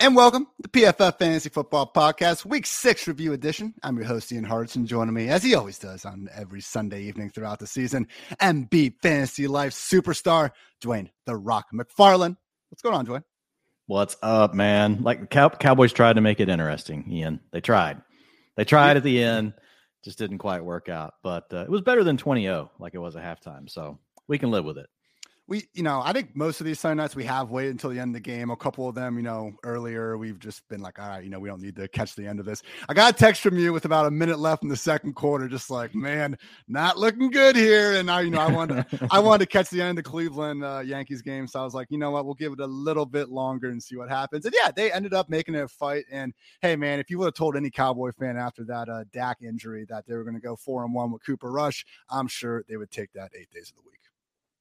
And welcome to the PFF Fantasy Football Podcast, Week Six Review Edition. I'm your host Ian Hartitz, joining me as he always does on every Sunday evening throughout the season. MB Fantasy Life superstar Dwayne the Rock McFarland. What's going on, Dwain? What's up, man? Like Cow- Cowboys tried to make it interesting, Ian. They tried. They tried at the end, just didn't quite work out. But uh, it was better than 20-0, like it was at halftime. So we can live with it we, you know, I think most of these Sunday nights we have waited until the end of the game. A couple of them, you know, earlier we've just been like, all right, you know, we don't need to catch the end of this. I got a text from you with about a minute left in the second quarter, just like, man, not looking good here. And I, you know, I wanted, to, I wanted to catch the end of the Cleveland uh, Yankees game, so I was like, you know what, we'll give it a little bit longer and see what happens. And yeah, they ended up making it a fight. And hey, man, if you would have told any Cowboy fan after that uh, Dak injury that they were going to go four and one with Cooper Rush, I'm sure they would take that eight days of the week.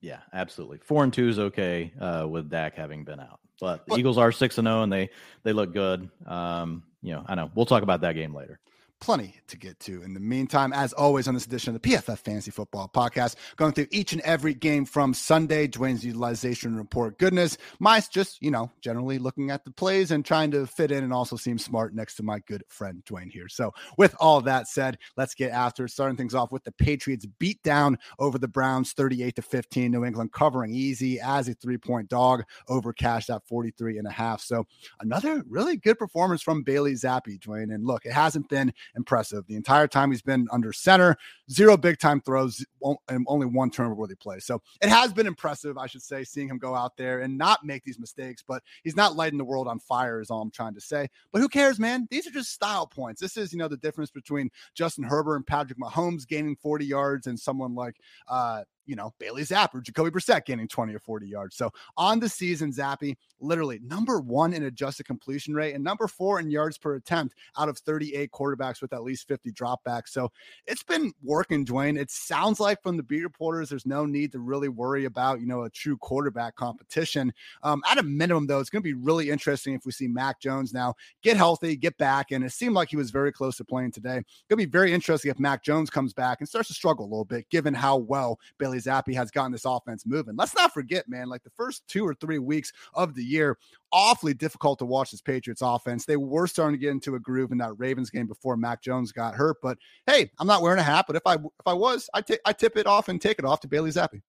Yeah, absolutely. Four and two is okay uh, with Dak having been out, but the Eagles are six and zero, oh and they they look good. Um, you know, I know we'll talk about that game later plenty to get to. In the meantime, as always, on this edition of the PFF Fantasy Football Podcast, going through each and every game from Sunday, Dwain's utilization report goodness. Mine's just, you know, generally looking at the plays and trying to fit in and also seem smart next to my good friend Dwain here. So, with all that said, let's get after starting things off with the Patriots beat down over the Browns 38 to 15. New England covering easy as a three point dog over cash at 43 and a half. So, another really good performance from Bailey Zappe, Dwain. And look, it hasn't been impressive. The entire time he's been under center, zero big time throws, and only one turnover where they play. So it has been impressive, I should say, seeing him go out there and not make these mistakes. But he's not lighting the world on fire, is all I'm trying to say. But who cares, man? These are just style points. This is, you know, the difference between Justin Herbert and Patrick Mahomes gaining 40 yards and someone like, uh, you know, Bailey Zappe or Jacoby Brissett getting 20 or 40 yards. So on the season, Zappe literally number one in adjusted completion rate and number four in yards per attempt out of 38 quarterbacks with at least 50 dropbacks. So it's been working, Dwain. It sounds like from the beat reporters, there's no need to really worry about, you know, a true quarterback competition. Um, at a minimum, though, it's going to be really interesting if we see Mac Jones now get healthy, get back. And it seemed like he was very close to playing today. Going to be very interesting if Mac Jones comes back and starts to struggle a little bit, given how well Bailey Zappe has gotten this offense moving. Let's not forget, man, like the first two or three weeks of the year, awfully difficult to watch this Patriots offense. They were starting to get into a groove in that Ravens game before Mac Jones got hurt. But hey, I'm not wearing a hat, but if I if I was, I tip it off and take it off to Bailey Zappe.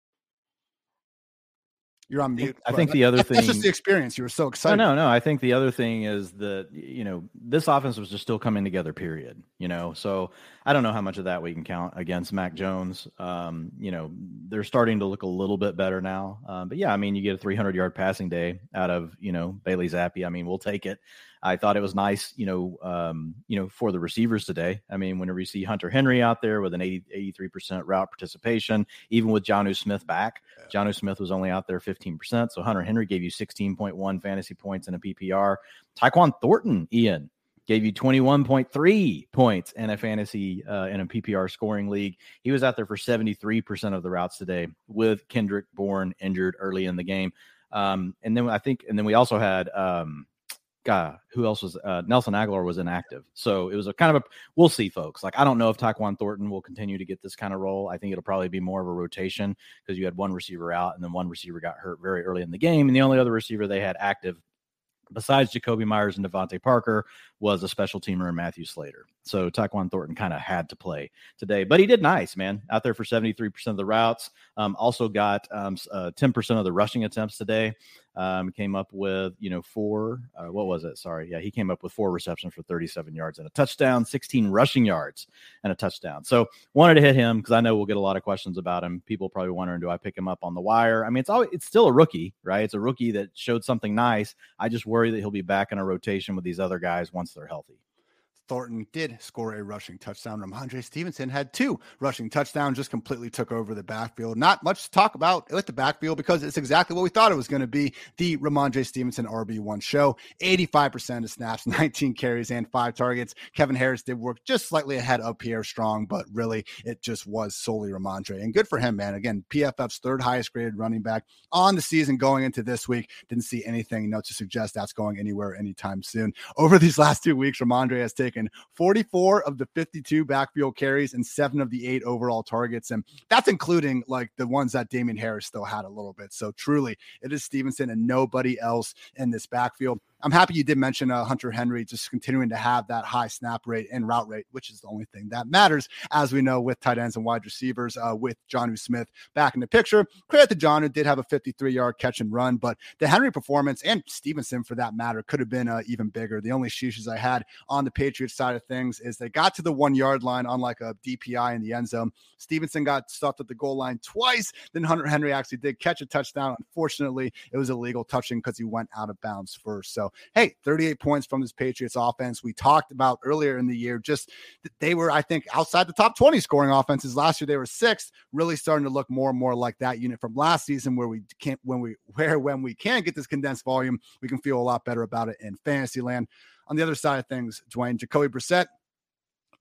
You're on mute. I think the other thing that's just the experience. You were so excited. No, no, no. I think the other thing is that you know this offense was just still coming together. Period. You know, so I don't know how much of that we can count against Mac Jones. Um, you know, they're starting to look a little bit better now. Um, but yeah, I mean, you get a 300 yard passing day out of you know Bailey Zappe. I mean, we'll take it. I thought it was nice, you know, um, you know, for the receivers today. I mean, whenever you see Hunter Henry out there with an 80, 83% route participation, even with Jonnu Smith back, yeah. Jonnu Smith was only out there 15%. So Hunter Henry gave you 16.1 fantasy points in a PPR. Tyquan Thornton, Ian, gave you 21.3 points in a fantasy uh, in a PPR scoring league. He was out there for 73% of the routes today with Kendrick Bourne injured early in the game. Um, and then I think, and then we also had um, God, who else was uh, Nelson Agholor was inactive. So it was a kind of a we'll see, folks. Like I don't know if Tyquan Thornton will continue to get this kind of role. I think it'll probably be more of a rotation because you had one receiver out and then one receiver got hurt very early in the game, and the only other receiver they had active besides Jakobi Meyers and DeVante Parker was a special teamer in Matthew Slater. So Tyquan Thornton kind of had to play today, but he did nice, man. Out there for 73% of the routes. Um, also got um, uh, 10% of the rushing attempts today. Um, came up with, you know, four, uh, what was it? Sorry. Yeah, he came up with four receptions for 37 yards and a touchdown, 16 rushing yards and a touchdown. So wanted to hit him because I know we'll get a lot of questions about him. People probably wondering, do I pick him up on the wire? I mean, it's always, it's still a rookie, right? It's a rookie that showed something nice. I just worry that he'll be back in a rotation with these other guys once they're healthy Thornton did score a rushing touchdown. Rhamondre Stevenson had two rushing touchdowns, just completely took over the backfield. Not much to talk about with the backfield because it's exactly what we thought it was going to be the Rhamondre Stevenson RB1 show. 85% of snaps, 19 carries, and five targets. Kevin Harris did work just slightly ahead of Pierre Strong, but really it just was solely Rhamondre. And good for him, man. Again, PFF's third highest graded running back on the season going into this week. Didn't see anything, you know, to suggest that's going anywhere anytime soon. Over these last two weeks, Rhamondre has taken 44 of the 52 backfield carries and seven of the eight overall targets. And that's including like the ones that Damien Harris still had a little bit. So truly, it is Stevenson and nobody else in this backfield. I'm happy you did mention uh, Hunter Henry just continuing to have that high snap rate and route rate, which is the only thing that matters, as we know with tight ends and wide receivers. Uh, with Jonnu Smith back in the picture, credit to Jonnu did have a 53 yard catch and run, but the Henry performance and Stevenson for that matter could have been uh, even bigger. The only sheeshes I had on the Patriots side of things is they got to the one yard line on like a DPI in the end zone. Stevenson got stuffed at the goal line twice. Then Hunter Henry actually did catch a touchdown. Unfortunately, it was illegal touching because he went out of bounds first. So hey, 38 points from this Patriots offense. We talked about earlier in the year, just they were, I think, outside the top 20 scoring offenses. Last year they were sixth, really starting to look more and more like that unit from last season where we can't, when we, where, when we can get this condensed volume, we can feel a lot better about it in fantasy land. On the other side of things, Dwain, Jacoby Brissett,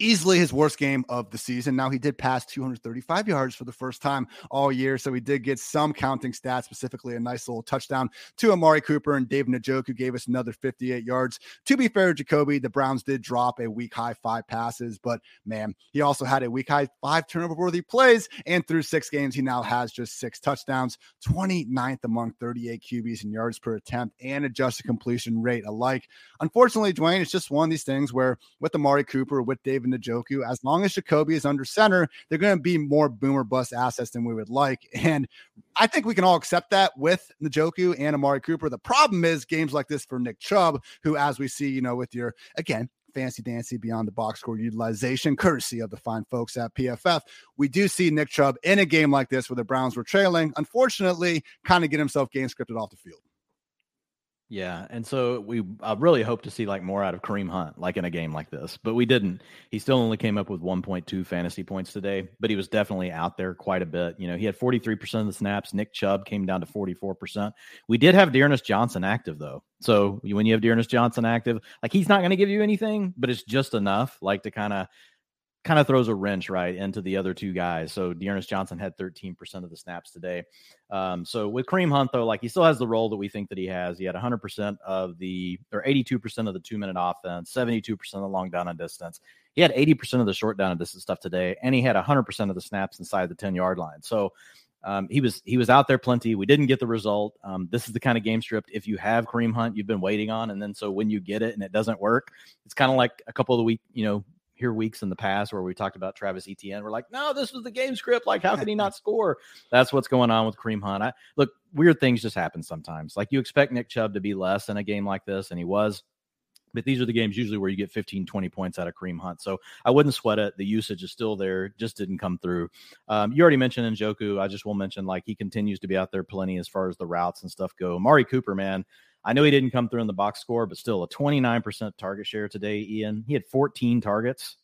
easily his worst game of the season. Now he did pass 235 yards for the first time all year, so he did get some counting stats, specifically a nice little touchdown to Amari Cooper and David Njoku gave us another 58 yards. To be fair, Jacoby, the Browns did drop a week high five passes, but man, he also had a week high five turnover worthy plays, and through six games, he now has just six touchdowns, 29th among 38 QBs in yards per attempt and adjusted completion rate alike. Unfortunately, Dwain, it's just one of these things where with Amari Cooper, with David Njoku. As long as Jacoby is under center, they're going to be more boomer bust assets than we would like. And I think we can all accept that with Njoku and Amari Cooper. The problem is games like this for Nick Chubb, who, as we see, you know, with your, again, fancy dancy beyond the box score utilization, courtesy of the fine folks at PFF. We do see Nick Chubb in a game like this where the Browns were trailing, unfortunately, kind of get himself game scripted off the field. Yeah, and so we I really hope to see like more out of Kareem Hunt, like in a game like this, but we didn't. He still only came up with 1.2 fantasy points today, but he was definitely out there quite a bit. You know, he had 43% of the snaps. Nick Chubb came down to 44%. We did have D'Ernest Johnson active though, so when you have D'Ernest Johnson active, like he's not going to give you anything, but it's just enough, like to kind of kind of throws a wrench right into the other two guys. So D'Ernest Johnson had 13% of the snaps today. Um, so with Kareem Hunt, though, like he still has the role that we think that he has. He had 100% of the, or 82% of the two minute offense, 72% of the long down and distance. He had 80% of the short down and distance stuff today, and he had 100% of the snaps inside the 10 yard line. So um, he was he was out there plenty. We didn't get the result. Um, this is the kind of game script if you have Kareem Hunt, you've been waiting on, and then so when you get it and it doesn't work, it's kind of like a couple of the week, you know, hear weeks in the past where we talked about Travis Etienne. We're like, no, this was the game script. Like, how can he not score? That's what's going on with Kareem Hunt. I, look, weird things just happen sometimes. Like you expect Nick Chubb to be less in a game like this, and he was. But these are the games usually where you get 15, 20 points out of Kareem Hunt. So I wouldn't sweat it. The usage is still there, just didn't come through. Um, you already mentioned Njoku. I just will mention like he continues to be out there plenty as far as the routes and stuff go. Mari Cooper, man, I know he didn't come through in the box score, but still a 29% target share today, Ian. He had 14 targets.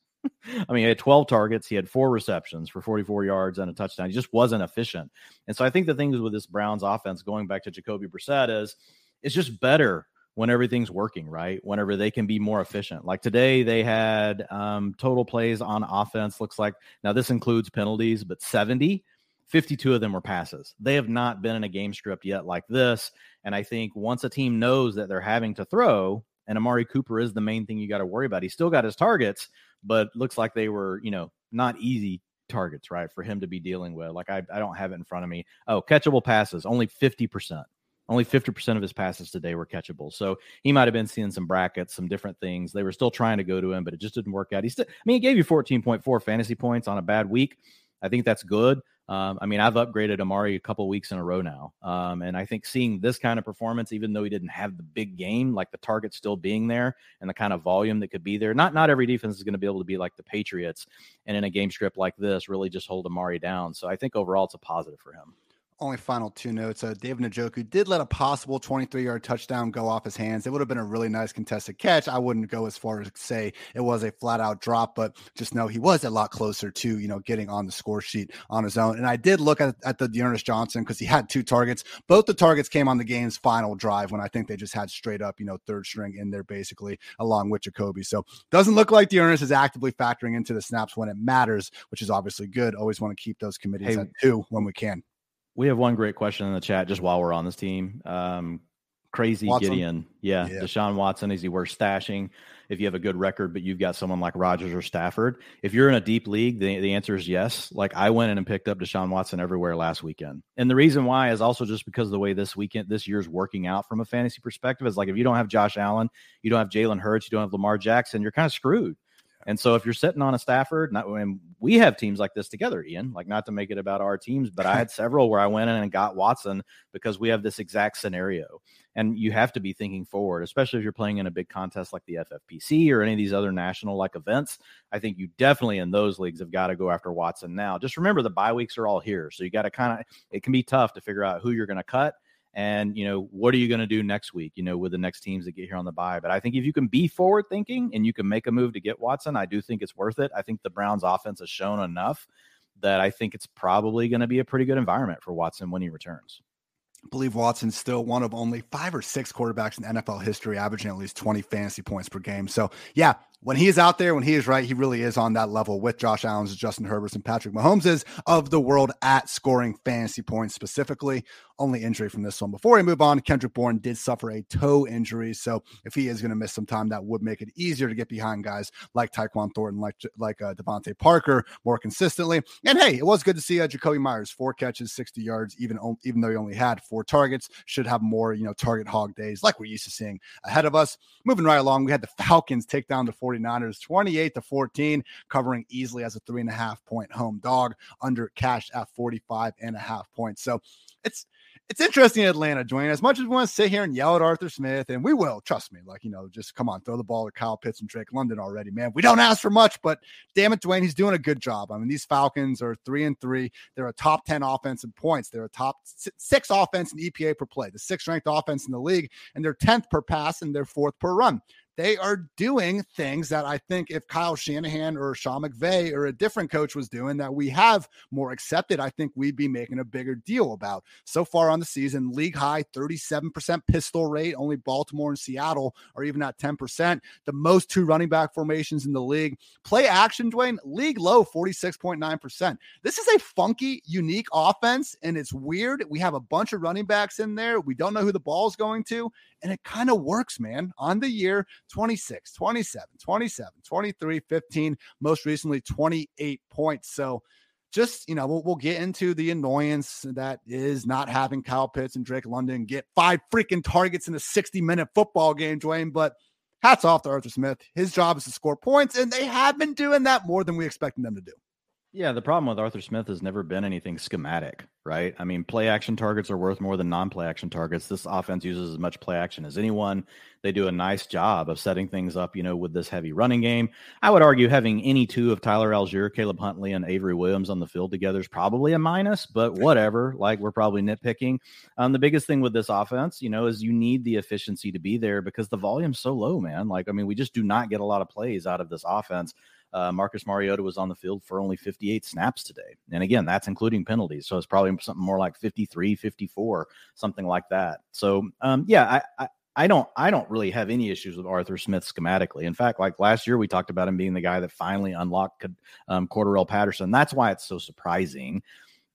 I mean, he had 12 targets. He had four receptions for 44 yards and a touchdown. He just wasn't efficient. And so I think the things with this Browns offense, going back to Jacoby Brissett, is it's just better when everything's working, right? Whenever they can be more efficient. Like today, they had um, total plays on offense, looks like now this includes penalties, but 70. 52 of them were passes. They have not been in a game script yet like this. And I think once a team knows that they're having to throw, and Amari Cooper is the main thing you got to worry about. He still got his targets, but looks like they were, you know, not easy targets, right, for him to be dealing with. Like I, I don't have it in front of me. Oh, catchable passes, only 50%. Only 50% of his passes today were catchable. So he might have been seeing some brackets, some different things. They were still trying to go to him, but it just didn't work out. He still, I mean, he gave you 14.4 fantasy points on a bad week. I think that's good. Um, I mean, I've upgraded Amari a couple weeks in a row now. Um, and I think seeing this kind of performance, even though he didn't have the big game, like the target still being there and the kind of volume that could be there, not not every defense is going to be able to be like the Patriots. And in a game script like this, really just hold Amari down. So I think overall it's a positive for him only final two notes. Uh, David Njoku did let a possible 23 yard touchdown go off his hands. It would have been a really nice contested catch. I wouldn't go as far as say it was a flat out drop, but just know he was a lot closer to, you know, getting on the score sheet on his own. And I did look at, at the D'Ernest Johnson because he had two targets. Both the targets came on the game's final drive when I think they just had straight up, you know, third string in there basically along with Jacoby. So doesn't look like D'Ernest is actively factoring into the snaps when it matters, which is obviously good. Always want to keep those committees hey, at two when we can. We have one great question in the chat just while we're on this team. Um, crazy Watson. Gideon. Yeah, yeah. Deshaun Watson, is he worth stashing if you have a good record, but you've got someone like Rodgers or Stafford? If you're in a deep league, the, the answer is yes. Like I went in and picked up Deshaun Watson everywhere last weekend. And the reason why is also just because of the way this weekend, this year's working out from a fantasy perspective is like if you don't have Josh Allen, you don't have Jalen Hurts, you don't have Lamar Jackson, you're kind of screwed. And so if you're sitting on a Stafford, not when we have teams like this together, Ian, like not to make it about our teams, but I had several where I went in and got Watson because we have this exact scenario. And you have to be thinking forward, especially if you're playing in a big contest like the FFPC or any of these other national like events. I think you definitely in those leagues have got to go after Watson now. Just remember the bye weeks are all here. So you got to kind of, it can be tough to figure out who you're going to cut and you know what are you going to do next week you know with the next teams that get here on the bye but i think if you can be forward thinking and you can make a move to get watson i do think it's worth it. I think the browns offense has shown enough that i think it's probably going to be a pretty good environment for watson when he returns. I believe Watson's still one of only five or six quarterbacks in NFL history averaging at least 20 fantasy points per game. So, yeah, when he is out there, when he is right, he really is on that level with Josh Allen's, Justin Herbert's, and Patrick Mahomes's of the world at scoring fantasy points specifically. Only injury from this one. Before we move on, Kendrick Bourne did suffer a toe injury, so if he is going to miss some time, that would make it easier to get behind guys like Tyquan Thornton, like like uh, DeVante Parker more consistently. And hey, it was good to see uh, Jakobi Meyers four catches, sixty yards, even even though he only had four targets. Should have more, you know, target hog days like we're used to seeing ahead of us. Moving right along, we had the Falcons take down the 49ers 28 to 14, covering easily as a three and a half point home dog under cash at 45 and a half points. So it's it's interesting in Atlanta, Dwain. As much as we want to sit here and yell at Arthur Smith, and we will, trust me, like, you know, just come on, throw the ball to Kyle Pitts and Drake London already, man. We don't ask for much, but damn it, Dwain, he's doing a good job. I mean, these Falcons are three and three. They're a top 10 offense in points. They're a top six offense in EPA per play, the sixth ranked offense in the league, and they're 10th per pass and they're fourth per run they are doing things that I think if Kyle Shanahan or Sean McVay or a different coach was doing that we have more accepted, I think we'd be making a bigger deal about. So far on the season, league high 37% pistol rate. Only Baltimore and Seattle are even at 10%. The most two running back formations in the league. Play action, Dwain, league low 46.9%. This is a funky, unique offense, and it's weird. We have a bunch of running backs in there. We don't know who the ball is going to, and it kind of works, man. On the year, 26, 27, 27, 23, 15, most recently 28 points. So just, you know, we'll, we'll get into the annoyance that is not having Kyle Pitts and Drake London get five freaking targets in a 60 minute football game, Dwain. But hats off to Arthur Smith. His job is to score points, and they have been doing that more than we expected them to do. Yeah, the problem with Arthur Smith has never been anything schematic, right? I mean, play action targets are worth more than non play action targets. This offense uses as much play action as anyone. They do a nice job of setting things up, you know, with this heavy running game. I would argue having any two of Tyler Allgeier, Caleb Huntley, and Avery Williams on the field together is probably a minus, but whatever. Like, we're probably nitpicking. Um, the biggest thing with this offense, you know, is you need the efficiency to be there because the volume's so low, man. Like, I mean, we just do not get a lot of plays out of this offense. Uh, Marcus Mariota was on the field for only 58 snaps today. And again, that's including penalties. So it's probably something more like 53, 54, something like that. So, um, yeah, I, I I don't I don't really have any issues with Arthur Smith schematically. In fact, like last year we talked about him being the guy that finally unlocked um, Cordarrelle Patterson. That's why it's so surprising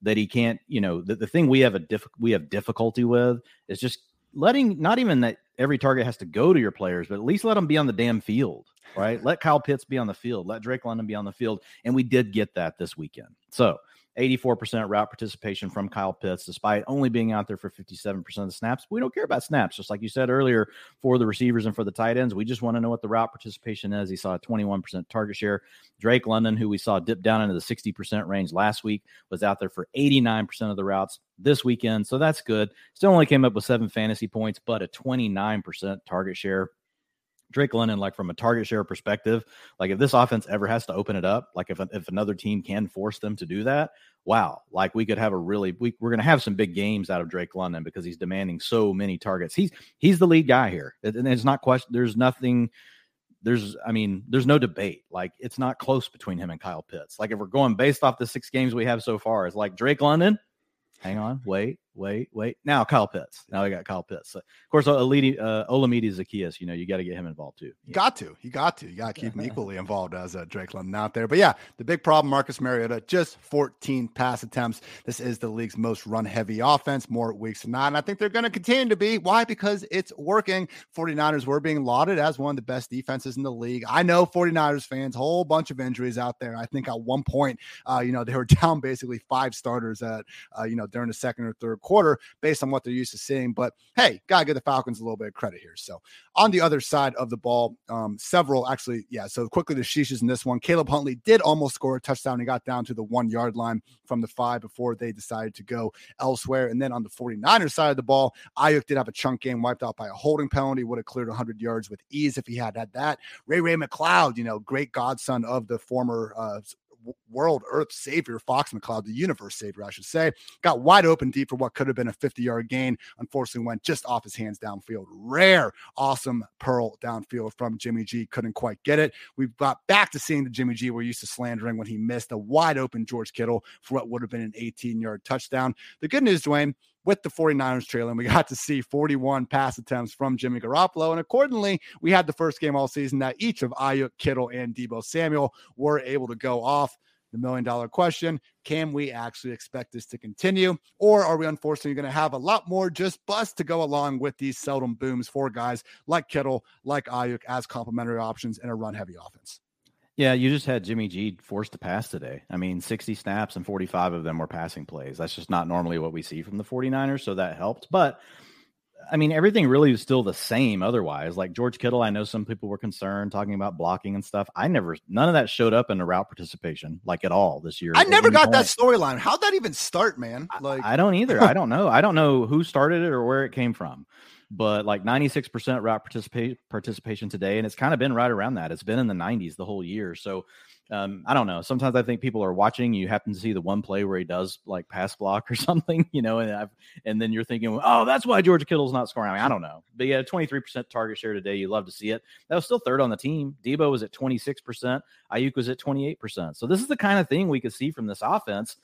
that he can't. You know, the, the thing we have a diff- we have difficulty with is just letting not even that every target has to go to your players, but at least let them be on the damn field, right? let Kyle Pitts be on the field, let Drake London be on the field. And we did get that this weekend. So 84% route participation from Kyle Pitts, despite only being out there for 57% of the snaps. We don't care about snaps, just like you said earlier, for the receivers and for the tight ends. We just want to know what the route participation is. He saw a 21% target share. Drake London, who we saw dip down into the 60% range last week, was out there for 89% of the routes this weekend. So that's good. Still only came up with seven fantasy points, but a 29% target share Drake London, like from a target share perspective, like if this offense ever has to open it up, like if if another team can force them to do that, wow, like we could have a really we, we're going to have some big games out of Drake London because he's demanding so many targets. He's he's the lead guy here, and it's not question. There's nothing. There's, I mean, there's no debate. Like it's not close between him and Kyle Pitts. Like if we're going based off the six games we have so far, it's like Drake London. Hang on, wait, wait, wait. Now Kyle Pitts. Now we got Kyle Pitts. So, of course, Alidi, uh, Olamide Zaccheaus, you know, you got to get him involved too. Yeah. Got to. You got to. You got to keep him equally involved as uh, Drake London out there. But yeah, the big problem, Marcus Mariota, just 14 pass attempts. This is the league's most run heavy offense, more weeks than not. And I think they're going to continue to be. Why? Because it's working. 49ers were being lauded as one of the best defenses in the league. I know 49ers fans, whole bunch of injuries out there. I think at one point, uh, you know, they were down basically five starters at, uh, you know, during the second or third quarter based on what they're used to seeing. But hey, gotta give the Falcons a little bit of credit here. So on the other side of the ball, um, several actually, yeah. So quickly the sheeshes in this one. Caleb Huntley did almost score a touchdown. He got down to the one yard line from the five before they decided to go elsewhere. And then on the 49ers side of the ball, Aiyuk did have a chunk game wiped out by a holding penalty, would have cleared 100 yards with ease if he had had that. Ray Ray McCloud, you know, great godson of the former uh, world earth savior, Fox McCloud, the universe savior, I should say, got wide open deep for what could have been a 50 yard gain. Unfortunately, went just off his hands downfield. Rare, awesome pearl downfield from Jimmy G. Couldn't quite get it. We've got back to seeing the Jimmy G we're used to slandering when he missed a wide open George Kittle for what would have been an 18 yard touchdown. The good news, Dwain, with the 49ers trailing. We got to see 41 pass attempts from Jimmy Garoppolo. And accordingly, we had the first game all season that each of Aiyuk, Kittle, and Deebo Samuel were able to go off. The million dollar question can we actually expect this to continue? Or are we unfortunately going to have a lot more just bust to go along with these seldom booms for guys like Kittle, like Aiyuk as complementary options in a run heavy offense? Yeah, you just had Jimmy G forced to pass today. I mean, 60 snaps and 45 of them were passing plays. That's just not normally what we see from the 49ers. So that helped. But I mean, everything really is still the same otherwise. Like George Kittle, I know some people were concerned talking about blocking and stuff. I never, none of that showed up in the route participation, like at all this year. I never got that storyline. How'd that even start, man? Like, I, I don't either. I don't know. I don't know who started it or where it came from but like 96% route participate, participation today. And it's kind of been right around that. It's been in the 90s the whole year. So um, I don't know. Sometimes I think people are watching. You happen to see the one play where he does like pass block or something, you know, and I've, and then you're thinking, oh, that's why Georgia Kittle's not scoring. I, mean, I don't know, but yeah, 23% target share today. You love to see it. That was still third on the team. Deebo was at 26%. Aiyuk was at 28%. So this is the kind of thing we could see from this offense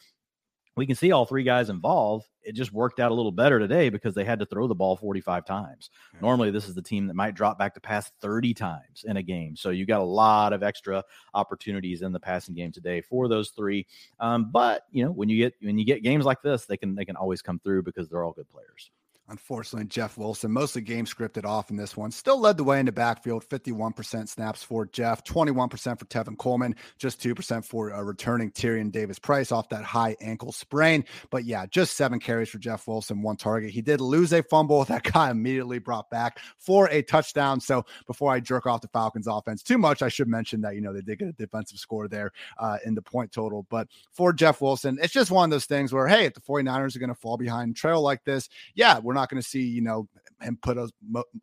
we can see all three guys involved. It just worked out a little better today because they had to throw the ball 45 times. Yeah. Normally, this is the team that might drop back to pass 30 times in a game. So you got a lot of extra opportunities in the passing game today for those three. Um, but you know, when you get when you get games like this, they can they can always come through because they're all good players. Unfortunately, Jeff Wilson, mostly game scripted off in this one, still led the way in the backfield. 51% snaps for Jeff, 21% for Tevin Coleman, just 2% for uh, returning Tyrion Davis Price off that high ankle sprain. But yeah, just seven carries for Jeff Wilson, one target. He did lose a fumble that guy immediately brought back for a touchdown. So before I jerk off the Falcons offense too much, I should mention that, you know, they did get a defensive score there uh, in the point total. But for Jeff Wilson, it's just one of those things where, hey, if the 49ers are going to fall behind trail like this, yeah, we're not not going to see, you know, him put a,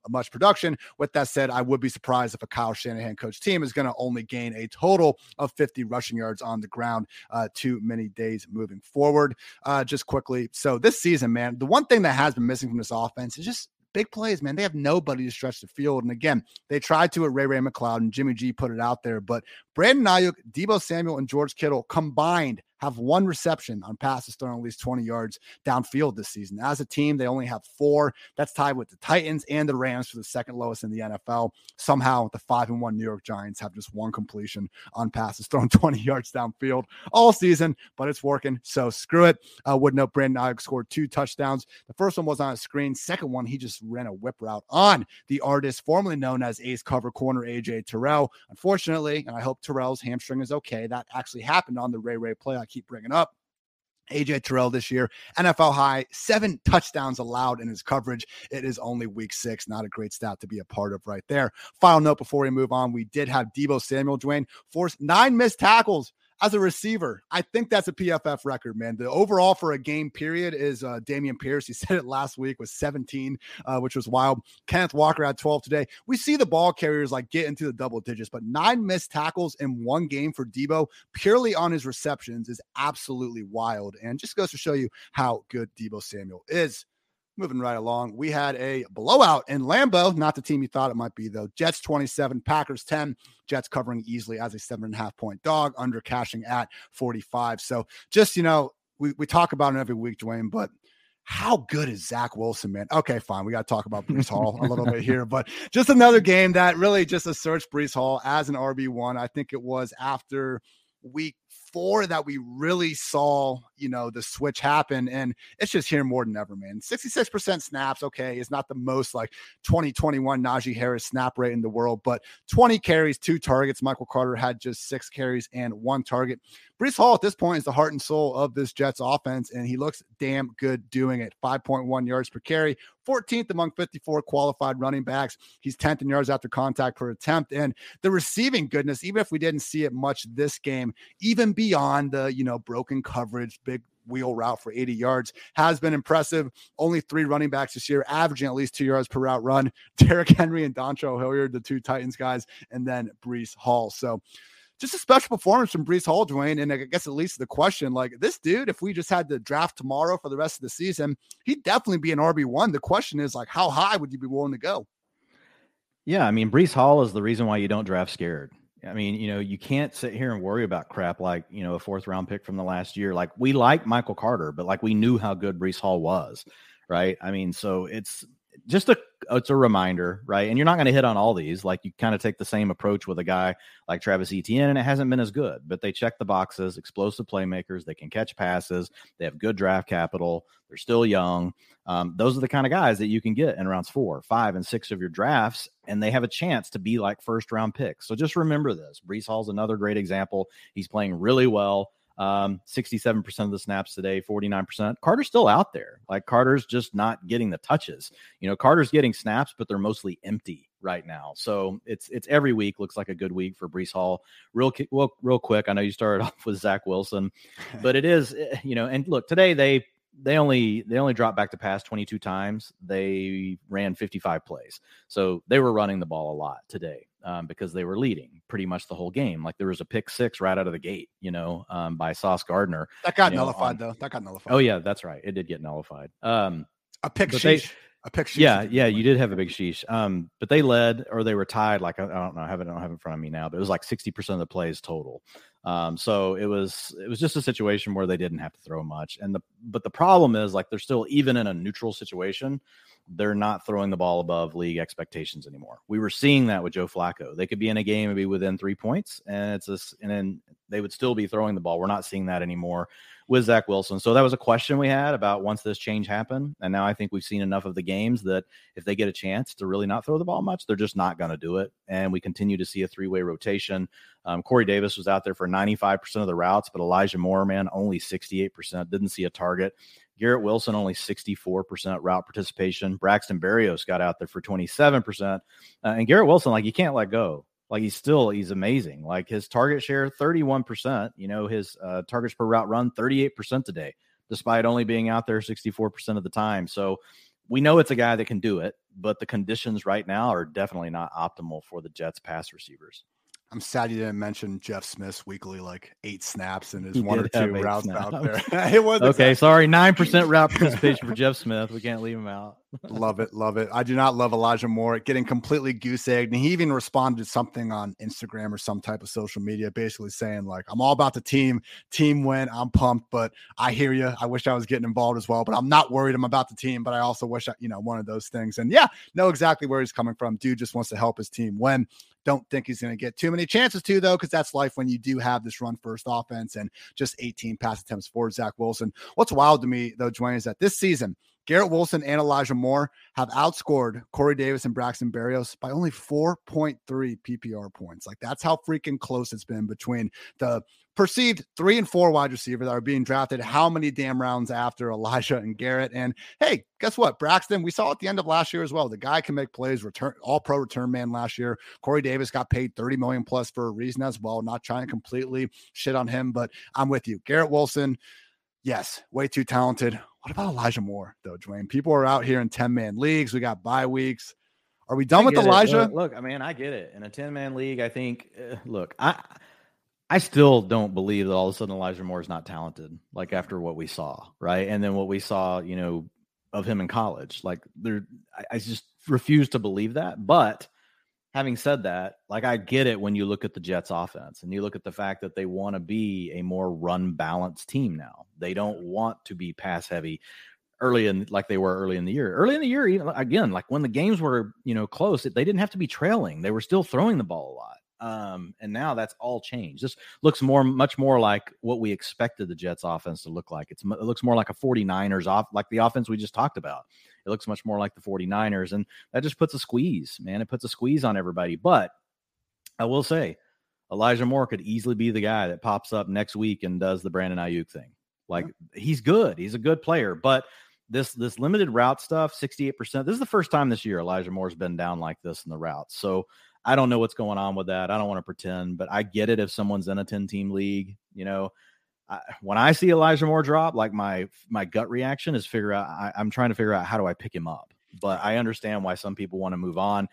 much production. With that said, I would be surprised if a Kyle Shanahan coach team is going to only gain a total of 50 rushing yards on the ground uh, too many days moving forward. Uh, just quickly, so this season, man, the one thing that has been missing from this offense is just big plays, man. They have nobody to stretch the field. And again, they tried to at Ray Ray McCloud and Jimmy G put it out there, but Brandon Aiyuk, Deebo Samuel, and George Kittle combined have one reception on passes thrown at least 20 yards downfield this season. As a team, they only have four. That's tied with the Titans and the Rams for the second lowest in the NFL. Somehow, the five and one New York Giants have just one completion on passes thrown 20 yards downfield all season, but it's working. So screw it. Uh, would note Brandon Aiyuk scored two touchdowns. The first one was on a screen. Second one, he just ran a whip route on the artist formerly known as ace cover corner AJ Terrell. Unfortunately, and I hope Terrell's hamstring is okay. That actually happened on the Ray Ray play. Keep bringing up. AJ Terrell this year, NFL high, seven touchdowns allowed in his coverage. It is only week six. Not a great stat to be a part of right there. Final note before we move on we did have Deebo Samuel, Dwain, force nine missed tackles as a receiver, I think that's a PFF record, man. The overall for a game period is uh, Dameon Pierce. He said it last week was 17, uh, which was wild. Kenneth Walker had 12 today. We see the ball carriers like get into the double digits, but nine missed tackles in one game for Deebo purely on his receptions is absolutely wild and just goes to show you how good Deebo Samuel is. Moving right along, we had a blowout in Lambeau. Not the team you thought it might be, though. Jets 27, Packers 10. Jets covering easily as a seven and a half point dog, under cashing at 45. So just, you know, we, we talk about it every week, Dwain, but how good is Zach Wilson, man? Okay, fine. We got to talk about Breece Hall a little bit here, but just another game that really just asserts Breece Hall as an RB1. I think it was after week four that we really saw, you know, the switch happen. And it's just here more than ever, man. 66% snaps, okay, is not the most like 2021 Najee Harris snap rate in the world, but 20 carries, two targets. Michael Carter had just six carries and one target. Breece Hall at this point is the heart and soul of this Jets offense, and he looks damn good doing it. 5.1 yards per carry, 14th among 54 qualified running backs. He's 10th in yards after contact per attempt. And the receiving goodness, even if we didn't see it much this game, even beyond the, you know, broken coverage, big wheel route for 80 yards has been impressive. Only three running backs this year, averaging at least two yards per route run. Derrick Henry and Dontrell Hilliard, the two Titans guys, and then Breece Hall. So just a special performance from Breece Hall, Dwain. And I guess at least the question, like this dude, if we just had the draft tomorrow for the rest of the season, he'd definitely be an RB one. The question is like, how high would you be willing to go? Yeah, I mean, Breece Hall is the reason why you don't draft scared. I mean, you know, you can't sit here and worry about crap like, you know, a fourth round pick from the last year. Like we like Michael Carter, but like we knew how good Breece Hall was, right? I mean, so it's just a it's a reminder, right? And you're not going to hit on all these. Like you kind of take the same approach with a guy like Travis Etienne, and it hasn't been as good. But they check the boxes, explosive playmakers. They can catch passes. They have good draft capital. They're still young. Um, those are the kind of guys that you can get in rounds four, five, and six of your drafts, and they have a chance to be like first round picks. So just remember this. Breece Hall's another great example. He's playing really well. Um, 67% of the snaps today, 49%. Carter's still out there. Like Carter's just not getting the touches. You know, Carter's getting snaps, but they're mostly empty right now. So it's it's every week looks like a good week for Breece Hall. Real real, real quick. I know you started off with Zach Wilson, but it is eh, you know. And look, today they they only they only dropped back to pass 22 times. They ran 55 plays, so they were running the ball a lot today um, because they were leading pretty much the whole game. Like there was a pick six right out of the gate, you know, um, by Sauce Gardner. That got nullified know, on, though. That got nullified. Oh yeah, that's right. It did get nullified. Um, a pick sheesh. They, a pick sheesh. Yeah, yeah, you did have a big sheesh. Um, but they led or they were tied. Like I, I don't know, I have it, I don't have it in front of me now, but it was like sixty percent of the plays total. Um, so it was it was just a situation where they didn't have to throw much. And the but the problem is like they're still even in a neutral situation, they're not throwing the ball above league expectations anymore. We were seeing that with Joe Flacco. They could be in a game and be within three points, and it's this, and then they would still be throwing the ball. We're not seeing that anymore with Zach Wilson. So that was a question we had about once this change happened. And now I think we've seen enough of the games that if they get a chance to really not throw the ball much, they're just not going to do it. And we continue to see a three way rotation. Um, Corey Davis was out there for 95% of the routes, but Elijah Moore, man, only 68%, didn't see a target. Garrett Wilson only 64% route participation. Braxton Berrios got out there for 27%. Uh, and Garrett Wilson, like, you can't let go. Like, he's still, he's amazing. Like, his target share, 31%. You know, his uh, targets per route run, 38% today, despite only being out there 64% of the time. So, we know it's a guy that can do it, but the conditions right now are definitely not optimal for the Jets pass receivers. I'm sad you didn't mention Jeff Smith's weekly like eight snaps and his he one or two routes snaps. out there. it was okay. Sorry, nine percent route participation for Jeff Smith. We can't leave him out. love it, love it. I do not love Elijah Moore getting completely goose egged, and he even responded to something on Instagram or some type of social media, basically saying like, "I'm all about the team, team win. I'm pumped, but I hear you. I wish I was getting involved as well, but I'm not worried. I'm about the team, but I also wish I, you know, one of those things. And yeah, know exactly where he's coming from. Dude just wants to help his team win. Don't think he's going to get too many chances to, though, because that's life when you do have this run first offense and just 18 pass attempts for Zach Wilson. What's wild to me, though, Dwain, is that this season, Garrett Wilson and Elijah Moore have outscored Corey Davis and Braxton Berrios by only 4.3 PPR points. Like that's how freaking close it's been between the perceived three and four wide receivers that are being drafted. How many damn rounds after Elijah and Garrett? And hey, guess what? Braxton, we saw at the end of last year as well. The guy can make plays, return all pro return man last year. Corey Davis got paid 30 million plus for a reason as well. Not trying to completely shit on him, but I'm with you. Garrett Wilson, yes, way too talented. What about Elijah Moore, though, Dwain? People are out here in 10 man leagues. We got bye weeks. Are we done with Elijah? Look, look, I mean, I get it. In a 10 man league, I think, uh, look, I, I still don't believe that all of a sudden Elijah Moore is not talented, like after what we saw, right? And then what we saw, you know, of him in college. Like there I, I just refuse to believe that. But having said that, like I get it when you look at the Jets offense and you look at the fact that they want to be a more run balanced team now. They don't want to be pass heavy early in like they were early in the year. Early in the year, even again, like when the games were, you know, close, they didn't have to be trailing. They were still throwing the ball a lot. Um, and now that's all changed. This looks more, much more like what we expected the Jets offense to look like. It's, it looks more like a 49ers off, like the offense we just talked about. It looks much more like the 49ers. And that just puts a squeeze, man. It puts a squeeze on everybody. But I will say, Elijah Moore could easily be the guy that pops up next week and does the Brandon Aiyuk thing. Like yeah. he's good. He's a good player, but this this limited route stuff, 68%. This is the first time this year Elijah Moore's been down like this in the routes. So I don't know what's going on with that. I don't want to pretend, but I get it if someone's in a 10 team league, you know. I, when I see Elijah Moore drop, like my my gut reaction is figure out I, I'm trying to figure out how do I pick him up. But I understand why some people want to move on.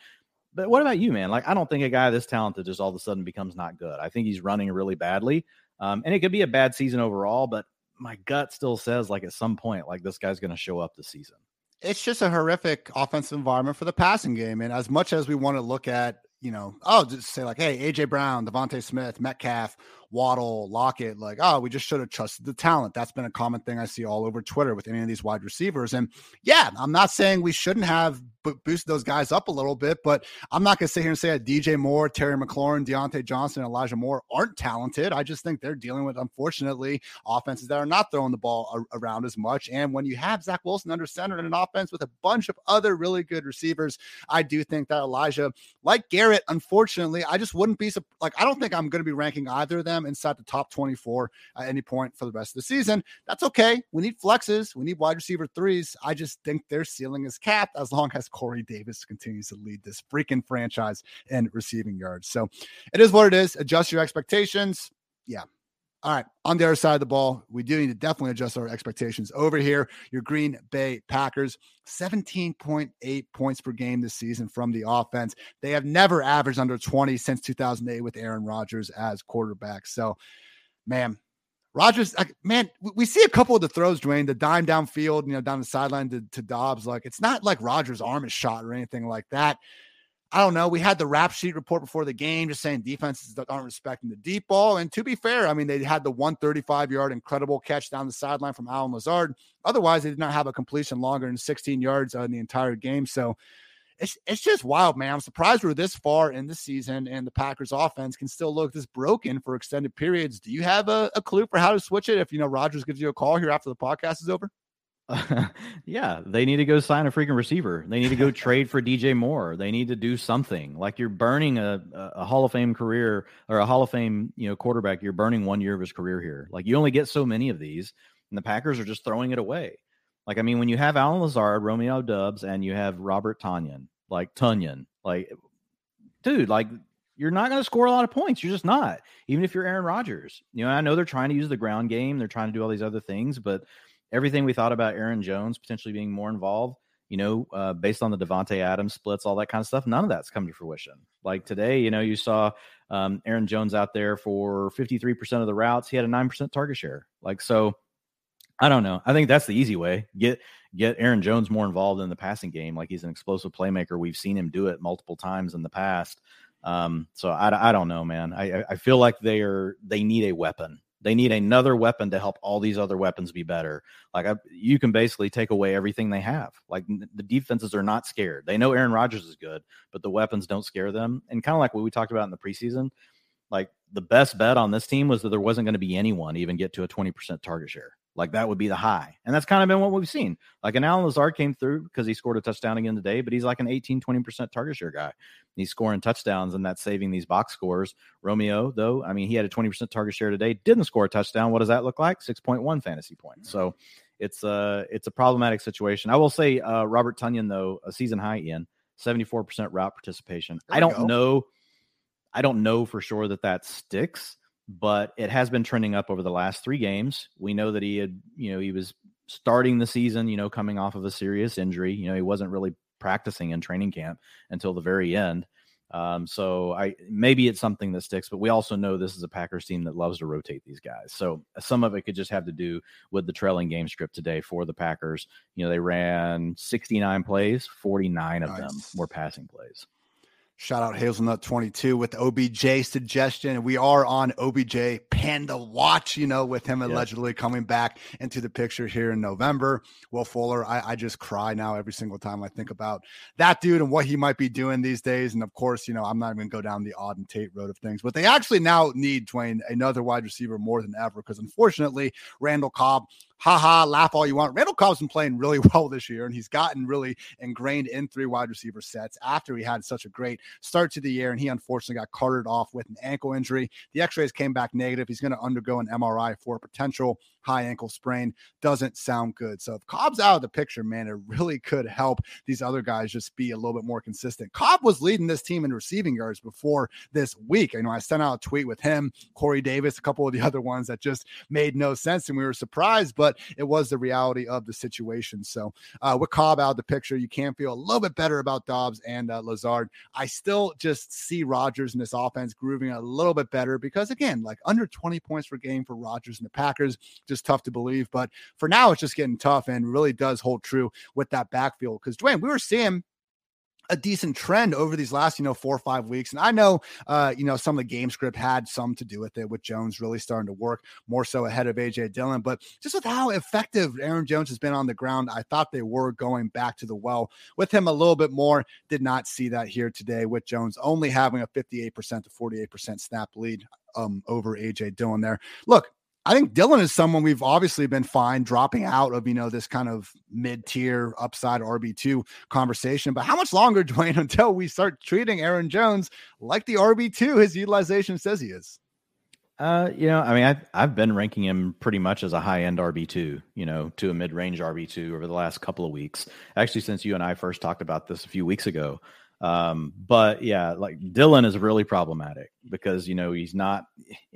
But what about you, man? Like, I don't think a guy this talented just all of a sudden becomes not good. I think he's running really badly. Um, and it could be a bad season overall, but my gut still says like at some point, like this guy's going to show up this season. It's just a horrific offensive environment for the passing game. And as much as we want to look at you know, oh, just say like, hey, AJ Brown, DeVonta Smith, Metcalf, Waddle, Lockett, like, oh, we just should have trusted the talent. That's been a common thing I see all over Twitter with any of these wide receivers. And yeah, I'm not saying we shouldn't have boosted those guys up a little bit, but I'm not going to sit here and say that DJ Moore, Terry McLaurin, Diontae Johnson, Elijah Moore aren't talented. I just think they're dealing with, unfortunately, offenses that are not throwing the ball around as much. And when you have Zach Wilson under center in an offense with a bunch of other really good receivers, I do think that Elijah, like Garrett, unfortunately, I just wouldn't be like, I don't think I'm going to be ranking either of them them inside the top 24 at any point for the rest of the season. That's okay. We need flexes. We need wide receiver threes. I just think their ceiling is capped as long as Corey Davis continues to lead this freaking franchise in receiving yards. So it is what it is. Adjust your expectations. Yeah, all right, on the other side of the ball, we do need to definitely adjust our expectations over here. Your Green Bay Packers, 17.8 points per game this season from the offense. They have never averaged under 20 since 2008 with Aaron Rodgers as quarterback. So, man, Rodgers, man, we see a couple of the throws, Dwain, the dime downfield, you know, down the sideline to, to Doubs. Like, it's not like Rodgers' arm is shot or anything like that. I don't know. We had the rap sheet report before the game just saying defenses aren't respecting the deep ball. And to be fair, I mean, they had the 135 yard incredible catch down the sideline from Allen Lazard. Otherwise, they did not have a completion longer than 16 yards uh, in the entire game. So it's, it's just wild, man. I'm surprised we're this far in the season and the Packers offense can still look this broken for extended periods. Do you have a, a clue for how to switch it if, you know, Rodgers gives you a call here after the podcast is over? yeah, they need to go sign a freaking receiver. They need to go trade for DJ Moore. They need to do something. Like you're burning a, a Hall of Fame career or a Hall of Fame, you know, quarterback. You're burning one year of his career here. Like you only get so many of these, and the Packers are just throwing it away. Like I mean, when you have Allen Lazard, Romeo Doubs, and you have Robert Tonyan, like Tunyon, like dude, like you're not going to score a lot of points. You're just not. Even if you're Aaron Rodgers, you know, I know they're trying to use the ground game. They're trying to do all these other things, but everything we thought about Aaron Jones potentially being more involved, you know, uh, based on the Davante Adams splits, all that kind of stuff, none of that's come to fruition. Like today, you know, you saw um, Aaron Jones out there for 53% of the routes. He had a 9% target share. Like, so I don't know. I think that's the easy way. Get get Aaron Jones more involved in the passing game. Like he's an explosive playmaker. We've seen him do it multiple times in the past. Um, so I, I don't know, man. I, I feel like they are they need a weapon they need another weapon to help all these other weapons be better. Like I, you can basically take away everything they have. Like the defenses are not scared. They know Aaron Rodgers is good, but the weapons don't scare them. And kind of like what we talked about in the preseason, like the best bet on this team was that there wasn't going to be anyone even get to a 20% target share. Like that would be the high. And that's kind of been what we've seen. Like an Allen Lazard came through because he scored a touchdown again today, but he's like an 18, 20% target share guy. He's scoring touchdowns and that's saving these box scores. Romeo, though, I mean, he had a 20% target share today, didn't score a touchdown. What does that look like? 6.1 fantasy points. So it's a it's a problematic situation. I will say uh, Robert Tonyan, though, a season high in 74% route participation. I don't go. know. I don't know for sure that that sticks but it has been trending up over the last three games. We know that he had, you know, he was starting the season, you know, coming off of a serious injury. You know, he wasn't really practicing in training camp until the very end. Um, so I maybe it's something that sticks, but we also know this is a Packers team that loves to rotate these guys. So some of it could just have to do with the trailing game script today for the Packers. You know, they ran 69 plays, 49 of nice. them were passing plays. Shout out Hazelnut22 with the OBJ suggestion. We are on OBJ Panda Watch, you know, with him allegedly coming back into the picture here in November. Will Fuller, I, I, just cry now every single time I think about that dude and what he might be doing these days. And of course, you know, I'm not even going to go down the Auden Tate road of things, but they actually now need Dwain another wide receiver more than ever because unfortunately, Randall Cobb haha, laugh all you want. Randall Cobb's been playing really well this year, and he's gotten really ingrained in three wide receiver sets after he had such a great start to the year. And he unfortunately got carted off with an ankle injury. The x rays came back negative. He's going to undergo an MRI for potential high ankle sprain. Doesn't sound good. So if Cobb's out of the picture, man, it really could help these other guys just be a little bit more consistent. Cobb was leading this team in receiving yards before this week. You know, I sent out a tweet with him, Corey Davis, a couple of the other ones that just made no sense. And we were surprised, but it was the reality of the situation. So uh, with Cobb out of the picture, you can feel a little bit better about Doubs and uh, Lazard. I still just see Rodgers in this offense grooving a little bit better because, again, like under 20 points per game for Rodgers and the Packers, just tough to believe. But for now, it's just getting tough and really does hold true with that backfield. Because Dwain, we were seeing a decent trend over these last, you know, four or five weeks. And I know, uh, you know, some of the game script had some to do with it, with Jones really starting to work more so ahead of AJ Dillon. But just with how effective Aaron Jones has been on the ground, I thought they were going back to the well with him a little bit more. Did not see that here today with Jones only having a 58% to 48% snap lead um, over AJ Dillon there. Look, I think Dillon is someone we've obviously been fine dropping out of, you know, this kind of mid tier upside RB2 conversation. But how much longer, Dwain, until we start treating Aaron Jones like the RB2 his utilization says he is? Uh, you know, I mean, I've, I've been ranking him pretty much as a high end RB2, you know, to a mid range RB2 over the last couple of weeks. Actually, since you and I first talked about this a few weeks ago. Um, but yeah, like Dillon is really problematic because, you know, he's not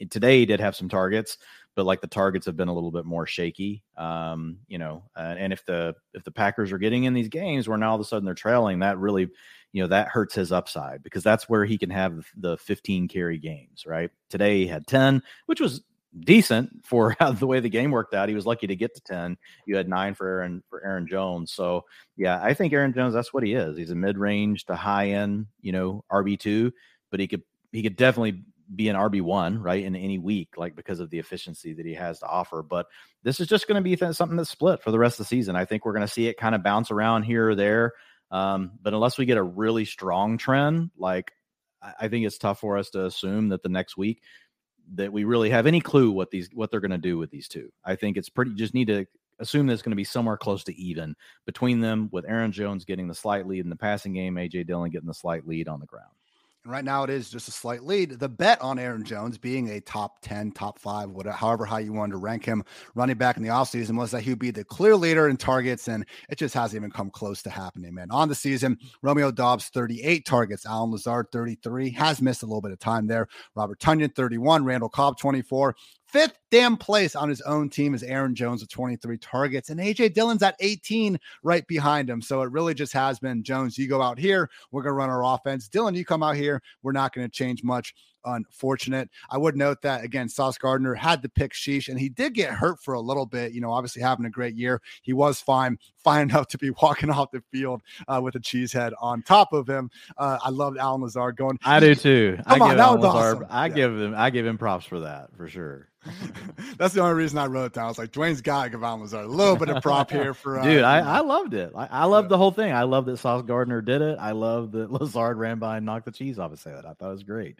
today, he did have some targets, but like the targets have been a little bit more shaky. Um, you know, uh, and if the if the Packers are getting in these games where now all of a sudden they're trailing, that really, you know, that hurts his upside because that's where he can have the 15 carry games. Right today he had 10, which was decent for how the way the game worked out. He was lucky to get to 10. You had nine for Aaron for Aaron Jones. So yeah, I think Aaron Jones, that's what he is. He's a mid range to high end, you know, RB two, but he could he could definitely be an RB1, right, in any week, like because of the efficiency that he has to offer. But this is just going to be th- something that's split for the rest of the season. I think we're going to see it kind of bounce around here or there. Um, but unless we get a really strong trend, like I, I think it's tough for us to assume that the next week that we really have any clue what these what they're going to do with these two. I think it's pretty just need to assume that it's going to be somewhere close to even between them with Aaron Jones getting the slight lead in the passing game, AJ Dillon getting the slight lead on the ground. Right now it is just a slight lead. The bet on Aaron Jones being a top 10, top five, whatever, however high you wanted to rank him running back in the offseason was that he would be the clear leader in targets. And it just hasn't even come close to happening, man. On the season, Romeo Doubs, 38 targets. Allen Lazard, 33, has missed a little bit of time there. Robert Tonyan, 31. Randall Cobb, 24. Fifth damn place on his own team is Aaron Jones with 23 targets, and AJ Dillon's at 18 right behind him. So it really just has been Jones, you go out here, we're going to run our offense. Dillon, you come out here, we're not going to change much unfortunate. I would note that again, Sauce Gardner had the pick sheesh, and he did get hurt for a little bit. You know, obviously having a great year, he was fine, fine enough to be walking off the field uh, with a cheese head on top of him. Uh, I loved Allen Lazard going. I do too. Come I on, give that was Lazard, awesome. I yeah. give him, I give him props for that for sure. That's the only reason I wrote it down. I was like, Dwain's got to give Allen Lazard a little bit of prop here for. Uh, Dude, I, I loved it. I, I loved yeah. the whole thing. I love that Sauce Gardner did it. I love that Lazard ran by and knocked the cheese off his head. I thought it was great.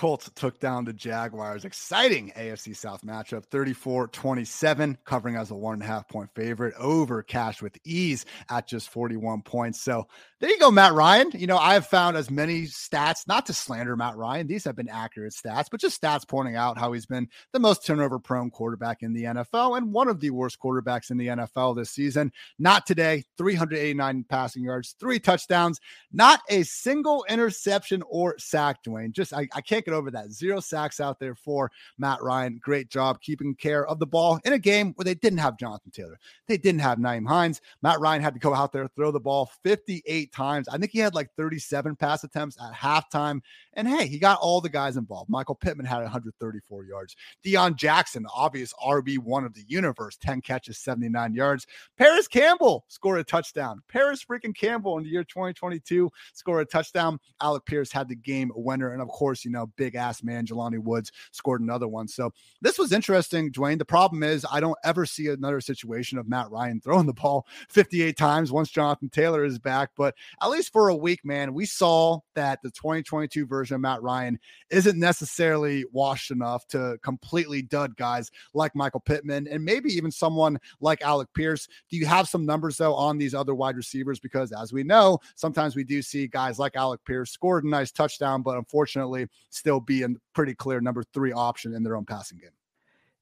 Colts took down the Jaguars. Exciting AFC South matchup 34 27, covering as a one and a half point favorite over cash with ease at just 41 points. So there you go, Matt Ryan. You know, I have found as many stats, not to slander Matt Ryan, these have been accurate stats, but just stats pointing out how he's been the most turnover prone quarterback in the NFL and one of the worst quarterbacks in the NFL this season. Not today, 389 passing yards, three touchdowns, not a single interception or sack, Dwain. Just, I, I can't get over that. Zero sacks out there for Matt Ryan. Great job keeping care of the ball in a game where they didn't have Jonathan Taylor. They didn't have Nyheim Hines. Matt Ryan had to go out there, throw the ball 58 times. I think he had like 37 pass attempts at halftime. And hey, he got all the guys involved. Michael Pittman had 134 yards. Deon Jackson, obvious RB1 of the universe, 10 catches, 79 yards. Parris Campbell scored a touchdown. Parris freaking Campbell in the year 2022 scored a touchdown. Alec Pierce had the game winner. And of course, you know, big ass man, Jelani Woods scored another one. So this was interesting, Dwain. The problem is I don't ever see another situation of Matt Ryan throwing the ball 58 times once Jonathan Taylor is back. But at least for a week, man, we saw that the 2022 version of Matt Ryan isn't necessarily washed enough to completely dud guys like Michael Pittman and maybe even someone like Alec Pierce. Do you have some numbers though on these other wide receivers? Because as we know, sometimes we do see guys like Alec Pierce scored a nice touchdown, but unfortunately still be a pretty clear number three option in their own passing game.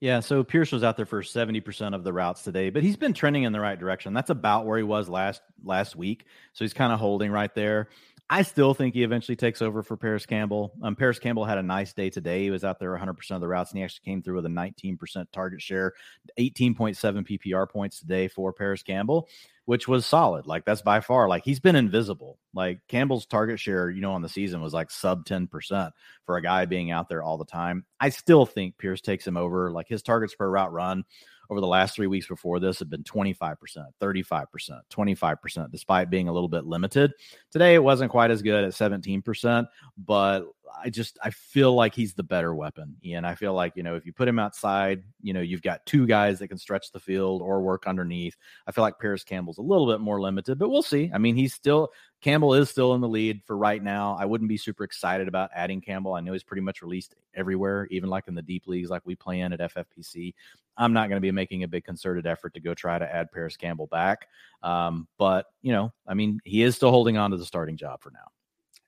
Yeah, so Pierce was out there for 70% of the routes today, but he's been trending in the right direction. That's about where he was last last week. So he's kind of holding right there. I still think he eventually takes over for Parris Campbell. Um, Parris Campbell had a nice day today. He was out there 100% of the routes, and he actually came through with a 19% target share, 18.7 PPR points today for Parris Campbell, which was solid. Like that's by far like he's been invisible. Like Campbell's target share, you know, on the season was like sub 10% for a guy being out there all the time. I still think Pierce takes him over. Like his targets per route run over the last three weeks before this have been 25%, 35%, 25%, despite being a little bit limited. Today, it wasn't quite as good at 17%, but I just I feel like he's the better weapon. And I feel like, you know, if you put him outside, you know, you've got two guys that can stretch the field or work underneath. I feel like Parris Campbell's a little bit more limited, but we'll see. I mean, he's still Campbell is still in the lead for right now. I wouldn't be super excited about adding Campbell. I know he's pretty much released everywhere, even like in the deep leagues like we play in at FFPC. I'm not going to be making a big concerted effort to go try to add Parris Campbell back. Um, but, you know, I mean, he is still holding on to the starting job for now.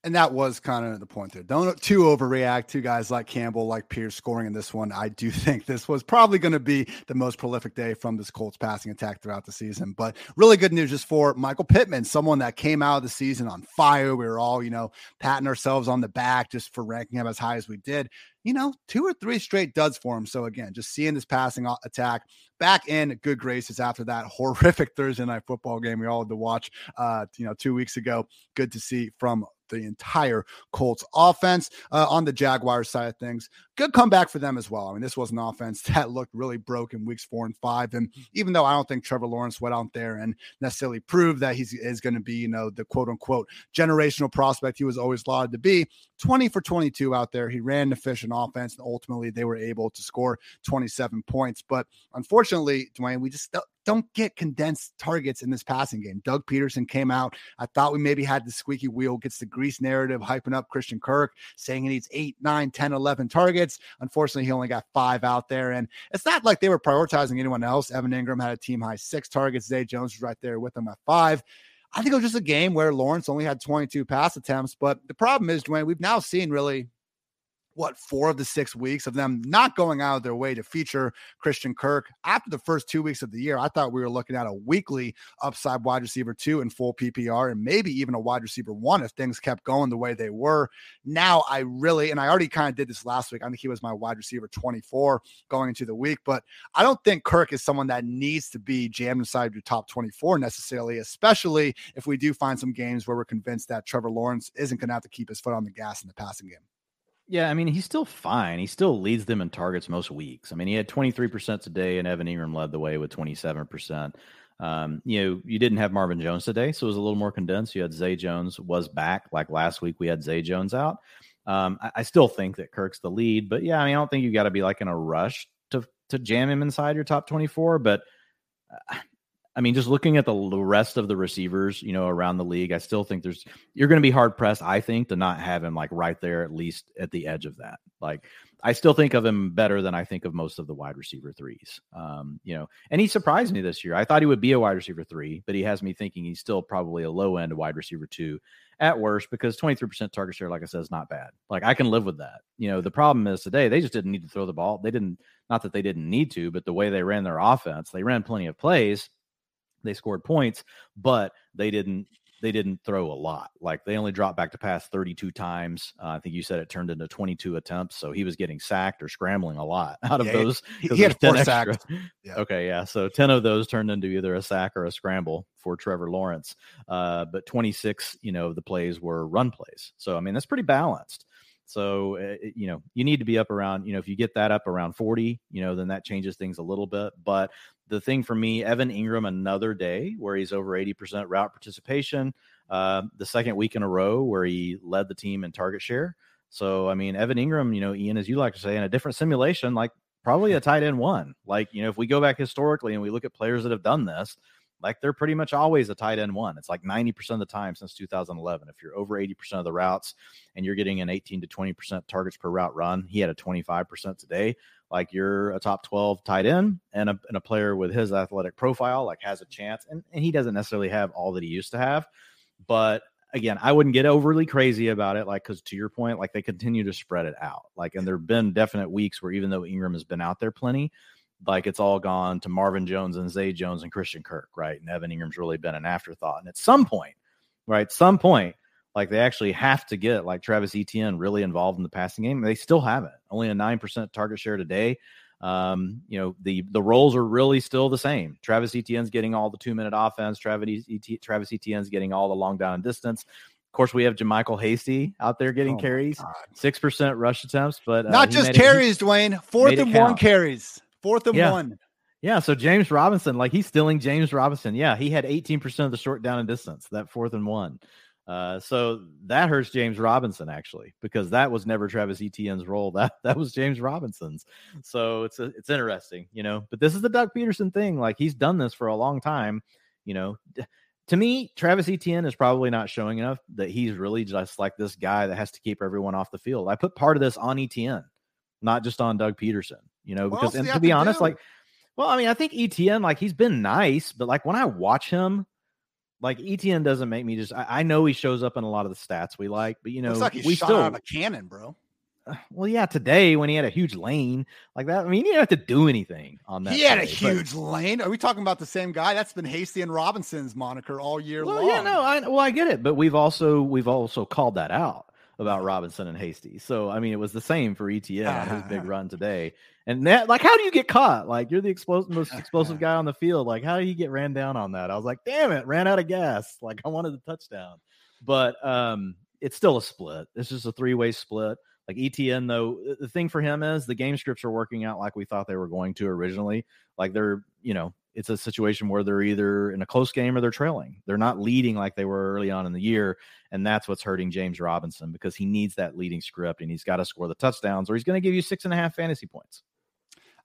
And that was kind of the point there. Don't too overreact to guys like Campbell, like Pierce scoring in this one. I do think this was probably going to be the most prolific day from this Colts passing attack throughout the season. But really good news just for Michael Pittman, someone that came out of the season on fire. We were all, you know, patting ourselves on the back just for ranking him as high as we did. You know, two or three straight duds for him. So again, just seeing this passing attack back in good graces after that horrific Thursday night football game we all had to watch, uh, you know, two weeks ago. Good to see from the entire Colts offense. Uh, on the Jaguars side of things, good comeback for them as well. I mean, this was an offense that looked really broken weeks four and five. And even though I don't think Trevor Lawrence went out there and necessarily proved that he's is going to be, you know, the quote unquote generational prospect he was always lauded to be, 20 for 22 out there. He ran an efficient offense, and ultimately they were able to score 27 points. But unfortunately, Dwain, we just don't get condensed targets in this passing game. Doug Pederson came out. I thought we maybe had the squeaky wheel, gets the grease narrative, hyping up Christian Kirk, saying he needs eight, nine, 10, 11 targets. Unfortunately, he only got five out there. And it's not like they were prioritizing anyone else. Evan Engram had a team high six targets. Zay Jones was right there with him at five. I think it was just a game where Lawrence only had 22 pass attempts. But the problem is, Dwain, we've now seen really what four of the six weeks of them not going out of their way to feature Christian Kirk. After the first two weeks of the year, I thought we were looking at a weekly upside wide receiver two in full PPR and maybe even a wide receiver one if things kept going the way they were. Now I really, and I already kind of did this last week. I think he was my wide receiver 24 going into the week, but I don't think Kirk is someone that needs to be jammed inside your top 24 necessarily, especially if we do find some games where we're convinced that Trevor Lawrence isn't going to have to keep his foot on the gas in the passing game. Yeah, I mean, he's still fine. He still leads them in targets most weeks. I mean, he had 23% today, and Evan Engram led the way with 27%. Um, you know, you didn't have Marvin Jones today, so it was a little more condensed. You had Zay Jones was back. Like last week, we had Zay Jones out. Um, I, I, still think that Kirk's the lead, but yeah, I mean, I don't think you got to be like in a rush to to jam him inside your top 24. But uh, I mean, just looking at the rest of the receivers, you know, around the league, I still think there's you're going to be hard pressed. I think to not have him like right there, at least at the edge of that. Like, I still think of him better than I think of most of the wide receiver threes. Um, you know, and he surprised me this year. I thought he would be a wide receiver three, but he has me thinking he's still probably a low end wide receiver two at worst because 23% target share, like I said, is not bad. Like I can live with that. You know, the problem is today they just didn't need to throw the ball. They didn't, not that they didn't need to, but the way they ran their offense, they ran plenty of plays they scored points, but they didn't they didn't throw a lot. Like they only dropped back to pass 32 times. Uh, I think you said it turned into 22 attempts. So he was getting sacked or scrambling a lot out of Yeah, those. He, he had four sacks. Yeah. Okay, yeah. So 10 of those turned into either a sack or a scramble for Trevor Lawrence. Uh, but 26, you know, the plays were run plays. So I mean, that's pretty balanced. So uh, you know, you need to be up around, you know, if you get that up around 40, you know, then that changes things a little bit. But the thing for me, Evan Engram, another day where he's over 80% route participation, uh, the second week in a row where he led the team in target share. So, I mean, Evan Engram, you know, Ian, as you like to say, in a different simulation, like probably a tight end one. Like, you know, if we go back historically and we look at players that have done this, like they're pretty much always a tight end one. It's like 90% of the time since 2011. If you're over 80% of the routes and you're getting an 18 to 20% targets per route run, he had a 25% today. Like you're a top 12 tight end and a, and a player with his athletic profile, like has a chance. And, and he doesn't necessarily have all that he used to have. But again, I wouldn't get overly crazy about it. Like, cause to your point, like they continue to spread it out. Like, and there have been definite weeks where even though Engram has been out there plenty, like it's all gone to Marvin Jones and Zay Jones and Christian Kirk, right? And Evan Engram's really been an afterthought. And at some point, right, some point, like they actually have to get like Travis Etienne really involved in the passing game. They still haven't. Only a nine percent target share today. Um, you know the the roles are really still the same. Travis Etienne's getting all the two minute offense. Travis Et- Travis Etienne's getting all the long down and distance. Of course, we have JaMycal Hasty out there getting Oh carries, six percent rush attempts, but uh, Not just made it- carries, Dwayne. Fourth and one carries. Fourth and Yeah. one. Yeah, so James Robinson, like he's stealing James Robinson. Yeah, he had 18% of the short down and distance, that fourth and one. Uh, so that hurts James Robinson actually, because that was never Travis Etienne's role. That that was James Robinson's. So it's a, it's interesting, you know. But this is the Doug Pederson thing. Like he's done this for a long time, you know. To me, Travis Etienne is probably not showing enough that he's really just like this guy that has to keep everyone off the field. I put part of this on Etienne, not just on Doug Pederson, you know, because and to be honest, do? like well, I mean, I think Etienne, like he's been nice, but like when I watch him, like Etienne doesn't make me just. I, I know he shows up in a lot of the stats we like, but you know, Looks like we shot still. out of a cannon, bro. Uh, well, yeah, today when he had a huge lane like that, I mean, you didn't have to do anything on that. He had a but- huge lane. Are we talking about the same guy? That's been Hasty and Robinson's moniker all year Well, long. yeah, no, I well, I get it, but we've also we've also called that out about Robinson and Hasty. So I mean, it was the same for Etienne on his big run today. And that, like, how do you get caught? Like, you're the explosive, most explosive guy on the field. Like, how do you get ran down on that? I was like, damn it, ran out of gas. Like, I wanted the touchdown, but um, it's still a split. It's just a three way split. Like Etienne, though, the thing for him is the game scripts are working out like we thought they were going to originally. Like they're, you know, it's a situation where they're either in a close game or they're trailing. They're not leading like they were early on in the year. And that's what's hurting James Robinson because he needs that leading script and he's got to score the touchdowns or he's going to give you six and a half fantasy points.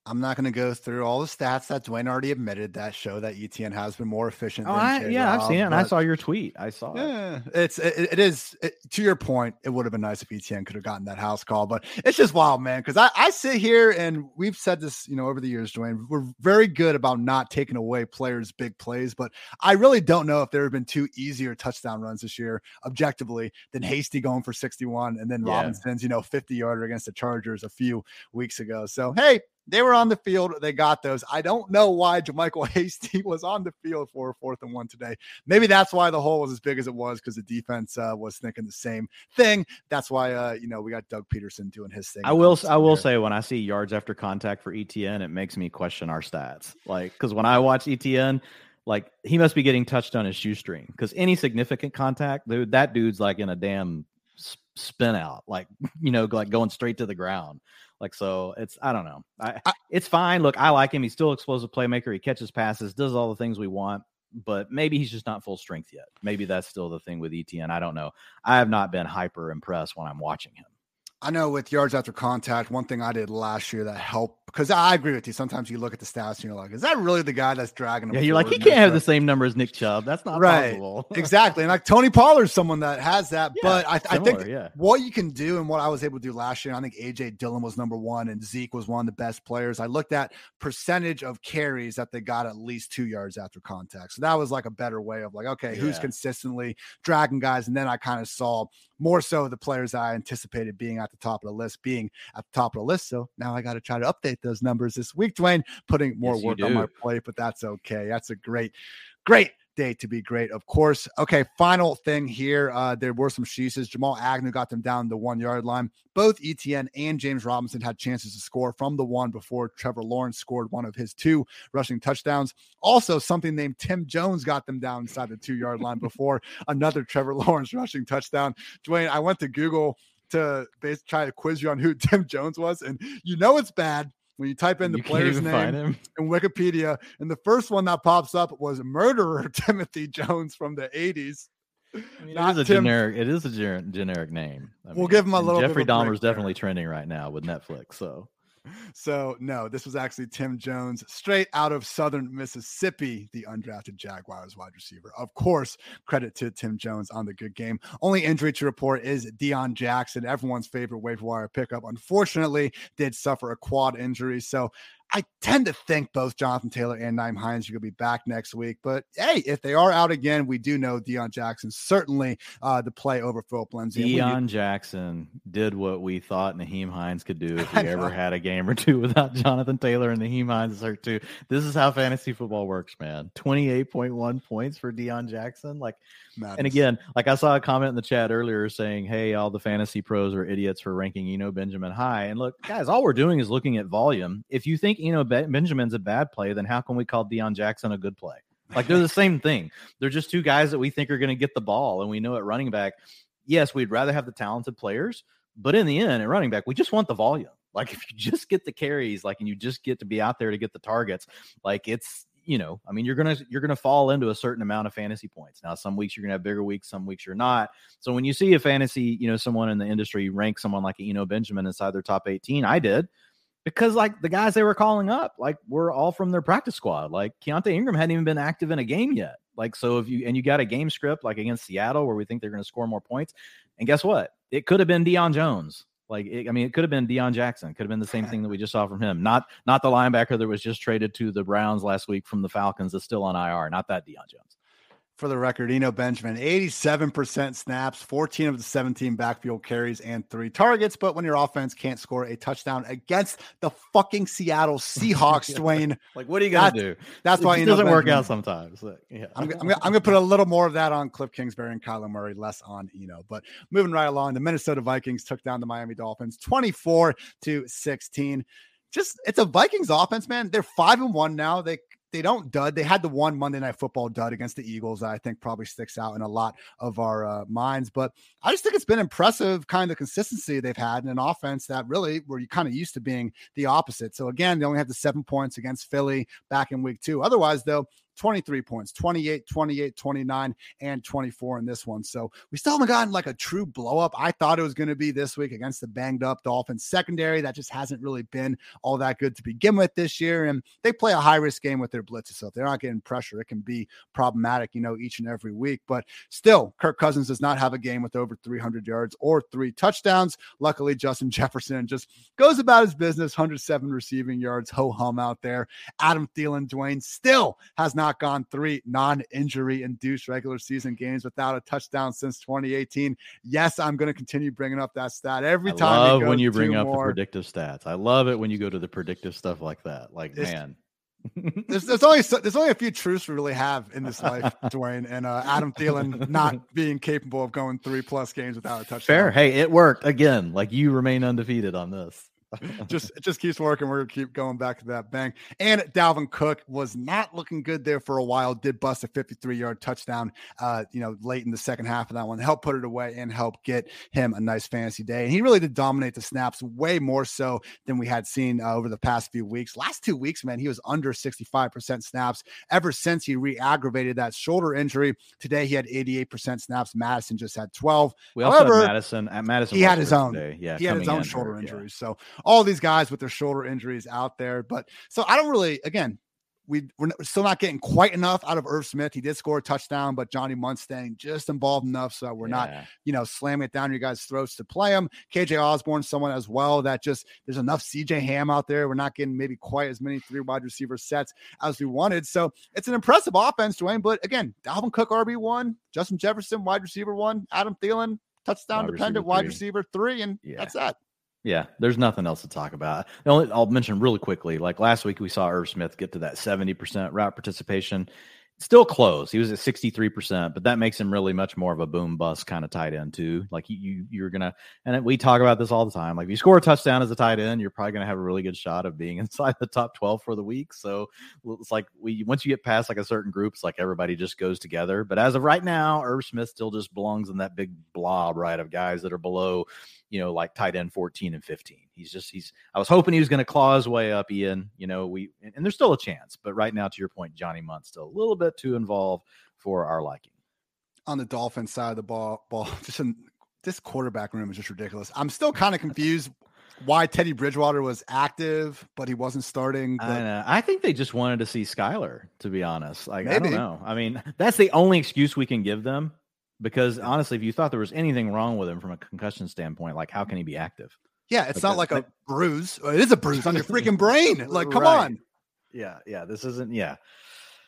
I'm not going to go through all the stats that Dwain already admitted that show that Etienne has been more efficient. Oh, than I, yeah, I've seen it. And I saw your tweet. I saw it. Yeah, it's it, it is it, to your point. It would have been nice if Etienne could have gotten that house call, but it's just wild, man. Because I, I sit here and we've said this, you know, over the years, Dwain. We're very good about not taking away players' big plays, but I really don't know if there have been two easier touchdown runs this year, objectively, than Hasty going for 61 and then Yeah. Robinson's, you know, 50 yarder against the Chargers a few weeks ago. So hey, they were on the field. They got those. I don't know why Jamichael Hasty was on the field for a fourth and one today. Maybe that's why the hole was as big as it was because the defense uh, was thinking the same thing. That's why uh, you know we got Doug Pederson doing his thing. I will. I will there. say when I see yards after contact for Etienne, it makes me question our stats. Like because when I watch Etienne, like he must be getting touched on his shoestring because any significant contact, dude, that dude's like in a damn spin out, like you know, like going straight to the ground. Like so, it's I don't know. I, I- it's fine. Look, I like him. He's still explosive playmaker. He catches passes, does all the things we want. But maybe he's just not full strength yet. Maybe that's still the thing with Etienne. I don't know. I have not been hyper impressed when I'm watching him. I know with yards after contact, one thing I did last year that helped because I agree with you. Sometimes you look at the stats and you're like, is that really the guy that's dragging him? Yeah, you're like, he can't have the same number as Nick Chubb. That's not right. possible. exactly. And like Tony Pollard's someone that has that. Yeah, but I, similar, I think yeah. what you can do and what I was able to do last year, I think AJ Dillon was number one and Zeke was one of the best players. I looked at percentage of carries that they got at least two yards after contact. So that was like a better way of like, okay, yeah. who's consistently dragging guys? And then I kind of saw more so the players I anticipated being at the top of the list, being at the top of the list. So now I got to try to update those numbers this week, Dwain, putting more yes, work on my plate, but that's okay. That's a great, great day to be great, of course. Okay, final thing here. Uh, there were some sheeses. Jamal Agnew got them down the one yard line. Both Etienne and James Robinson had chances to score from the one before Trevor Lawrence scored one of his two rushing touchdowns. Also, something named Tim Jones got them down inside the two yard line before another Trevor Lawrence rushing touchdown. Dwain, I went to Google to basically try to quiz you on who Tim Jones was, and you know it's bad when you type in the you player's name in Wikipedia, and the first one that pops up was murderer Timothy Jones from the 80s. I mean, it is a Tim. generic. It is a generic name. I we'll mean, give him a little. Jeffrey Dahmer's definitely trending right now with Netflix. So so no, this was actually Tim Jones, straight out of Southern Mississippi, the undrafted Jaguars wide receiver. Of course, credit to Tim Jones on the good game. Only injury to report is Deon Jackson, everyone's favorite waiver wire pickup. Unfortunately, did suffer a quad injury, so I tend to think both Jonathan Taylor and Nyheim Hines are going to be back next week. But hey, if they are out again, we do know Deon Jackson certainly uh, the play over Phillip Lindsay. Deon Jackson did what we thought Nyheim Hines could do if he ever had a game or two without Jonathan Taylor and Nyheim Hines hurt too. This is how fantasy football works, man. 28.1 points for Deon Jackson. Like, Madness. and again, like I saw a comment in the chat earlier saying, hey, all the fantasy pros are idiots for ranking, Eno Benjamin high. And look, guys, all we're doing is looking at volume. If you think, you know, Benjamin's a bad play, then how can we call Deon Jackson a good play? Like they're the same thing. They're just two guys that we think are going to get the ball, and we know at running back, yes, we'd rather have the talented players, but in the end, at running back, we just want the volume. Like if you just get the carries, like and you just get to be out there to get the targets, like it's you know, I mean, you're gonna you're gonna fall into a certain amount of fantasy points. Now, some weeks you're gonna have bigger weeks, some weeks you're not. So when you see a fantasy, you know, someone in the industry rank someone like Eno Benjamin inside their top 18, I did because like the guys they were calling up, like were all from their practice squad. Like Keaontay Ingram hadn't even been active in a game yet. Like so, if you and you got a game script like against Seattle where we think they're to score more points, and guess what? It could have been Deion Jones. Like it, I mean, it could have been Deon Jackson. Could have been the same thing that we just saw from him. Not not the linebacker that was just traded to the Browns last week from the Falcons is still on IR. Not that Deion Jones for the record, Eno Benjamin, 87% snaps, 14 of the 17 backfield carries, and three targets. But when your offense can't score a touchdown against the fucking Seattle Seahawks, Dwain, like what are you gonna do? That's why it doesn't work out sometimes. yeah. I'm, I'm, I'm, gonna put a little more of that on Cliff Kingsbury and Kyler Murray, less on Eno. But moving right along, the Minnesota Vikings took down the Miami Dolphins 24 to 16 just it's a Vikings offense, man. They're five and one now. They they don't dud. They had the one Monday Night Football dud against the Eagles that I think probably sticks out in a lot of our uh, minds. But I just think it's been impressive, kind of consistency they've had in an offense that really were you kind of used to being the opposite. So again, they only had the seven points against Philly back in week two. Otherwise, though, 23 points, 28, 28, 29, and 24 in this one. So we still haven't gotten like a true blow up. I thought it was going to be this week against the banged up Dolphins secondary. That just hasn't really been all that good to begin with this year. And they play a high risk game with their blitzes. So if they're not getting pressure, it can be problematic, you know, each and every week. But still, Kirk Cousins does not have a game with over 300 yards or three touchdowns. Luckily, Justin Jefferson just goes about his business, 107 receiving yards, ho hum out there. Adam Thielen, Dwain still has not not gone three non injury induced regular season games without a touchdown since 2018. Yes, I'm going to continue bringing up that stat every I time. I love when you bring up more. the predictive stats. I love it when you go to the predictive stuff like that. Like, man. there's, there's only there's only a few truths we really have in this life, Dwain, and uh, Adam Thielen not being capable of going three plus games without a touchdown. Fair. Hey, it worked again. Like you remain undefeated on this. just it just keeps working. We're gonna keep going back to that bang. And Dalvin Cook was not looking good there for a while. Did bust a 53 yard touchdown, uh, you know, late in the second half of that one. Help put it away and help get him a nice fantasy day. And he really did dominate the snaps way more so than we had seen uh, over the past few weeks. Last two weeks, man, he was under 65% snaps ever since he re-aggravated that shoulder injury. Today he had 88% snaps. Mattison just had 12. We also However, had Mattison At Mattison. he had his own. Today. Yeah, he had his own shoulder injuries. Yeah. So all these guys with their shoulder injuries out there. But so I don't really, again, we, we're still not getting quite enough out of Irv Smith. He did score a touchdown, but Johnny Munstein just involved enough so that we're yeah. not, you know, slamming it down your guys' throats to play him. KJ Osborn, someone as well that just there's enough CJ Ham out there. We're not getting maybe quite as many three wide receiver sets as we wanted. So it's an impressive offense, Dwain. But again, Dalvin Cook RB one, Justin Jefferson wide receiver one, Adam Thielen touchdown wide dependent receiver wide receiver three, and yeah. that's that. Yeah, there's nothing else to talk about. The only I'll mention really quickly, like last week we saw Irv Smith get to that 70% route participation still close. He was at 63%, but that makes him really much more of a boom bust kind of tight end too. Like you, you're to, and we talk about this all the time. Like if you score a touchdown as a tight end, you're probably to have a really good shot of being inside the top 12 for the week. So it's like we, once you get past like a certain group, it's like everybody just goes together. But as of right now, Irv Smith still just belongs in that big blob, right? Of guys that are below, you know, like tight end 14 and 15. He's just, he's, I was hoping he was going to claw his way up, Ian. You know, we, and there's still a chance, but right now, to your point, Johnny Mundt still a little bit too involved for our liking. On the Dolphin side of the ball, ball just in, this quarterback room is just ridiculous. I'm still kind of confused why Teddy Bridgewater was active, but he wasn't starting. But... I, I, think they just wanted to see Skylar, to be honest. Like, Maybe. I don't know. I mean, that's the only excuse we can give them because honestly, if you thought there was anything wrong with him from a concussion standpoint, like, how can he be active? Yeah, it's like not like a bruise. Oh, it is a bruise on your freaking brain. Like, come right. on. Yeah, yeah. This isn't. Yeah.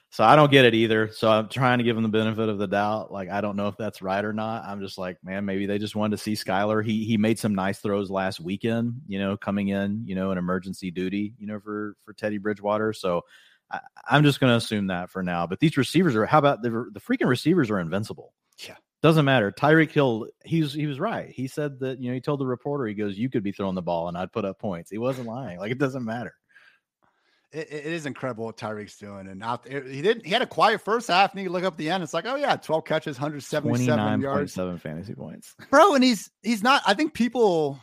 So I don't get it either. So I'm trying to give him the benefit of the doubt. Like I don't know if that's right or not. I'm just like, man, maybe they just wanted to see Skylar. He he made some nice throws last weekend. You know, coming in, you know, an emergency duty, you know, for for Teddy Bridgewater. So I, am just going to assume that for now. But these receivers are. How about the the freaking receivers are invincible? Yeah. Doesn't matter. Tyreek Hill, he's he was right. He said that you know he told the reporter he goes, "You could be throwing the ball and I'd put up points." He wasn't lying. Like it doesn't matter. it, it is incredible what Tyreek's doing, and out there, he didn't, He had a quiet first half, and you look up the end. It's like, oh yeah, twelve catches, hundred seventy-seven yards, seven fantasy points, bro. And he's he's not. I think people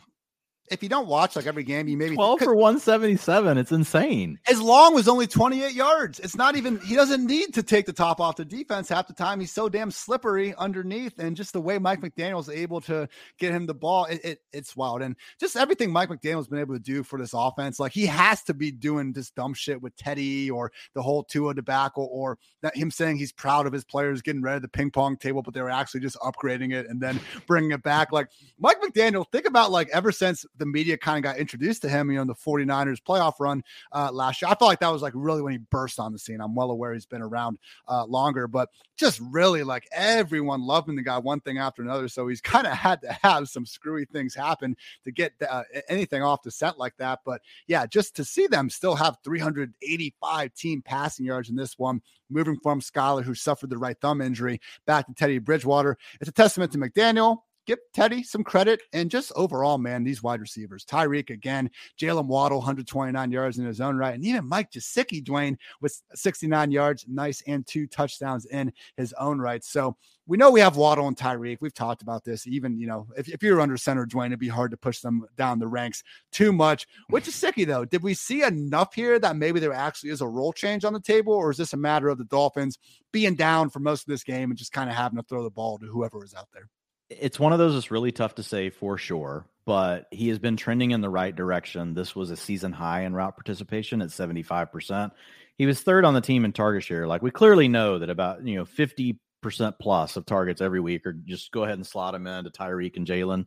if you don't watch like every game, you maybe 12 for 177. It's insane. As long as only 28 yards. It's not even he doesn't need to take the top off the defense half the time. He's so damn slippery underneath. And just the way Mike McDaniel's able to get him the ball, it, it, it's wild. And just everything Mike McDaniel's been able to do for this offense, like he has to be doing this dumb shit with Teddy or the whole Tua debacle or that him saying he's proud of his players getting rid of the ping pong table, but they were actually just upgrading it and then bringing it back. Like Mike McDaniel, think about like ever since the media kind of got introduced to him, you know, in the 49ers playoff run uh, last year. I felt like that was like really when he burst on the scene. I'm well aware he's been around uh, longer, but just really like everyone loving the guy one thing after another. So he's kind of had to have some screwy things happen to get uh, anything off the set like that. But yeah, just to see them still have 385 team passing yards in this one, moving from Skylar, who suffered the right thumb injury, back to Teddy Bridgewater. It's a testament to McDaniel give Teddy some credit. And just overall, man, these wide receivers, Tyreek again, Jaylen Waddle, 129 yards in his own right. And even Mike Gesicki, Dwain, with 69 yards, nice, and two touchdowns in his own right. So we know we have Waddle and Tyreek. We've talked about this. Even, you know, if, if you're under center, Dwain, it'd be hard to push them down the ranks too much. With Gesicki, though, did we see enough here that maybe there actually is a role change on the table? Or is this a matter of the Dolphins being down for most of this game and just kind of having to throw the ball to whoever is out there? It's one of those that's really tough to say for sure, but he has been trending in the right direction. This was a season high in route participation at 75%. He was third on the team in target share. Like we clearly know that about, you know, 50 percent plus of targets every week, or just go ahead and slot him into Tyreek and Jaylen.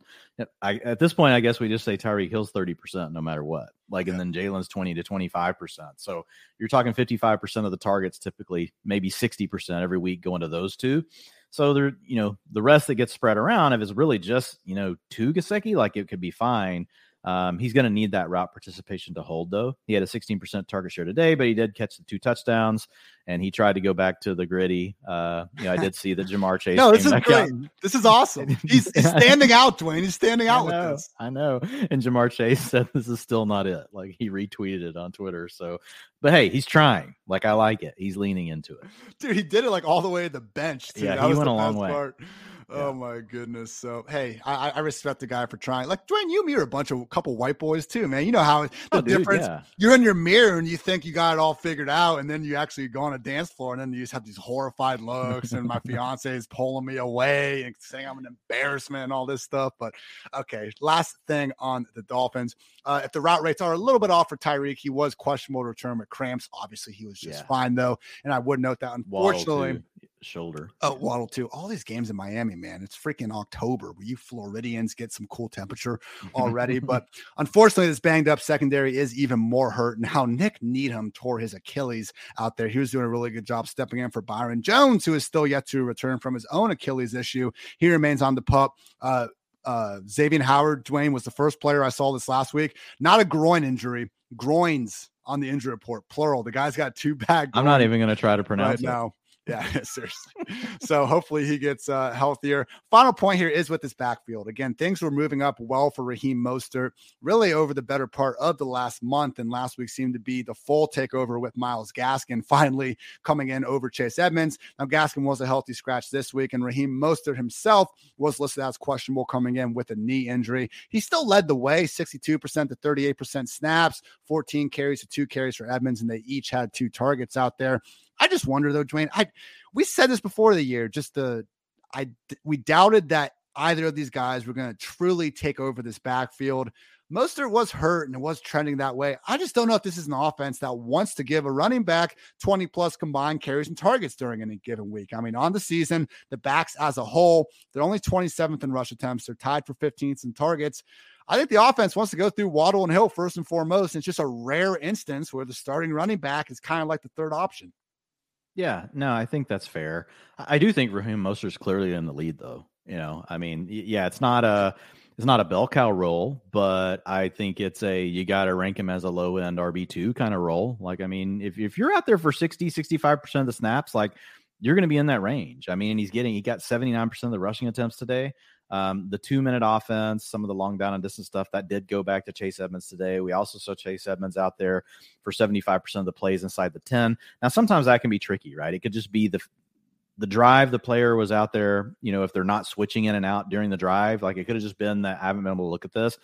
At this point, I guess we just say Tyreek Hill's thirty percent no matter what. Like, yeah. and then Jaylen's twenty to twenty five percent. So you're talking fifty five percent of the targets, typically maybe sixty percent every week going to those two. So there, you know, the rest that gets spread around, if it's really just, you know, to Gesicki, like it could be fine. Um, he's going to need that route participation to hold, though. He had a 16% target share today, but he did catch the two touchdowns, and he tried to go back to the gritty. Uh, you know, I did see that Ja'Marr Chase. no, this is great. Out. This is awesome. He's, he's standing out, Dwain. He's standing out with this. I know. And Ja'Marr Chase said this is still not it. Like he retweeted it on Twitter. So, but hey, he's trying. Like I like it. He's leaning into it. Dude, he did it like all the way to the bench. Too. Yeah, that he went a long way. Part. Oh my goodness! So hey, I, I, respect the guy for trying. Like Dwain, you are a bunch of couple white boys too, man. You know how the oh, difference. Dude, yeah. You're in your mirror and you think you got it all figured out, and then you actually go on a dance floor, and then you just have these horrified looks, and my fiance is pulling me away and saying I'm an embarrassment and all this stuff. But okay, last thing on the Dolphins. Uh, if the route rates are a little bit off for Tyreek, he was questionable to return with cramps. Obviously, he was just yeah. fine though, and I would note that unfortunately shoulder. Oh, Waddle too. All these games in Miami, man. It's freaking October where you Floridians get some cool temperature already. but unfortunately, this banged up secondary is even more hurt. Now, Nik Needham tore his Achilles out there. He was doing a really good job stepping in for Byron Jones, who is still yet to return from his own Achilles issue. He remains on the pup. Uh, uh, Xavier Howard, Dwain was the first player I saw this last week. Not a groin injury, groins on the injury report, plural. The guy's got two bad. I'm not even going to try to pronounce right it. now. Yeah, seriously. so hopefully he gets uh, healthier. Final point here is with this backfield. Again, things were moving up well for Raheem Mostert really over the better part of the last month. And last week seemed to be the full takeover with Myles Gaskin finally coming in over Chase Edmonds. Now, Gaskin was a healthy scratch this week, and Raheem Mostert himself was listed as questionable coming in with a knee injury. He still led the way 62% to 38% snaps, 14 carries to two carries for Edmonds, and they each had two targets out there. I just wonder though, Dwain. I we said this before the year. Just the I we doubted that either of these guys were going to truly take over this backfield. Mostert was hurt and it was trending that way. I just don't know if this is an offense that wants to give a running back 20 plus combined carries and targets during any given week. I mean, on the season, the backs as a whole, they're only 27th in rush attempts. They're tied for 15th in targets. I think the offense wants to go through Waddle and Hill first and foremost. It's just a rare instance where the starting running back is kind of like the third option. Yeah, no, I think that's fair. I do think Raheem Mostert's clearly in the lead, though. You know, I mean, yeah, it's not a it's not a bell cow role, but I think it's a you got to rank him as a low end RB two kind of role. Like, I mean, if if you're out there for 60, 65 percent of the snaps, like you're going to be in that range. I mean, he's getting he got 79 percent of the rushing attempts today. Um, the two minute offense, some of the long down and distance stuff that did go back to Chase Edmonds today. We also saw Chase Edmonds out there for 75% of the plays inside the 10. Now, sometimes that can be tricky, right? It could just be the the drive the player was out there, you know, if they're not switching in and out during the drive, like it could have just been that I haven't been able to look at this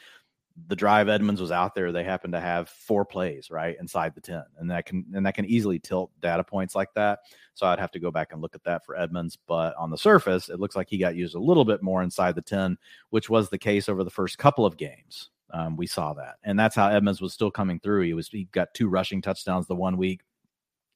the drive Edmonds was out there, they happen to have four plays right inside the 10. And that can and that can easily tilt data points like that. So I'd have to go back and look at that for Edmonds. But on the surface, it looks like he got used a little bit more inside the 10, which was the case over the first couple of games. Um, we saw that. And that's how Edmonds was still coming through. He was he got two rushing touchdowns the one week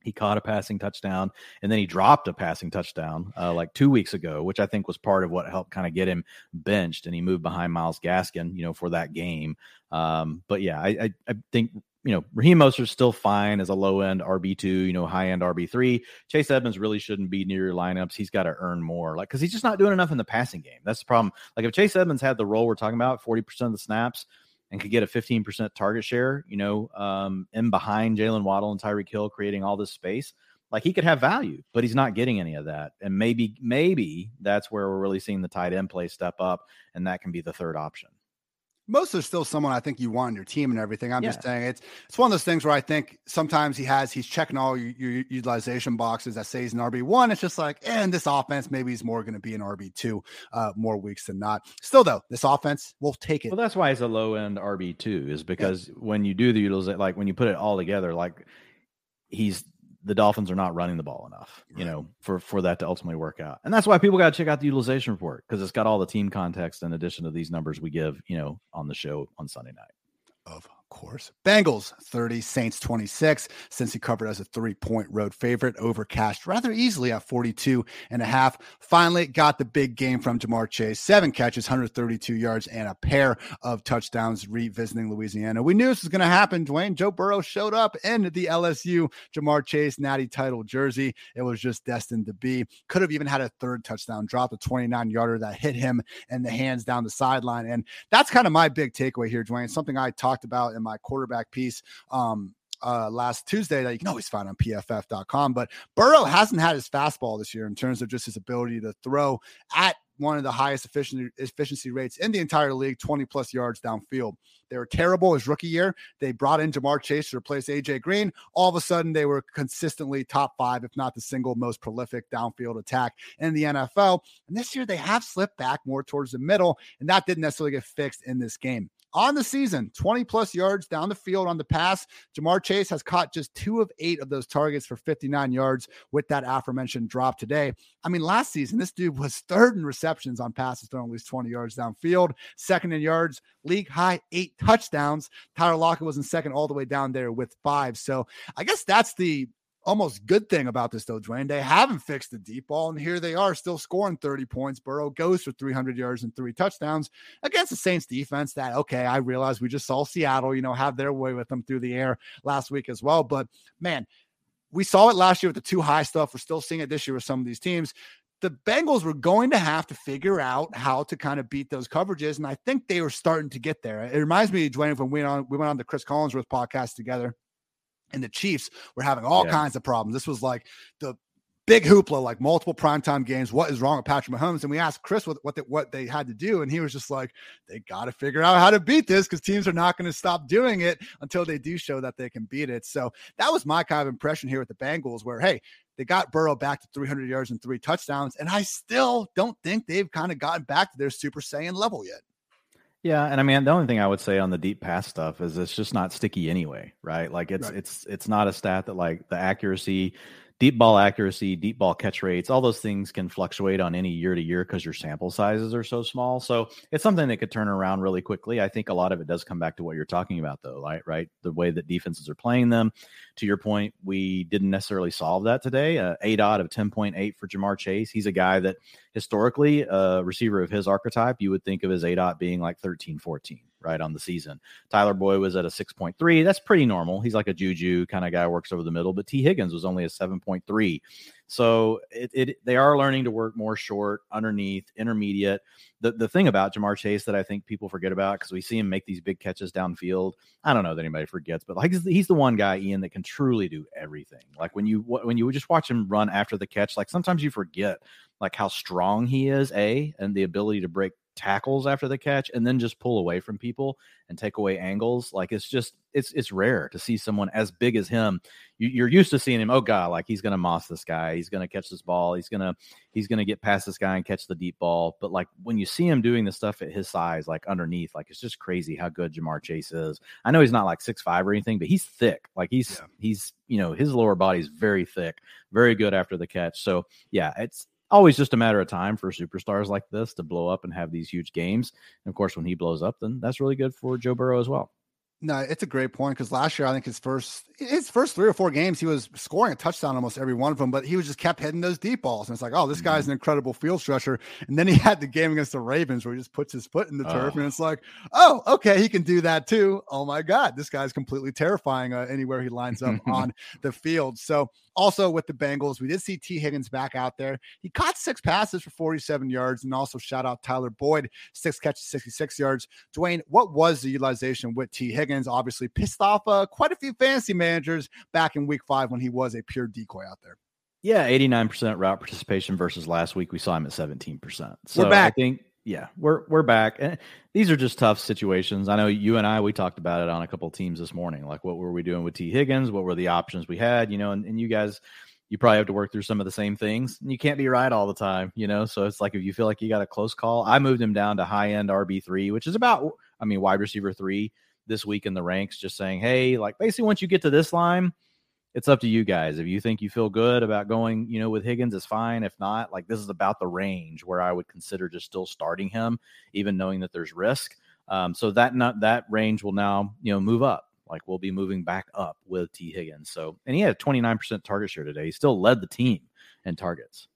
he caught a passing touchdown and then he dropped a passing touchdown uh, like two weeks ago, which I think was part of what helped kind of get him benched. And he moved behind Myles Gaskin, you know, for that game. Um, but yeah, I, I, I, think, you know, Raheem Mostert's still fine as a low end RB2, you know, high end RB3. Chase Edmonds really shouldn't be near your lineups. He's got to earn more, like, because he's just not doing enough in the passing game. That's the problem. Like, if Chase Edmonds had the role we're talking about, 40% of the snaps, and could get a 15% target share, you know, um, in behind Jaylen Waddle and Tyreek Hill, creating all this space, like he could have value, but he's not getting any of that. And maybe, maybe that's where we're really seeing the tight end play step up, and that can be the third option most are still someone I think you want on your team and everything. I'm yeah. just saying it's it's one of those things where I think sometimes he has he's checking all your, your utilization boxes that say he's an RB one. It's just like, and eh, this offense maybe he's more going to be an RB two uh, more weeks than not. Still though, this offense will take it. Well, that's why it's a low end RB two is because yeah. when you do the utilization, like when you put it all together, like he's the Dolphins are not running the ball enough, you know, for for that to ultimately work out. And that's why people got to check out the utilization report because it's got all the team context in addition to these numbers we give, you know, on the show on Sunday night. Of course. Bengals 30, Saints 26. Cincy covered as a three point road favorite, over cashed rather easily at 42 and a half. Finally, got the big game from Ja'Marr Chase. Seven catches, 132 yards, and a pair of touchdowns revisiting Louisiana. We knew this was going to happen. Dwain Joe Burrow showed up in the LSU Ja'Marr Chase natty title jersey. It was just destined to be. Could have even had a third touchdown, dropped a 29 yarder that hit him in the hands down the sideline. And that's kind of my big takeaway here, Dwain. Something I talked about in my quarterback piece um, uh, last Tuesday that you can always find on pff.com. But Burrow hasn't had his fastball this year in terms of just his ability to throw at one of the highest efficiency efficiency rates in the entire league, 20 plus yards downfield. They were terrible his rookie year. They brought in Ja'Marr Chase to replace AJ Green. All of a sudden, they were consistently top five, if not the single most prolific downfield attack in the NFL. And this year, they have slipped back more towards the middle, and that didn't necessarily get fixed in this game on the season 20 plus yards down the field on the pass. Ja'Marr Chase has caught just two of eight of those targets for 59 yards with that aforementioned drop today. I mean, last season, this dude was third in receptions on passes thrown at least 20 yards downfield, second in yards, league high eight touchdowns. Tyler Lockett was in second all the way down there with five. So I guess that's the almost good thing about this though, Dwain. They haven't fixed the deep ball, and here they are still scoring 30 points. Burrow goes for 300 yards and three touchdowns against the Saints defense. That okay, I realize we just saw Seattle, you know, have their way with them through the air last week as well. But man, we saw it last year with the two high stuff. We're still seeing it this year with some of these teams. The Bengals were going to have to figure out how to kind of beat those coverages, and I think they were starting to get there. It reminds me, Dwain, when we went on we went on the Chris Collinsworth podcast together and the Chiefs were having all yeah. kinds of problems. This was like the big hoopla, like multiple primetime games. What is wrong with Patrick Mahomes? And we asked Chris what what, the, what they had to do, and he was just like, they got to figure out how to beat this because teams are not going to stop doing it until they do show that they can beat it. So that was my kind of impression here with the Bengals, where hey. They got Burrow back to 300 yards and three touchdowns, and I still don't think they've kind of gotten back to their Super Saiyan level yet. Yeah, and I mean the only thing I would say on the deep pass stuff is it's just not sticky anyway, right? Like it's right. it's it's not a stat that like the accuracy deep ball accuracy, deep ball catch rates, all those things can fluctuate on any year to year because your sample sizes are so small. So it's something that could turn around really quickly. I think a lot of it does come back to what you're talking about, though, right? Right, the way that defenses are playing them. To your point, we didn't necessarily solve that today. Uh, aDOT of 10.8 for Ja'Marr Chase. He's a guy that historically, a receiver of his archetype, you would think of his dot being like 13, 14 right on the season. Tyler Boyd was at a 6.3. That's pretty normal. He's like a juju kind of guy, works over the middle, but Tee Higgins was only a 7.3. So it, it they are learning to work more short, underneath, intermediate. The the thing about Ja'Marr Chase that I think people forget about because we see him make these big catches downfield. I don't know that anybody forgets, but like he's the one guy, Ian, that can truly do everything. Like when you when you just watch him run after the catch, like sometimes you forget like how strong he is, a and the ability to break tackles after the catch and then just pull away from people and take away angles. Like it's just it's it's rare to see someone as big as him. You, are used to seeing him. Oh god, like he's gonna moss this guy. He's gonna catch this ball. He's gonna he's gonna get past this guy and catch the deep ball. But like when you see him doing the stuff at his size, like underneath, like it's just crazy how good Ja'Marr Chase is. I know he's not like six five or anything, but he's thick. Like he's yeah. he's you know his lower body is very thick, very good after the catch. So yeah, it's always just a matter of time for superstars like this to blow up and have these huge games. And of course, when he blows up, then that's really good for Joe Burrow as well. No, it's a great point because last year I think his first his first three or four games he was scoring a touchdown almost every one of them, but he was just kept hitting those deep balls, and it's like, oh, this guy's mm-hmm. an incredible field stretcher. And then he had the game against the Ravens where he just puts his foot in the turf, and it's like, oh, okay, he can do that too. Oh my God, this guy's completely terrifying uh, anywhere he lines up on the field. So also with the Bengals, we did see Tee Higgins back out there. He caught six passes for 47 yards, and also shout out Tyler Boyd, six catches, 66 yards. Dwain, what was the utilization with Tee Higgins? Obviously pissed off uh, quite a few fantasy managers back in week five when he was a pure decoy out there. Yeah, 89% route participation versus last week we saw him at 17%. So we're back. I think yeah, we're we're back. And these are just tough situations. I know you and I we talked about it on a couple teams this morning. Like what were we doing with Tee Higgins? What were the options we had? You know, and, and you guys you probably have to work through some of the same things. And you can't be right all the time, you know. So it's like if you feel like you got a close call, I moved him down to high end RB three, which is about I mean wide receiver three this week in the ranks, just saying, hey, like basically once you get to this line, it's up to you guys. If you think you feel good about going, you know, with Higgins, is fine. If not, like this is about the range where I would consider just still starting him, even knowing that there's risk. Um, so that not that range will now you know move up. Like we'll be moving back up with Tee Higgins. So and he had a 29% target share today. He still led the team in targets.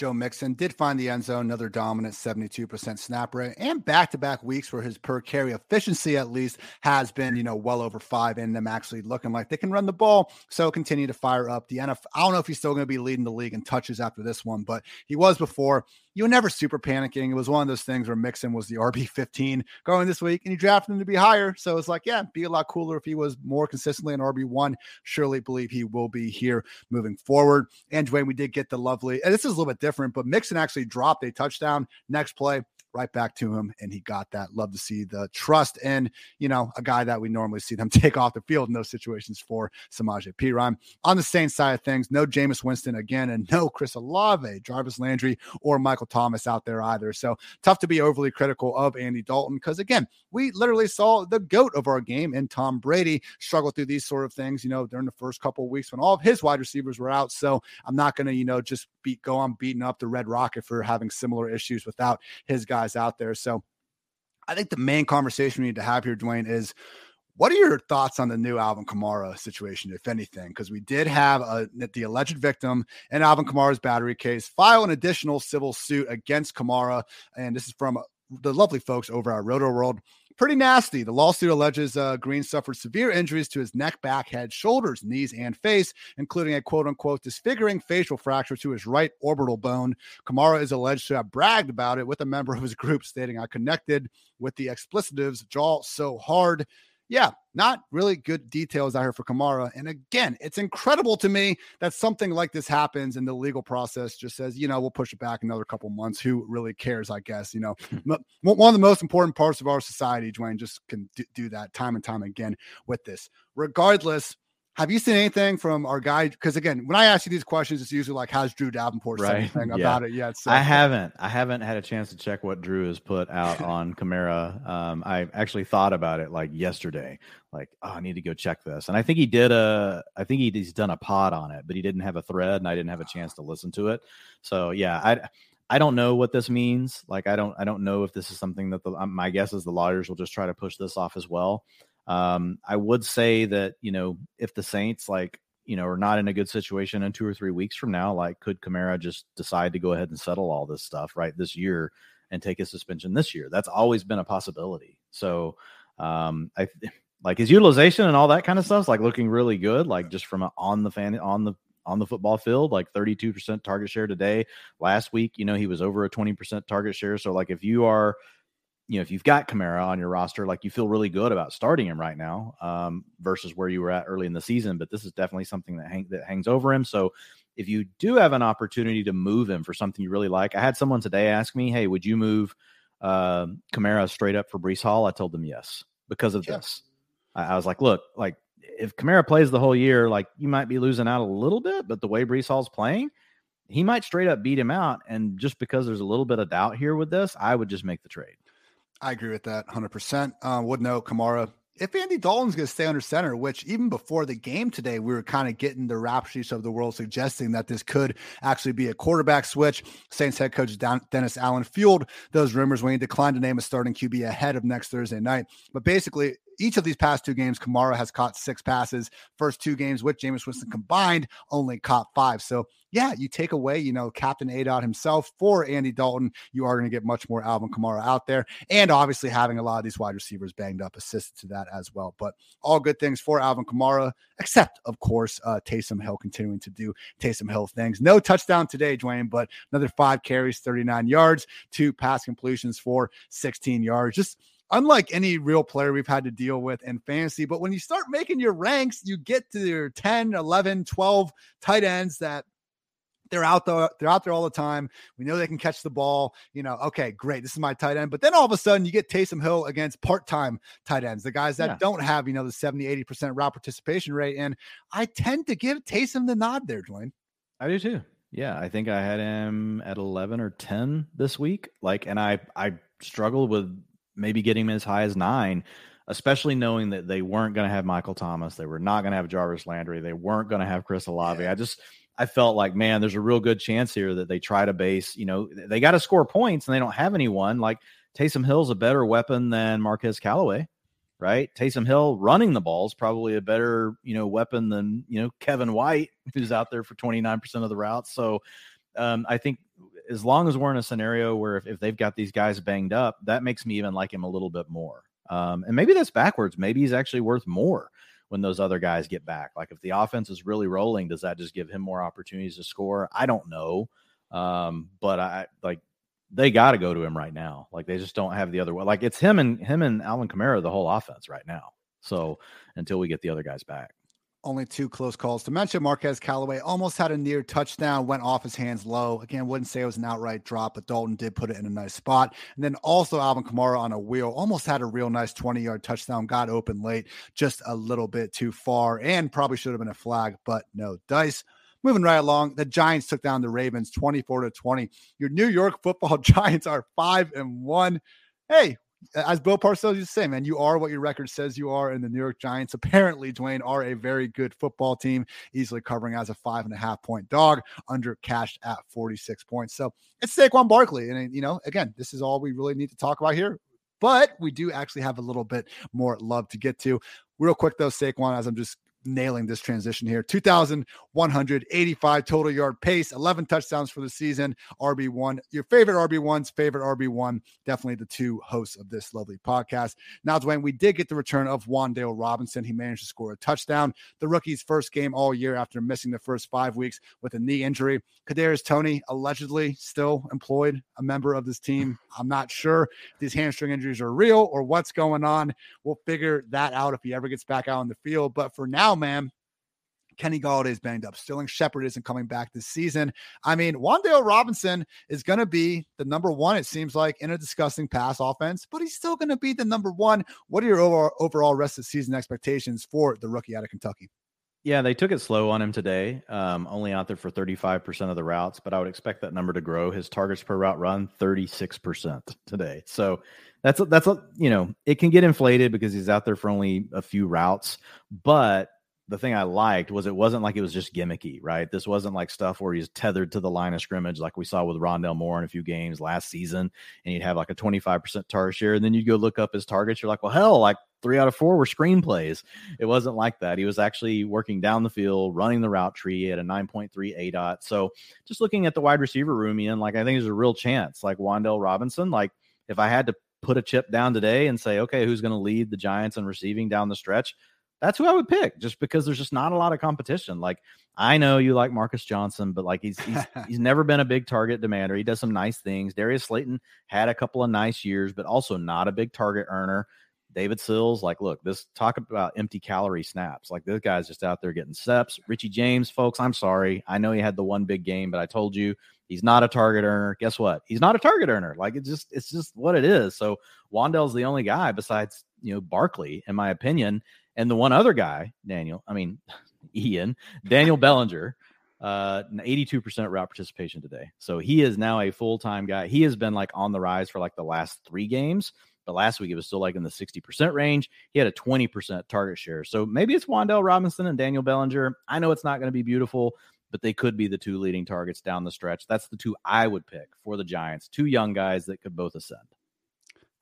Joe Mixon did find the end zone, another dominant 72% snap rate, and back to back weeks where his per carry efficiency, at least, has been, you know, well over five, and them actually looking like they can run the ball. So continue to fire up the NFL. I don't know if he's still going to be leading the league in touches after this one, but he was before you were never super panicking. It was one of those things where Mixon was the RB 15 going this week, and you drafted him to be higher. So it's like, yeah, be a lot cooler if he was more consistently an RB one. Surely believe he will be here moving forward. And Dwain, we did get the lovely, and this is a little bit different, but Mixon actually dropped a touchdown. Next play, right back to him, and he got that. Love to see the trust and you know a guy that we normally see them take off the field in those situations for Samaje Perine. On the same side of things, no Jameis Winston again, and no Chris Olave, Jarvis Landry, or Michael Thomas out there either. So tough to be overly critical of Andy Dalton because again, we literally saw the goat of our game and Tom Brady struggle through these sort of things. You know, during the first couple of weeks when all of his wide receivers were out. So I'm not going to you know just beat go on beating up the Red Rocket for having similar issues without his guys guys out there. So I think the main conversation we need to have here, Dwain, is what are your thoughts on the new Alvin Kamara situation, if anything? Because we did have a, the alleged victim in Alvin Kamara's battery case file an additional civil suit against Kamara. And this is from the lovely folks over at Rotoworld pretty nasty. The lawsuit alleges uh, Green suffered severe injuries to his neck, back, head, shoulders, knees, and face, including a quote unquote disfiguring facial fracture to his right orbital bone. Kamara is alleged to have bragged about it with a member of his group, stating, I connected with the explicitives jaw so hard yeah, not really good details out here for Kamara. And again, it's incredible to me that something like this happens and the legal process just says, you know, we'll push it back another couple months. Who really cares? I guess, you know, hmm. one of the most important parts of our society, Dwain, just can do that time and time again with this. Regardless, have you seen anything from our guy? Because again, when I ask you these questions, it's usually like, "Has Drew Davenport right. anything yeah. about it yet?" So. I haven't. I haven't had a chance to check what Drew has put out on Kamara. Um, I actually thought about it like yesterday. Like, oh, I need to go check this. And I think he did a. I think he's done a pod on it, but he didn't have a thread, and I didn't have a chance to listen to it. So yeah, I. I don't know what this means. Like, I don't, I don't know if this is something that the, my guess is the lawyers will just try to push this off as well. Um, I would say that you know if the Saints like you know are not in a good situation in two or three weeks from now, like could Kamara just decide to go ahead and settle all this stuff right this year and take a suspension this year? That's always been a possibility. So um, I like his utilization and all that kind of stuff like looking really good, like just from a, on the fan on the on the football field, like 32% target share today. Last week, you know, he was over a 20% target share. So, like, if you are you know, if you've got Kamara on your roster, like you feel really good about starting him right now um, versus where you were at early in the season. But this is definitely something that hang, that hangs over him. So if you do have an opportunity to move him for something you really like, I had someone today ask me, "Hey, would you move uh, Kamara straight up for Breece Hall?" I told them yes because of this. I, I was like, "Look, like if Kamara plays the whole year, like you might be losing out a little bit, but the way Breece Hall's playing." He might straight up beat him out. And just because there's a little bit of doubt here with this, I would just make the trade. I agree with that 100%. Uh, would note Kamara, if Andy Dalton's going to stay under center, which even before the game today, we were kind of getting the rap sheets of the world suggesting that this could actually be a quarterback switch. Saints head coach Dennis Allen fueled those rumors when he declined to name a starting QB ahead of next Thursday night. But basically, each of these past two games, Kamara has caught six passes. First two games with Jameis Winston combined, only caught five. So, yeah, you take away, you know, Captain aDOT himself for Andy Dalton, you are going to get much more Alvin Kamara out there. And obviously having a lot of these wide receivers banged up assisted to that as well. But all good things for Alvin Kamara, except, of course, uh, Taysom Hill continuing to do Taysom Hill things. No touchdown today, Dwain, but another five carries, 39 yards, two pass completions for 16 yards. Just unlike any real player we've had to deal with in fantasy. But when you start making your ranks, you get to your 10, 11, 12 tight ends that they're out there, they're out there all the time. We know they can catch the ball. You know, okay, great. This is my tight end. But then all of a sudden you get Taysom Hill against part-time tight ends, the guys that yeah. don't have, you know, the 70, 80% route participation rate. And I tend to give Taysom the nod there, Dwain. I do too. Yeah. I think I had him at 11 or 10 this week. Like, and I, I struggled with maybe getting him as high as nine, especially knowing that they weren't going to have Michael Thomas, they were not going to have Jarvis Landry, they weren't going to have Chris Olave. I just I felt like, man, there's a real good chance here that they try to base, you know, they got to score points and they don't have anyone. Like Taysom Hill's a better weapon than Marquez Callaway, right? Taysom Hill running the ball is probably a better, you know, weapon than, you know, Kevin White, who's out there for 29% of the routes. So um, I think as long as we're in a scenario where if, if they've got these guys banged up, that makes me even like him a little bit more. Um, and maybe that's backwards. Maybe he's actually worth more when those other guys get back. Like if the offense is really rolling, does that just give him more opportunities to score? I don't know. Um, but I like they got to go to him right now. Like they just don't have the other way. Like it's him and him and Alvin Kamara, the whole offense right now. So until we get the other guys back. Only two close calls to mention. Marquez Callaway almost had a near touchdown, went off his hands low. Again, wouldn't say it was an outright drop, but Dalton did put it in a nice spot. And then also Alvin Kamara on a wheel, almost had a real nice 20 yard touchdown, got open late, just a little bit too far, and probably should have been a flag, but no dice. Moving right along, the Giants took down the Ravens 24 to 20. Your New York football Giants are five and one. Hey, as Bill Parcells used to say, man, you are what your record says you are. And the New York Giants, apparently, Dwain, are a very good football team, easily covering as a five and a half point dog, under cash at 46 points. So it's Saquon Barkley. And, you know, again, this is all we really need to talk about here. But we do actually have a little bit more love to get to. Real quick, though, Saquon, as I'm just nailing this transition here. 2,185 total yard pace, 11 touchdowns for the season. RB1, your favorite RB1's favorite RB1, definitely the two hosts of this lovely podcast. Now, Dwain, we did get the return of Wan'Dale Robinson. He managed to score a touchdown. The rookie's first game all year after missing the first five weeks with a knee injury. Kadarius Toney, allegedly still employed, a member of this team. I'm not sure these hamstring injuries are real or what's going on. We'll figure that out if he ever gets back out on the field. But for now, man, Kenny Golladay is banged up. Sterling Shepard isn't coming back this season. I mean, Wan'Dale Robinson is going to be the number one, it seems like, in a disgusting pass offense, but he's still going to be the number one. What are your overall, overall rest of season expectations for the rookie out of Kentucky? Yeah, they took it slow on him today. Um, only out there for 35% of the routes, but I would expect that number to grow. His targets per route run 36% today. So that's a, that's a, you know, it can get inflated because he's out there for only a few routes, but the thing I liked was it wasn't like it was just gimmicky, right? This wasn't like stuff where he's tethered to the line of scrimmage like we saw with Rondale Moore in a few games last season, and you'd have like a 25% target share, and then you'd go look up his targets. You're like, well, hell, like three out of four were screenplays. It wasn't like that. He was actually working down the field, running the route tree at a 9.3 aDOT. So just looking at the wide receiver room, Ian, like I think there's a real chance. Like Wan'Dale Robinson, like if I had to put a chip down today and say, okay, who's going to lead the Giants in receiving down the stretch? That's who I would pick just because there's just not a lot of competition. Like I know you like Marcus Johnson, but like he's he's he's never been a big target demander. He does some nice things. Darius Slayton had a couple of nice years, but also not a big target earner. David Sills, like, look, this talk about empty calorie snaps. Like this guy's just out there getting steps. Richie James, folks, I'm sorry. I know he had the one big game, but I told you he's not a target earner. Guess what? He's not a target earner. Like it's just it's just what it is. So Wan'Dale's the only guy besides you know Barkley, in my opinion, and the one other guy, Daniel, I mean, Ian, Daniel Bellinger, uh, 82% route participation today. So he is now a full time guy. He has been like on the rise for like the last three games. But last week it was still like in the 60% range. He had a 20% target share. So maybe it's Wan'Dale Robinson and Daniel Bellinger. I know it's not going to be beautiful, but they could be the two leading targets down the stretch. That's the two I would pick for the Giants. Two young guys that could both ascend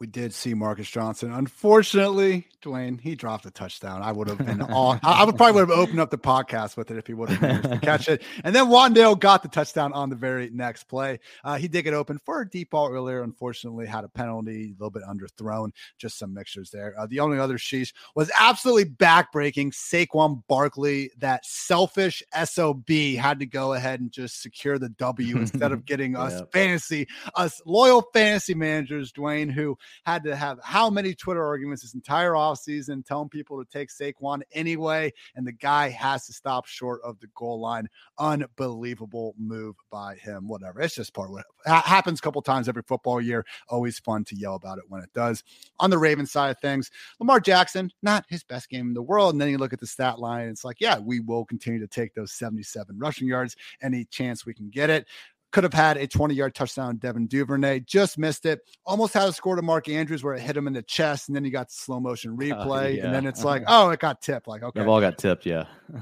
we did see Marcus Johnson. Unfortunately, Dwain, he dropped a touchdown. I would have been all I would probably would have opened up the podcast with it if he would have managed to catch it. And then Wan'Dale got the touchdown on the very next play. Uh, he did get open for a deep ball earlier. Unfortunately, had a penalty, a little bit underthrown, just some mixtures there. Uh, the only other sheesh was absolutely backbreaking. Saquon Barkley, that selfish SOB, had to go ahead and just secure the W instead of getting us fantasy, us loyal fantasy managers, Dwain, who had to have how many Twitter arguments this entire offseason telling people to take Saquon anyway. And the guy has to stop short of the goal line. Unbelievable move by him. Whatever. It's just part of what happens a couple times every football year. Always fun to yell about it when it does. On the Ravens side of things, Lamar Jackson, not his best game in the world. And then you look at the stat line, it's like, yeah, we will continue to take those 77 rushing yards any chance we can get it could have had a 20 yard touchdown. Devin Duvernay just missed it. Almost had a score to Mark Andrews where it hit him in the chest, and then he got slow motion replay, uh, yeah. and then it's like, oh, it got tipped. Like, okay, the ball got tipped. Yeah,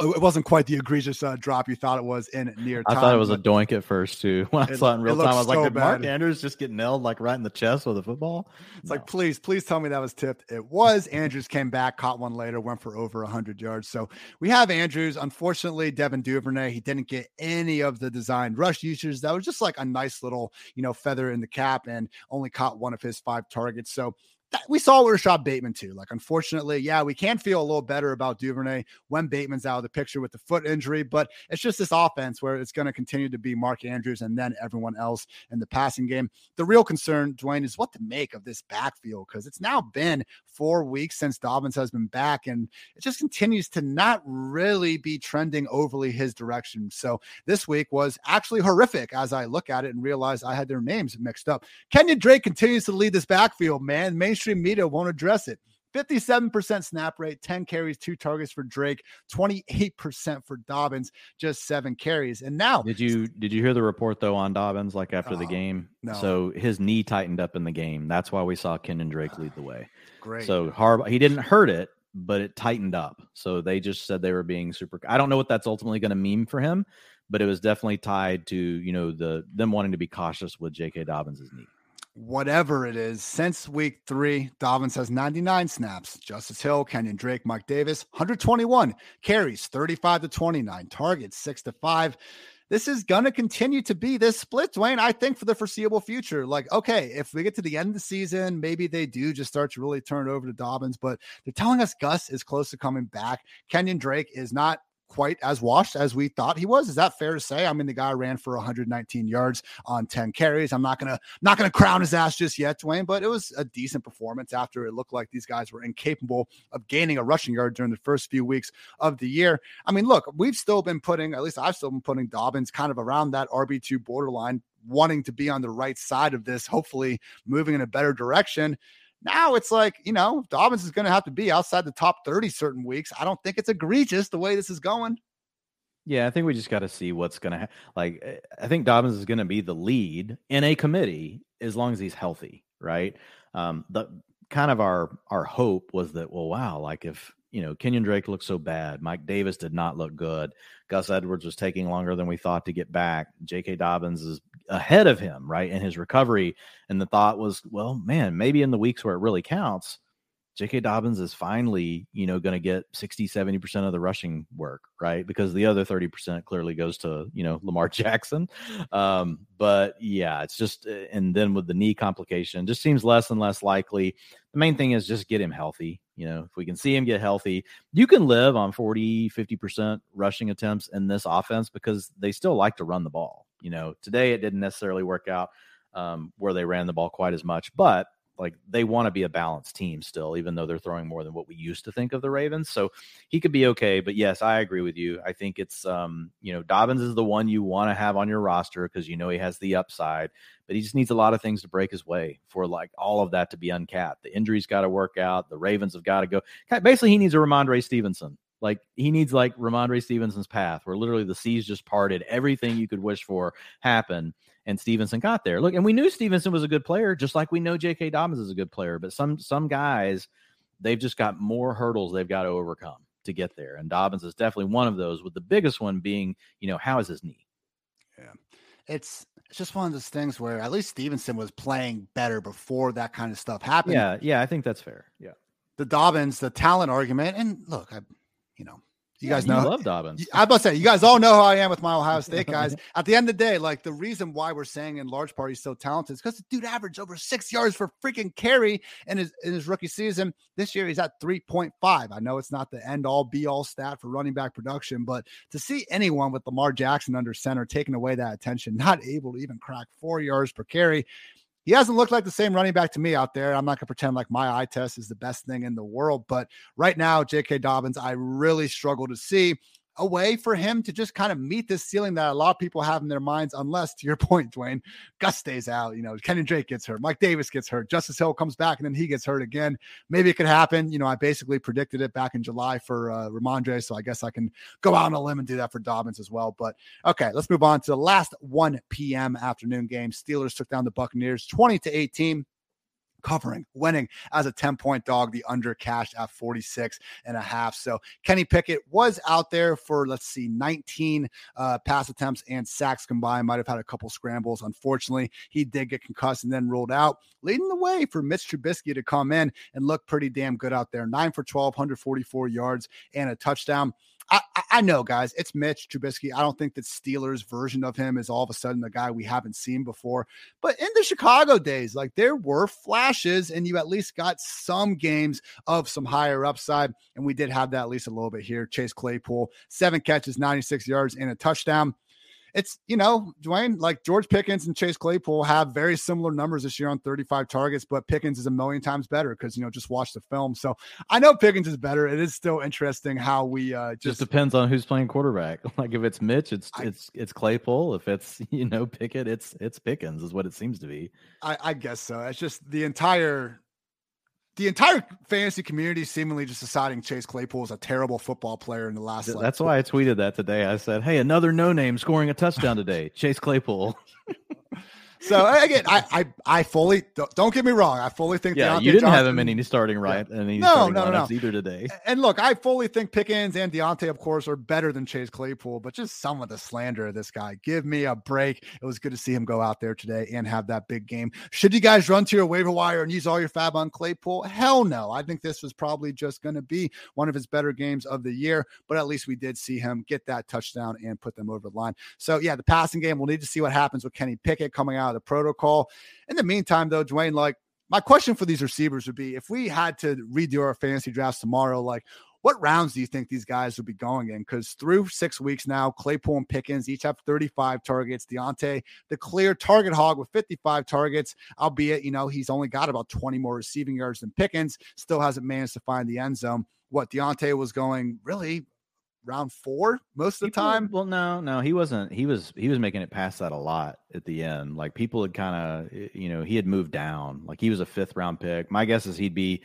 it wasn't quite the egregious uh, drop you thought it was in near. I thought it was a doink at first too. When I it, saw it in real it time, I was so like, did bad. Mark Andrews just get nailed like right in the chest with a football? It's no. like, please, please tell me that was tipped. It was. Andrews came back, caught one later, went for over 100 yards. So we have Andrews. Unfortunately, Devin Duvernay, he didn't get any of the designed rush That was just like a nice little, you know, feather in the cap and only caught one of his five targets. So we saw with Rashod Bateman too. Like, unfortunately, yeah, we can feel a little better about Duvernay when Bateman's out of the picture with the foot injury, but it's just this offense where it's going to continue to be Mark Andrews and then everyone else in the passing game. The real concern, Dwain, is what to make of this backfield because it's now been four weeks since Dobbins has been back, and it just continues to not really be trending overly his direction. So this week was actually horrific as I look at it and realize I had their names mixed up. Kenyan Drake continues to lead this backfield, man. Mainstream media won't address it. 57% snap rate, 10 carries, two targets for Drake, 28% for Dobbins, just seven carries. And now Did you did you hear the report though on Dobbins like after the game? No. So his knee tightened up in the game. That's why we saw Kenyan Drake ah, lead the way. Great. So Harbaugh, he didn't hurt it, but it tightened up. So they just said they were being super. I don't know what that's ultimately going to mean for him, but it was definitely tied to you know the them wanting to be cautious with J.K. Dobbins' knee. Whatever it is, since week three, Dobbins has 99 snaps. Justice Hill, Kenyan Drake, Mike Davis, 121 carries, 35 to 29 targets, six to five this is going to continue to be this split, Dwain, I think for the foreseeable future. Like, okay, if we get to the end of the season, maybe they do just start to really turn it over to Dobbins, but they're telling us Gus is close to coming back. Kenyan Drake is not quite as washed as we thought he was. Is that fair to say? I mean, the guy ran for 119 yards on 10 carries. I'm not gonna not gonna crown his ass just yet, Dwain, but it was a decent performance after it looked like these guys were incapable of gaining a rushing yard during the first few weeks of the year. I mean, look, we've still been putting, at least I've still been putting Dobbins kind of around that RB2 borderline, wanting to be on the right side of this, hopefully moving in a better direction. Now it's like, you know, Dobbins is going to have to be outside the top 30 certain weeks. I don't think it's egregious the way this is going. Yeah, I think we just got to see what's going to ha- like. Eh, I think Dobbins is going to be the lead in a committee as long as he's healthy, right? Um, the kind of our our hope was that well, wow, like if you know Kenyan Drake looked so bad, Mike Davis did not look good, Gus Edwards was taking longer than we thought to get back, J.K. Dobbins is ahead of him, right, in his recovery. And the thought was, well, man, maybe in the weeks where it really counts, J.K. Dobbins is finally, you know, going to get 60, 70% of the rushing work, right? Because the other 30% clearly goes to, you know, Lamar Jackson. Um, but yeah, it's just, uh, and then with the knee complication, just seems less and less likely. The main thing is just get him healthy. You know, if we can see him get healthy, you can live on 40, 50% rushing attempts in this offense because they still like to run the ball. You know, today it didn't necessarily work out um, where they ran the ball quite as much, but like they want to be a balanced team still, even though they're throwing more than what we used to think of the Ravens. So he could be okay. But yes, I agree with you. I think it's um, you know, Dobbins is the one you want to have on your roster because you know he has the upside, but he just needs a lot of things to break his way for like all of that to be uncapped. The injuries got to work out, the Ravens have got to go. Basically, he needs a Rhamondre Stevenson. Like he needs like Rhamondre Stevenson's path, where literally the seas just parted, everything you could wish for happened, and Stevenson got there. Look, and we knew Stevenson was a good player, just like we know J.K. Dobbins is a good player. But some some guys, they've just got more hurdles they've got to overcome to get there, and Dobbins is definitely one of those. With the biggest one being, you know, how is his knee? Yeah, it's it's just one of those things where at least Stevenson was playing better before that kind of stuff happened. Yeah, yeah, I think that's fair. Yeah, the Dobbins, the talent argument, and look, I you know, you yeah, guys know. You love Dobbins. I'm about to say, you guys all know how I am with my Ohio State guys. At the end of the day, like the reason why we're saying in large part he's so talented is because the dude averaged over six yards for freaking carry in his in his rookie season. This year he's at 3.5. I know it's not the end all be all stat for running back production, but to see anyone with Lamar Jackson under center taking away that attention, not able to even crack four yards per carry, he hasn't looked like the same running back to me out there. I'm not going to pretend like my eye test is the best thing in the world, but right now, J.K. Dobbins, I really struggle to see. A way for him to just kind of meet this ceiling that a lot of people have in their minds, unless, to your point, Dwain, Gus stays out. You know, Kenny Drake gets hurt, Mike Davis gets hurt, Justice Hill comes back, and then he gets hurt again. Maybe it could happen. You know, I basically predicted it back in July for uh, Rhamondre, so I guess I can go out on a limb and do that for Dobbins as well. But okay, let's move on to the last 1 p.m. afternoon game. Steelers took down the Buccaneers 20 to 18 covering, winning as a 10 point dog, the under cashed at 46 and a half. So Kenny Pickett was out there for, let's see, 19 uh, pass attempts and sacks combined. Might have had a couple scrambles. Unfortunately, he did get concussed and then rolled out, leading the way for Mitch Trubisky to come in and look pretty damn good out there. Nine for 12, 144 yards and a touchdown. I, I know, guys, it's Mitch Trubisky. I don't think that Steelers' version of him is all of a sudden the guy we haven't seen before. But in the Chicago days, like there were flashes, and you at least got some games of some higher upside. And we did have that at least a little bit here. Chase Claypool, seven catches, 96 yards, and a touchdown it's you know, Dwain, like George Pickens and Chase Claypool have very similar numbers this year on 35 targets, but Pickens is a million times better because you know just watch the film. So I know Pickens is better. It is still interesting how we uh just, just depends on who's playing quarterback. Like if it's Mitch, it's I, it's it's Claypool. If it's you know Pickett, it's it's Pickens is what it seems to be. I, I guess so. It's just the entire the entire fantasy community seemingly just deciding Chase Claypool is a terrible football player in the last. That's like, why I tweeted that today. I said, "Hey, another no name scoring a touchdown today, Chase Claypool." So again, I, I I fully don't get me wrong. I fully think yeah, Diontae you didn't Johnson, have him in any starting right yeah. and any no, no, no, either today. And look, I fully think Pickens and Diontae, of course, are better than Chase Claypool. But just some of the slander of this guy, give me a break. It was good to see him go out there today and have that big game. Should you guys run to your waiver wire and use all your fab on Claypool? Hell no. I think this was probably just going to be one of his better games of the year. But at least we did see him get that touchdown and put them over the line. So yeah, the passing game. We'll need to see what happens with Kenny Pickett coming out the protocol. In the meantime, though, Dwain, like my question for these receivers would be if we had to redo our fantasy drafts tomorrow, like what rounds do you think these guys would be going in? Because through six weeks now, Claypool and Pickens each have 35 targets. Diontae, the clear target hog with 55 targets, albeit, you know, he's only got about 20 more receiving yards than Pickens, still hasn't managed to find the end zone. What Diontae was going really round four most of the time. Well, no, no, he wasn't. He was he was making it past that a lot at the end. Like people had kind of, you know, he had moved down. Like he was a fifth round pick. My guess is he'd be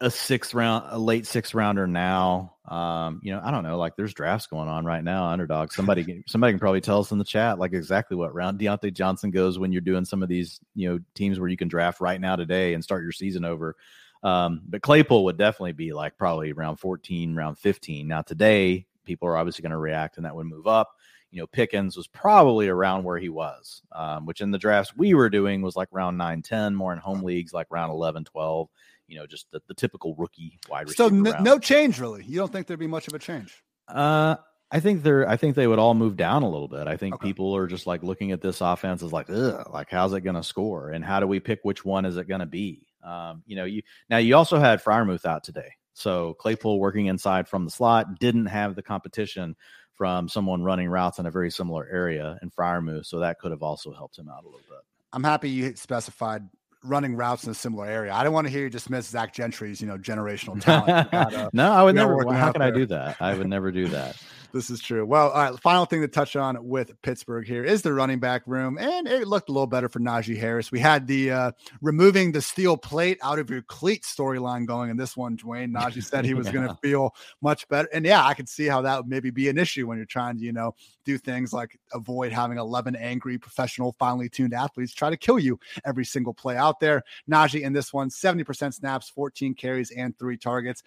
a sixth round, a late sixth rounder now. Um, you know, I don't know. Like there's drafts going on right now. Underdog. Somebody, somebody can probably tell us in the chat like exactly what round Diontae Johnson goes when you're doing some of these, you know, teams where you can draft right now today and start your season over. Um, but Claypool would definitely be like probably around 14, round 15. Now today, people are obviously going to react and that would move up. You know, Pickens was probably around where he was, um, which in the drafts we were doing was like round 9, 10, more in home leagues, like round 11, 12, you know, just the, the typical rookie wide receiver. So n- no change really. You don't think there'd be much of a change? Uh, I think they're. I think they would all move down a little bit. I think okay. people are just like looking at this offense as like, ugh, like how's it going to score, and how do we pick which one is it going to be? Um, you know, you now you also had Freiermuth out today, so Claypool working inside from the slot didn't have the competition from someone running routes in a very similar area in Freiermuth, so that could have also helped him out a little bit. I'm happy you specified running routes in a similar area. I don't want to hear you dismiss Zach Gentry's, you know, generational talent. Gotta, no, I would never. How can. I do that? I would never do that. this is true. Well, all right. Final thing to touch on with Pittsburgh here is the running back room, and it looked a little better for Najee Harris. We had the uh, removing the steel plate out of your cleat storyline going in this one. Dwain Najee said he was yeah. going to feel much better, and yeah, I could see how that would maybe be an issue when you're trying to, you know, do things like avoid having 11 angry professional, finely tuned athletes try to kill you every single play out there. Najee in this one, 70% snaps, 14 carries, and three targets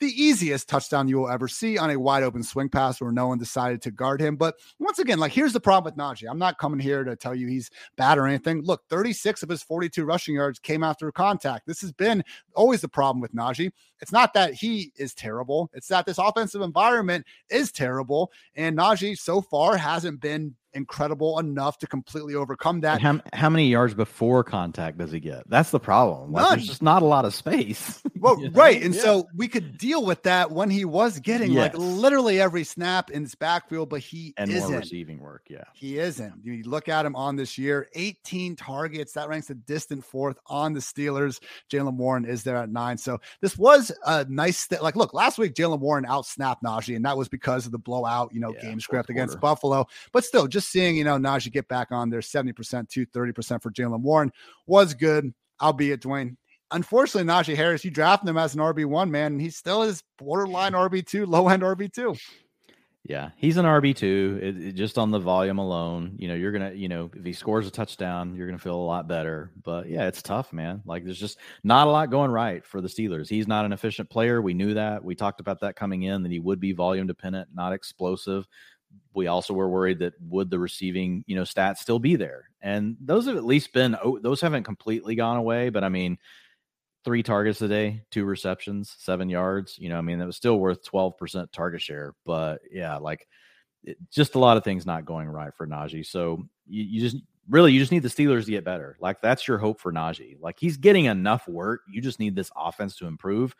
the easiest touchdown you will ever see on a wide open swing pass where no one decided to guard him. But once again, like here's the problem with Najee. I'm not coming here to tell you he's bad or anything. Look, 36 of his 42 rushing yards came after contact. This has been always the problem with Najee. It's not that he is terrible, it's that this offensive environment is terrible. And Najee so far hasn't been incredible enough to completely overcome that. How, how many yards before contact does he get? That's the problem. Like, there's just not a lot of space. Well, you know? right. And yeah. so we could deal with that when he was getting yes. like literally every snap in his backfield, but he and isn't. more receiving work. Yeah. He isn't. You look at him on this year 18 targets. That ranks a distant fourth on the Steelers. Jaylen Warren is there at nine. So this was a nice, st- like, look, last week, Jaylen Warren out snapped Najee, and that was because of the blowout, you know, yeah, game script against Buffalo. But still, just seeing, you know, Najee get back on there 70% to 30% for Jaylen Warren was good, albeit Dwain. Unfortunately, Najee Harris, you drafted him as an RB1, man, and he still is borderline RB2, low end RB2. Yeah, he's an RB two. just on the volume alone, you know, you're gonna, you know, if he scores a touchdown, you're gonna feel a lot better. But yeah, it's tough, man. Like there's just not a lot going right for the Steelers. He's not an efficient player. We knew that. We talked about that coming in that he would be volume dependent, not explosive we also were worried that would the receiving, you know, stats still be there? And those have at least been oh, those haven't completely gone away, but I mean, three targets a day, two receptions, seven yards. You know, I mean, that was still worth 12% target share. But yeah, like it, just a lot of things not going right for Najee. So you, you just really you just need the Steelers to get better. Like that's your hope for Najee. Like he's getting enough work. You just need this offense to improve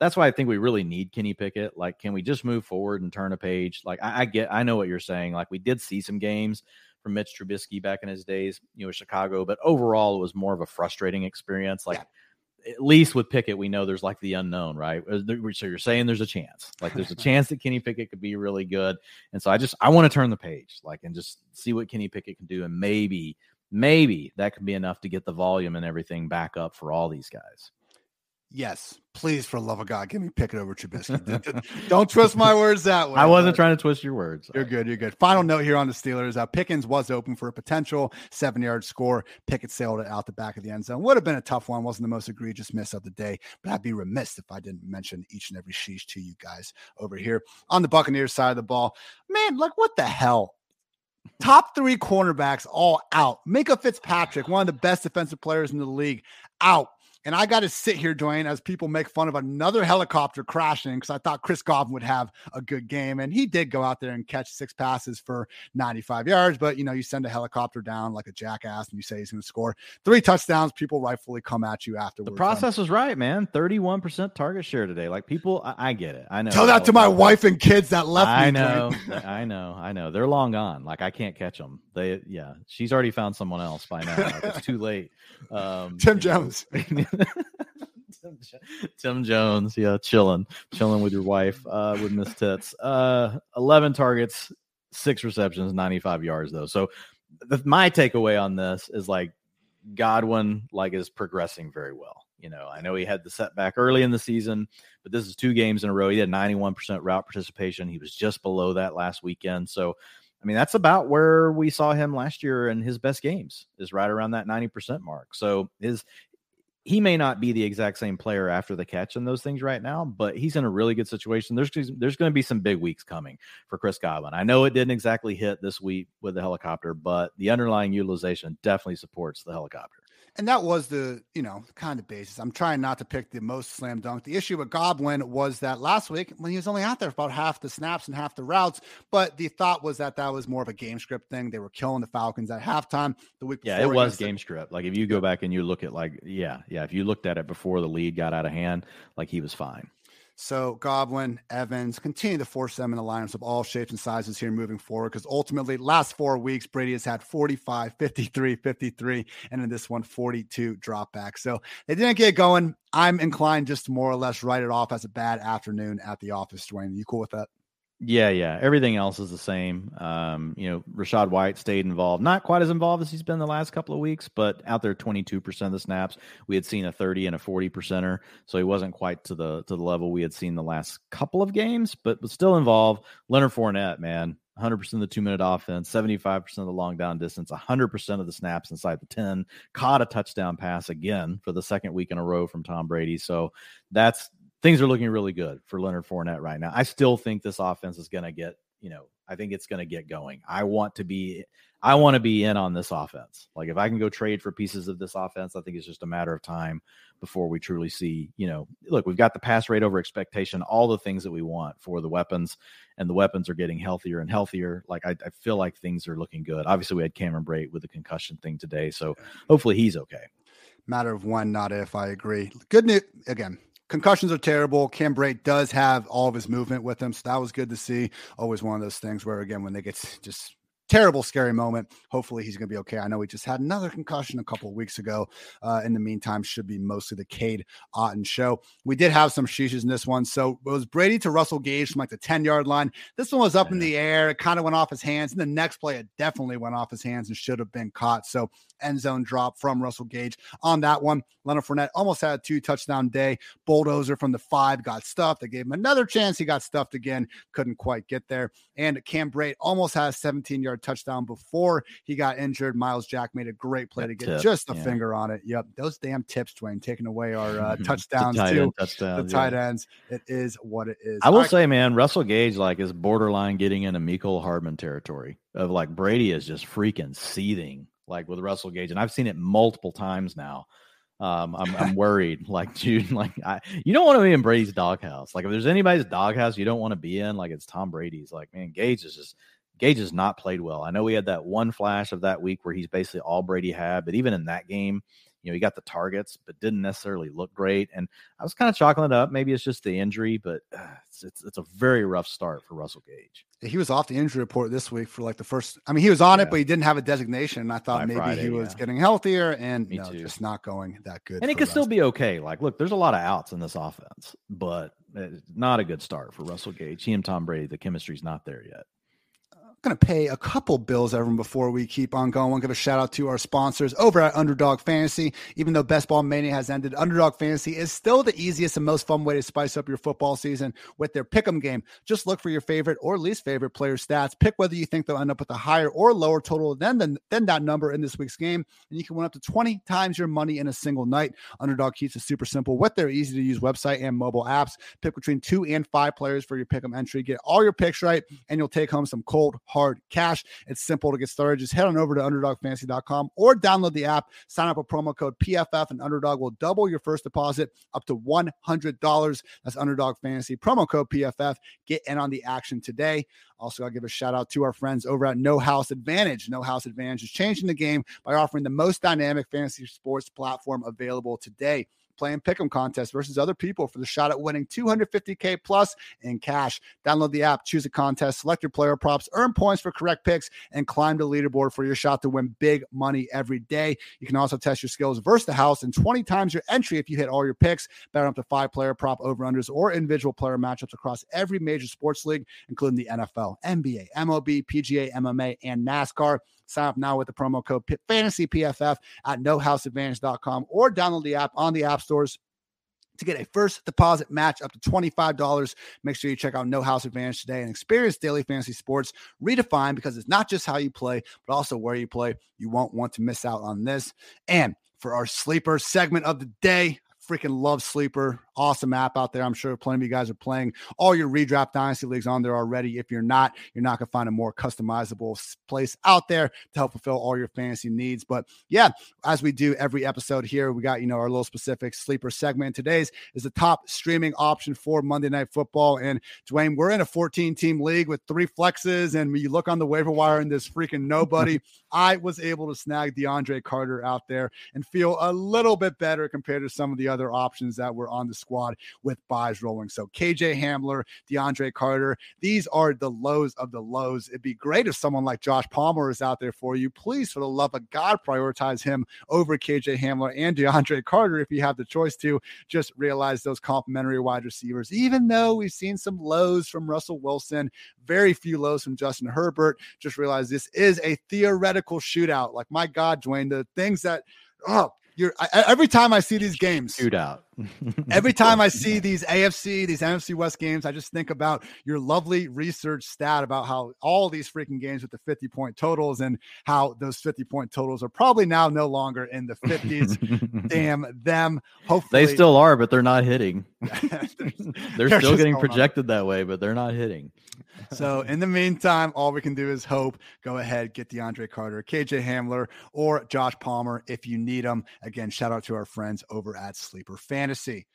that's why I think we really need Kenny Pickett. Like, can we just move forward and turn a page? Like, I, I, get, I know what you're saying. Like, we did see some games from Mitch Trubisky back in his days, you know, Chicago, but overall, it was more of a frustrating experience. Like, yeah. At least with Pickett, we know there's like the unknown, right? Uh, so you're saying there's a chance, like, there's a chance that Kenny Pickett could be really good. And so I just, I want to turn the page, like, and just see what Kenny Pickett can do. And maybe, maybe that could be enough to get the volume and everything back up for all these guys. Yes, please, for the love of God, give me Pickett over Trubisky. Don't twist my words that way. I wasn't trying to twist your words. You're good. You're good. Final note here on the Steelers: uh, Pickens was open for a potential seven-yard score. Pickett sailed it out the back of the end zone. Would have been a tough one. wasn't the most egregious miss of the day, but I'd be remiss if I didn't mention each and every sheesh to you guys over here on the Buccaneers side of the ball. Man, like what the hell? Top three cornerbacks all out. Minkah Fitzpatrick, one of the best defensive players in the league, out. And I got to sit here, Dwain, as people make fun of another helicopter crashing because I thought Chris Godwin would have a good game. And he did go out there and catch six passes for 95 yards. But, you know, you send a helicopter down like a jackass and you say he's going to score three touchdowns. People rightfully come at you afterwards. The process was right, man. 31% target share today. Like people, I, I get it. I know. Tell that to my wife and kids that left I me. Know. I know. I know. They're long gone. Like I can't catch them. They, yeah, she's already found someone else by now. Like, it's too late. Um, Tim Jones. Tim, Tim, Jones, yeah, chilling, chilling with your wife, uh, with Miss Tits. Uh, eleven targets, six receptions, ninety-five yards though. So, the, my takeaway on this is like Godwin, like is progressing very well. You know, I know he had the setback early in the season, but this is two games in a row. He had 91% route participation. He was just below that last weekend. So, I mean, that's about where we saw him last year in his best games is right around that 90% mark. So his he may not be the exact same player after the catch and those things right now, but he's in a really good situation. There's there's going to be some big weeks coming for Chris Godwin. I know it didn't exactly hit this week with the helicopter, but the underlying utilization definitely supports the helicopter. And that was the, you know, kind of basis. I'm trying not to pick the most slam dunk. The issue with Godwin was that last week when he was only out there for about half the snaps and half the routes, but the thought was that that was more of a game script thing. They were killing the Falcons at halftime the week Yeah, it was game script. Like if you go back and you look at like, yeah, yeah, if you looked at it before the lead got out of hand, like he was fine. So Godwin, Evans continue to force them in the lineups of all shapes and sizes here moving forward because ultimately, last four weeks, Brady has had 45, 53, 53, and in this one, 42 dropbacks. So they didn't get going. I'm inclined just to more or less write it off as a bad afternoon at the office, Dwain. You cool with that? Yeah, yeah. Everything else is the same. Um, you know, Rachaad White stayed involved, not quite as involved as he's been the last couple of weeks, but out there 22% of the snaps. We had seen a 30 and a 40 percenter, so he wasn't quite to the to the level we had seen the last couple of games, but was still involved. Leonard Fournette, man, 100% of the two minute offense, 75% of the long down distance, 100% of the snaps inside the 10, caught a touchdown pass again for the second week in a row from Tom Brady. So that's things are looking really good for Leonard Fournette right now. I still think this offense is going to get, you know, I think it's going to get going. I want to be, I want to be in on this offense. Like if I can go trade for pieces of this offense, I think it's just a matter of time before we truly see, you know, look, we've got the pass rate over expectation, all the things that we want for the weapons, and the weapons are getting healthier and healthier. Like I, I feel like things are looking good. Obviously, we had Cameron Brate with the concussion thing today, so hopefully he's okay. Matter of when, not if. I agree. Good news again. Concussions are terrible. Cam Brate does have all of his movement with him, so that was good to see. Always one of those things where, again, when they get just terrible, scary moment. Hopefully, he's going to be okay. I know he just had another concussion a couple of weeks ago. Uh, in the meantime, should be mostly the Cade Otton show. We did have some sheeshes in this one. So it was Brady to Russell Gage from like the 10 yard line. This one was up in the air. It kind of went off his hands. And the next play, it definitely went off his hands and should have been caught. So end zone drop from Russell Gage on that one. Leonard Fournette almost had a two touchdown day. Bulldozer from the five got stuffed. They gave him another chance. He got stuffed again. Couldn't quite get there. And Cam Brate almost had a 17 yard touchdown before he got injured. Myles Jack made a great play that to get tip, just a yeah. finger on it. Yep, those damn tips, Dwain, taking away our uh, touchdowns the too. Touchdowns, the tight yeah. ends. It is what it is. I will say, man, Russell Gage like is borderline getting into Mecole Hardman territory of like Brady is just freaking seething like with Russell Gage, and I've seen it multiple times now. Um, I'm, I'm worried. Like, dude, like I, you don't want to be in Brady's doghouse. Like, if there's anybody's doghouse you don't want to be in, like it's Tom Brady's. Like, man, Gage is just Gage has not played well. I know we had that one flash of that week where he's basically all Brady had, but even in that game, you know, he got the targets, but didn't necessarily look great. And I was kind of chalking it up. Maybe it's just the injury, but uh, it's, it's, it's a very rough start for Russell Gage. He was off the injury report this week for like the first. I mean, he was on yeah. it, but he didn't have a designation. And I thought By maybe Friday, he was yeah. getting healthier, and Me no, too. just not going that good. And it could still be okay. Like, look, there's a lot of outs in this offense, but it's not a good start for Russell Gage. He and Tom Brady, the chemistry's not there yet going to pay a couple bills, everyone, before we keep on going. I want to give a shout out to our sponsors over at Underdog Fantasy. Even though Best Ball Mania has ended, Underdog Fantasy is still the easiest and most fun way to spice up your football season with their pick'em game. Just look for your favorite or least favorite player stats. Pick whether you think they'll end up with a higher or lower total than, than, than that number in this week's game, and you can win up to 20 times your money in a single night. Underdog keeps it super simple with their easy to use website and mobile apps. Pick between two and five players for your pick'em entry. Get all your picks right, and you'll take home some cold hard cash. It's simple to get started. Just head on over to underdogfantasy.com or download the app. Sign up with promo code PFF, and Underdog will double your first deposit up to $100. That's Underdog Fantasy. Promo code PFF. Get in on the action today. Also, I'll give a shout out to our friends over at No House Advantage. No House Advantage is changing the game by offering the most dynamic fantasy sports platform available today playing pick'em contest versus other people for the shot at winning 250k plus in cash. Download the app, choose a contest, select your player props, earn points for correct picks, and climb the leaderboard for your shot to win big money every day. You can also test your skills versus the house and 20 times your entry if you hit all your picks. Bet up to five player prop over unders or individual player matchups across every major sports league, including the NFL, NBA, MLB, PGA, MMA, and NASCAR. Sign up now with the promo code FANTASYPFF at nohouseadvantage.com or download the app on the app stores to get a first deposit match up to $25. Make sure you check out No House Advantage today and experience daily fantasy sports redefined because it's not just how you play, but also where you play. You won't want to miss out on this. And for our sleeper segment of the day, freaking love Sleeper. Awesome app out there. I'm sure plenty of you guys are playing all your redraft dynasty leagues on there already. If you're not, you're not going to find a more customizable place out there to help fulfill all your fantasy needs. But yeah, as we do every episode here, we got, you know, our little specific sleeper segment. Today's is the top streaming option for Monday Night Football. And Dwain, we're in a 14 team league with three flexes. And when you look on the waiver wire and there's freaking nobody, I was able to snag DeAndre Carter out there and feel a little bit better compared to some of the other options that were on the squad with byes rolling. So KJ Hamler, DeAndre Carter, these are the lows of the lows. It'd be great if someone like Josh Palmer is out there for you. Please, for the love of God, prioritize him over KJ Hamler and DeAndre Carter if you have the choice to. Just realize those complimentary wide receivers, even though we've seen some lows from Russell Wilson, very few lows from Justin Herbert. Just realize this is a theoretical shootout. Like, my God, Dwain, the things that, oh, you're I, every time I see these games, shootout. Every time I see these AFC, these NFC West games, I just think about your lovely research stat about how all these freaking games with the 50 point totals and how those 50 point totals are probably now no longer in the 50s. Damn them. Hopefully, they still are, but they're not hitting. they're, they're still getting projected that way, but they're not hitting. so, in the meantime, all we can do is hope. Go ahead, get DeAndre Carter, KJ Hamler, or Josh Palmer if you need them. Again, shout out to our friends over at Sleeper Fantasy. See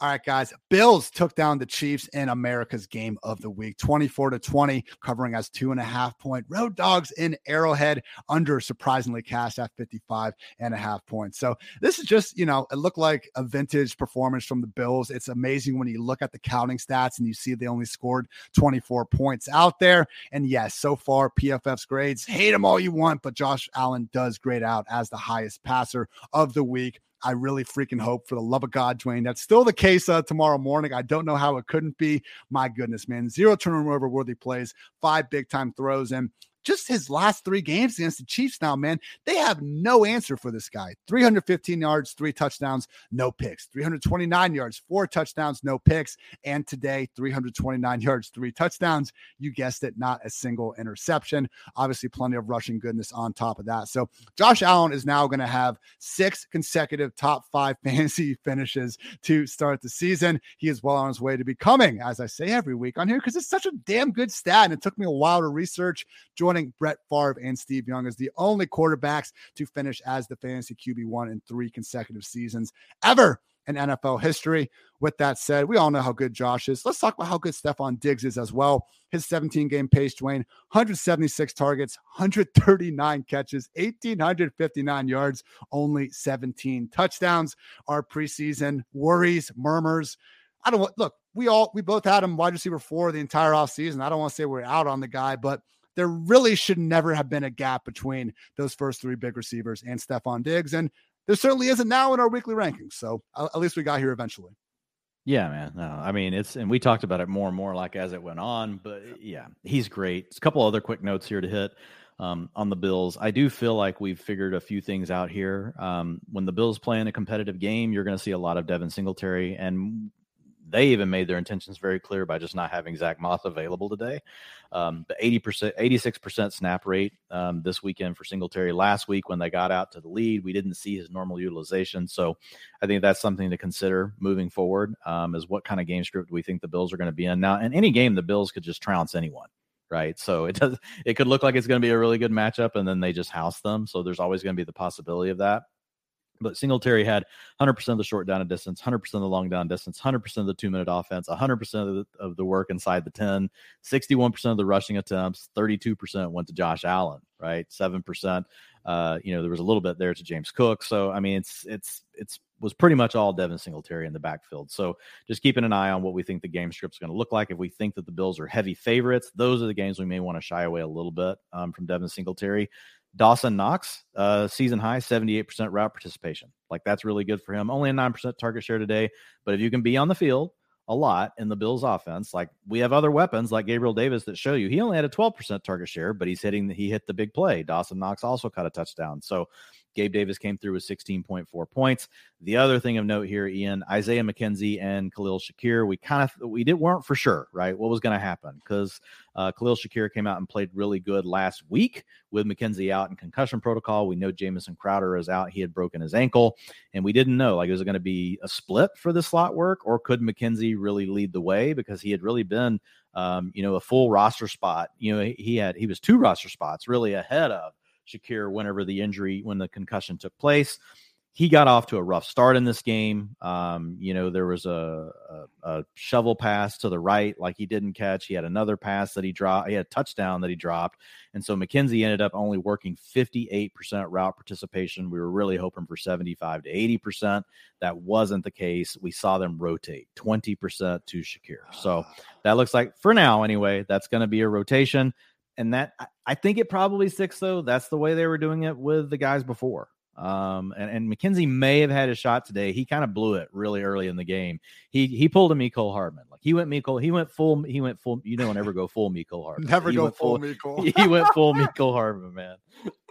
all right, guys. Bills took down the Chiefs in America's game of the week, 24 to 20, covering as two and a half point road dogs in Arrowhead, under surprisingly cast at 55 and a half points. So this is just, you know, it looked like a vintage performance from the Bills. It's amazing when you look at the counting stats and you see they only scored 24 points out there. And yes, so far, PFF's grades, hate them all you want, but Josh Allen does grade out as the highest passer of the week. I really freaking hope for the love of God, Dwain. That's still the case uh, tomorrow morning. I don't know how it couldn't be. My goodness, man. Zero turnover worthy plays, five big time throws, and just his last three games against the Chiefs now, man, they have no answer for this guy. 315 yards, three touchdowns, no picks. 329 yards, four touchdowns, no picks. And today, 329 yards, three touchdowns. You guessed it, not a single interception. Obviously, plenty of rushing goodness on top of that. So, Josh Allen is now going to have six consecutive top five fantasy finishes to start the season. He is well on his way to becoming, as I say every week on here, because it's such a damn good stat. And it took me a while to research Brett Favre and Steve Young as the only quarterbacks to finish as the fantasy QB1 in three consecutive seasons ever in NFL history. With that said, we all know how good Josh is. Let's talk about how good Stefon Diggs is as well. His 17 game pace, Dwain, 176 targets, 139 catches, 1,859 yards, only 17 touchdowns. Our preseason worries, murmurs. I don't want, look, we all, we both had him wide receiver four the entire offseason. I don't want to say we're out on the guy, but there really should never have been a gap between those first three big receivers and Stefon Diggs. And there certainly isn't now in our weekly rankings. So at least we got here eventually. Yeah, man. No, I mean it's and we talked about it more and more like as it went on, but yeah, he's great. a couple other quick notes here to hit um, on the Bills. I do feel like we've figured a few things out here. Um, when the Bills play in a competitive game, you're going to see a lot of Devin Singletary, and they even made their intentions very clear by just not having Zach Moss available today. Um, the 80%, 86% snap rate um, this weekend for Singletary. Last week, when they got out to the lead, we didn't see his normal utilization. So I think that's something to consider moving forward um, is what kind of game script do we think the Bills are going to be in. Now, in any game, the Bills could just trounce anyone right? So it does it could look like it's going to be a really good matchup and then they just house them. So there's always going to be the possibility of that. But Singletary had 100% of the short down and distance, 100% of the long down distance, 100% of the two minute offense, 100% of the, of the work inside the 10, 61% of the rushing attempts, 32% went to Josh Allen, right? 7%. Uh, you know, there was a little bit there to James Cook. So, I mean, it's, it's, it's, was pretty much all Devin Singletary in the backfield. So just keeping an eye on what we think the game script's going to look like. If we think that the Bills are heavy favorites, those are the games we may want to shy away a little bit um, from Devin Singletary. Dawson Knox, uh, season high, 78% route participation. Like that's really good for him. Only a 9% target share today. But if you can be on the field a lot in the Bills offense, like we have other weapons like Gabriel Davis that show you he only had a 12% target share, but he's hitting, he hit the big play. Dawson Knox also caught a touchdown. So Gabe Davis came through with 16.4 points. The other thing of note here, Ian, Isaiah McKenzie and Khalil Shakir, we kind of we did weren't for sure, right? What was going to happen because uh, Khalil Shakir came out and played really good last week with McKenzie out in concussion protocol. We know Jamison Crowder is out; he had broken his ankle, and we didn't know like was it going to be a split for the slot work, or could McKenzie really lead the way because he had really been, um, you know, a full roster spot. You know, he had he was two roster spots really ahead of Shakir whenever the injury, when the concussion took place. He got off to a rough start in this game. Um, you know, there was a, a, a, shovel pass to the right, like he didn't catch. He had another pass that he dropped. He had a touchdown that he dropped. And so McKenzie ended up only working 58% route participation. We were really hoping for 75 to 80%. That wasn't the case. We saw them rotate 20% to Shakir. So ah. that looks like, for now anyway, that's going to be a rotation and that I think it probably sticks though. That's the way they were doing it with the guys before. Um, and, and McKenzie may have had a shot today. He kind of blew it really early in the game. He he pulled a Mecole Hardman. Like he went Mecole, he went full, he went full. You don't ever go full Mecole Hardman. Never he go full Mecole. He went full Mecole Hardman, man.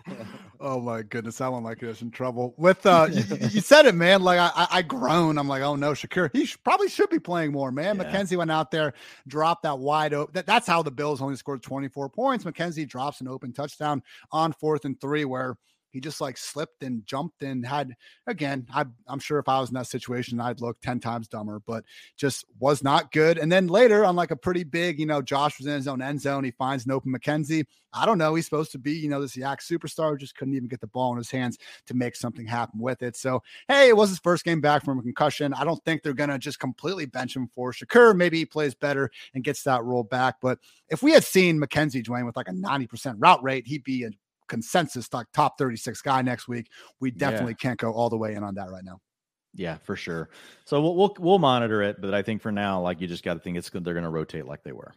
oh my goodness, that one like us in trouble. With uh, you, you, said it, man. Like I, I groan. I'm like, oh no, Shakir. He sh- probably should be playing more, man. Yeah. McKenzie went out there, dropped that wide open. That, that's how the Bills only scored 24 points. McKenzie drops an open touchdown on fourth and three, where he just like slipped and jumped and had again I, i'm sure if i was in that situation i'd look 10 times dumber but just was not good. And then later on like a pretty big you know josh was in his own end zone he finds an open mckenzie. I don't know he's supposed to be you know this YAC superstar just couldn't even get the ball in his hands to make something happen with it. So hey it was his first game back from a concussion. I don't think they're gonna just completely bench him for Shakir. Maybe he plays better and gets that role back. But if we had seen mckenzie join with like a 90% route rate he'd be a consensus like top 36 guy next week. We definitely yeah. can't go all the way in on that right now. Yeah, for sure. So we'll we'll, we'll monitor it, but I think for now, like you just got to think it's. They're going to rotate like they were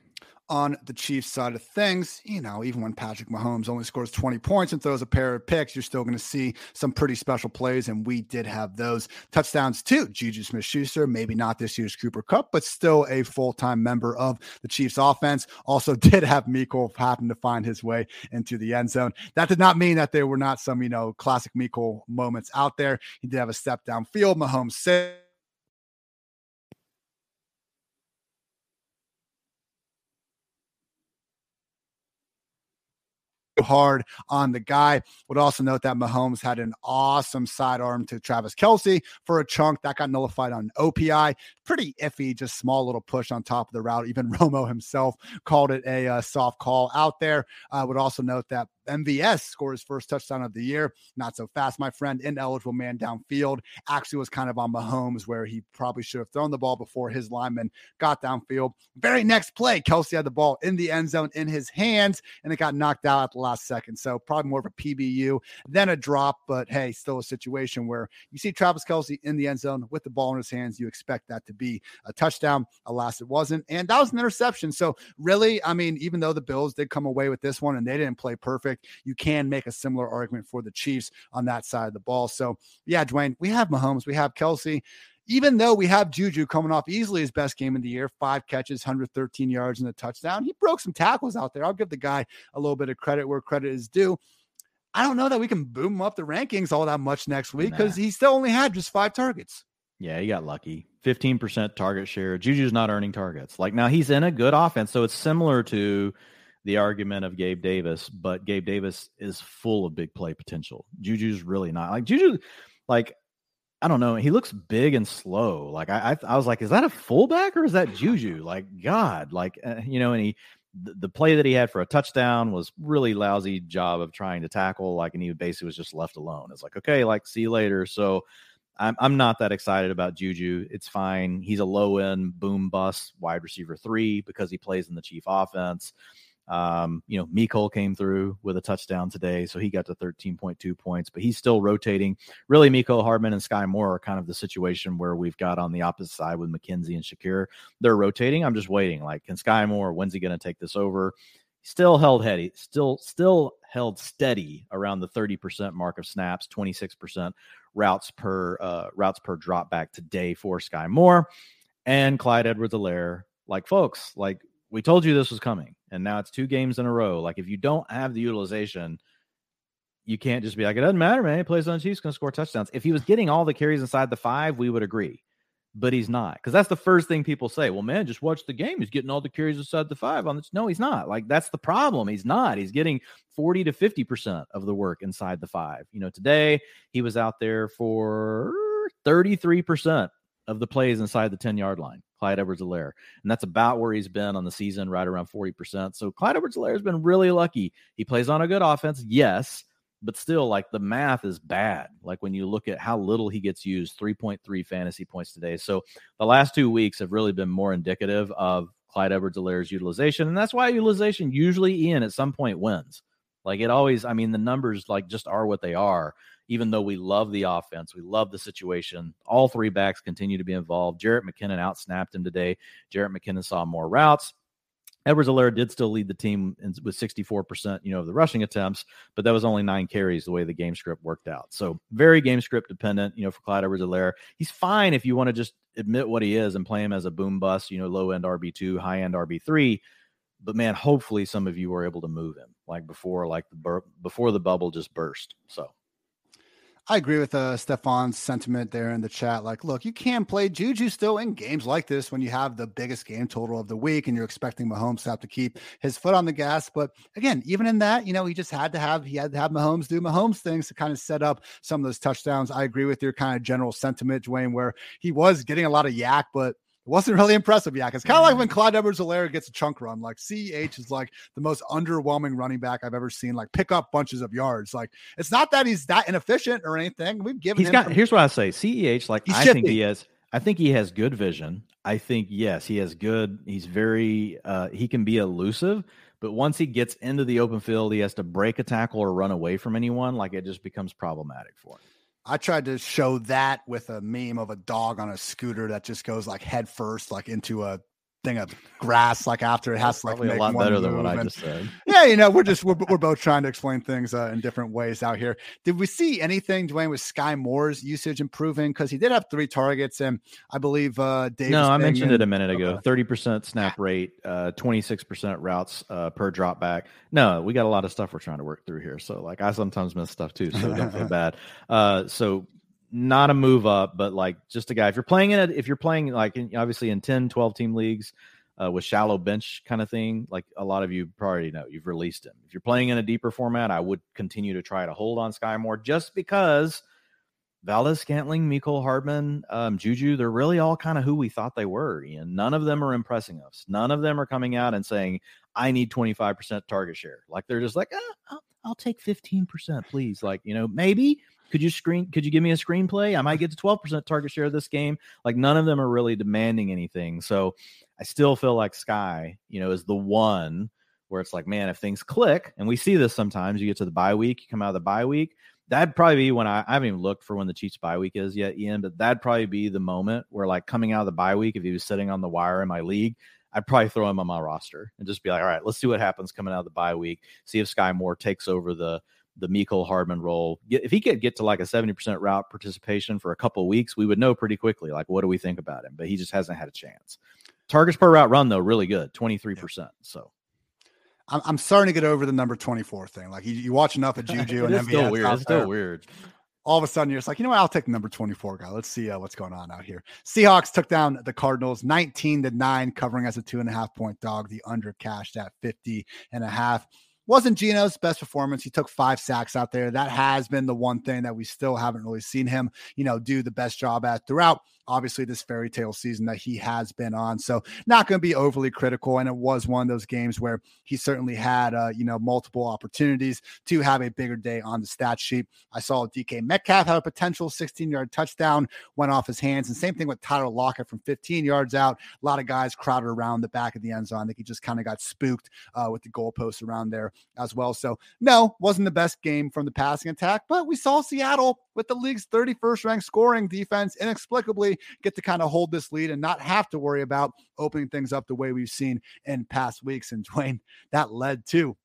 on the Chiefs side of things, you know, even when Patrick Mahomes only scores 20 points and throws a pair of picks, you're still going to see some pretty special plays. And we did have those touchdowns too. Juju Smith Schuster, maybe not this year's Cooper Kupp, but still a full time member of the Chiefs offense. Also, did have Mecole happen to find his way into the end zone. That did not mean that there were not some, you know, classic Mecole moments out there. He did have a step down field. Mahomes hard on the guy. Would also note that Mahomes had an awesome sidearm to Travis Kelce for a chunk that got nullified on OPI. Pretty iffy, just small little push on top of the route. Even Romo himself called it a uh, soft call out there. I uh, would also note that MVS scored his first touchdown of the year. Not so fast, my friend. Ineligible man downfield. Actually, was kind of on Mahomes where he probably should have thrown the ball before his lineman got downfield. Very next play, Kelce had the ball in the end zone in his hands, and it got knocked out at the last second. So probably more of a PBU than a drop. But hey, still a situation where you see Travis Kelce in the end zone with the ball in his hands. You expect that to be a touchdown. Alas, it wasn't, and that was an interception. So really, I mean, even though the Bills did come away with this one and they didn't play perfect you can make a similar argument for the Chiefs on that side of the ball. So, yeah, Dwain, we have Mahomes, we have Kelce even though we have Juju coming off easily his best game of the year, five catches, 113 yards, and a touchdown, he broke some tackles out there. I'll give the guy a little bit of credit where credit is due. I don't know that we can boom up the rankings all that much next week because nah. he still only had just five targets. Yeah, he got lucky. 15% target share. Juju's not earning targets. Like now he's in a good offense. So it's similar to the argument of Gabe Davis, but Gabe Davis is full of big play potential. Juju's really not like Juju, like I don't know. He looks big and slow. Like I, I, I was like, is that a fullback or is that Juju? Like God, like uh, you know, and he the, the, play that he had for a touchdown was really lousy job of trying to tackle. Like, and he basically was just left alone. It's like, okay, like see you later. So I'm I'm not that excited about Juju. It's fine. He's a low end boom bust wide receiver three because he plays in the Chief offense. Um, you know, Mecole came through with a touchdown today, so he got to 13.2 points, but he's still rotating. Really, Mecole Hardman and Skyy Moore are kind of the situation where we've got on the opposite side with McKenzie and Shakir. They're rotating. I'm just waiting. Like, can Skyy Moore, when's he going to take this over? Still held heady, still, still held steady around the 30% mark of snaps, 26% routes per uh, routes per drop back today for Skyy Moore and Clyde Edwards-Helaire. Like, folks, like we told you this was coming and now it's two games in a row. Like if you don't have the utilization, you can't just be like, it doesn't matter, man. He plays on the Chiefs, going to score touchdowns. If he was getting all the carries inside the five, we would agree. But he's not. Because that's the first thing people say. Well, man, just watch the game. He's getting all the carries inside the five on this. No, he's not. Like that's the problem. He's not. He's getting 40 to 50% of the work inside the five. You know, today he was out there for 33% of the plays inside the 10 yard line. Clyde Edwards-Helaire. And that's about where he's been on the season, right around 40%. So Clyde Edwards-Helaire has been really lucky. He plays on a good offense, yes, but still, like the math is bad. Like when you look at how little he gets used, 3.3 fantasy points today. So the last two weeks have really been more indicative of Clyde Edwards-Helaire's utilization. And that's why utilization usually, Ian, at some point wins. Like it always, I mean, the numbers like just are what they are even though we love the offense, we love the situation. All three backs continue to be involved. Jerick McKinnon outsnapped him today. Jerick McKinnon saw more routes. Edwards-Helaire did still lead the team with 64%, you know, of the rushing attempts, but that was only nine carries the way the game script worked out. So very game script dependent, you know, for Clyde Edwards-Helaire. He's fine if you want to just admit what he is and play him as a boom bust, you know, low end RB2, high end RB3 but man, hopefully some of you were able to move him like before, like the bur- before the bubble just burst. So I agree with uh, Stefan's sentiment there in the chat. Like, look, you can play Juju still in games like this when you have the biggest game total of the week and you're expecting Mahomes to have to keep his foot on the gas. But again, even in that, you know, he just had to have he had to have Mahomes do Mahomes things to kind of set up some of those touchdowns. I agree with your kind of general sentiment, Dwain, where he was getting a lot of YAC, but wasn't really impressive yet. It's kind of like when Clyde Edwards-Helaire gets a chunk run. Like CEH is like the most underwhelming running back I've ever seen. Like pick up bunches of yards. Like it's not that he's that inefficient or anything. We've given. He's got. Here's what I say. Ceh like I think he has. I think he has good vision. I think yes, he has good. He's very. uh He can be elusive. But once he gets into the open field, he has to break a tackle or run away from anyone. Like it just becomes problematic for him. I tried to show that with a meme of a dog on a scooter that just goes like head first, like into a thing of grass like after it has to like a lot better than what I just said. Yeah, you know, we're just we're, we're both trying to explain things uh, in different ways out here. Did we see anything, Dwain, with Skyy Moore's usage improving? Because he did have three targets, and I believe uh Dave. No, I mentioned it a minute ago. Thirty percent snap rate, uh, twenty six percent routes uh, per drop back. No, we got a lot of stuff we're trying to work through here. So like I sometimes miss stuff too, so don't feel bad. Uh, so not a move up, but like just a guy. If you're playing in it, if you're playing like in, obviously in 10, 12 team leagues uh, with shallow bench kind of thing, like a lot of you probably know, you've released him. If you're playing in a deeper format, I would continue to try to hold on Skyy Moore just because Valdes-Scantling, Mecole Hardman, um, Juju, they're really all kind of who we thought they were. And none of them are impressing us. None of them are coming out and saying, I need 25% target share. Like they're just like, ah, I'll, I'll take 15%, please. Like, you know, maybe could you screen? Could you give me a screenplay? I might get to twelve percent target share of this game. Like none of them are really demanding anything. So I still feel like Skyy, you know, is the one where it's like, man, if things click, and we see this sometimes, you get to the bye week, you come out of the bye week. That'd probably be when I, I haven't even looked for when the Chiefs bye week is yet, Ian, but that'd probably be the moment where, like, coming out of the bye week, if he was sitting on the wire in my league, I'd probably throw him on my roster and just be like, all right, let's see what happens coming out of the bye week. See if Skyy Moore takes over the the Mecole Hardman role. If he could get to like a 70% route participation for a couple weeks, we would know pretty quickly, like, what do we think about him? But he just hasn't had a chance. Targets per route run, though, really good 23%. Yeah. So. I'm, starting to get over the number 24 thing. Like you, you watch enough of Juju and it's still weird. It's still weird. All of a sudden, you're just like, you know what? I'll take the number 24 guy. Let's see uh, what's going on out here. Seahawks took down the Cardinals 19 to 9, covering as a two and a half point dog. The under cashed at 50 and a half wasn't Geno's best performance. He took five sacks out there. That has been the one thing that we still haven't really seen him, you know, do the best job at throughout obviously this fairy tale season that he has been on. So not going to be overly critical. And it was one of those games where he certainly had, uh, you know, multiple opportunities to have a bigger day on the stat sheet. I saw DK Metcalf have a potential 16 yard touchdown, went off his hands. And same thing with Tyler Lockett from 15 yards out. A lot of guys crowded around the back of the end zone. I think he just kind of got spooked uh, with the goalposts around there as well. So no, wasn't the best game from the passing attack, but we saw Seattle with the league's 31st ranked scoring defense inexplicably get to kind of hold this lead and not have to worry about opening things up the way we've seen in past weeks. And Dwain, that led to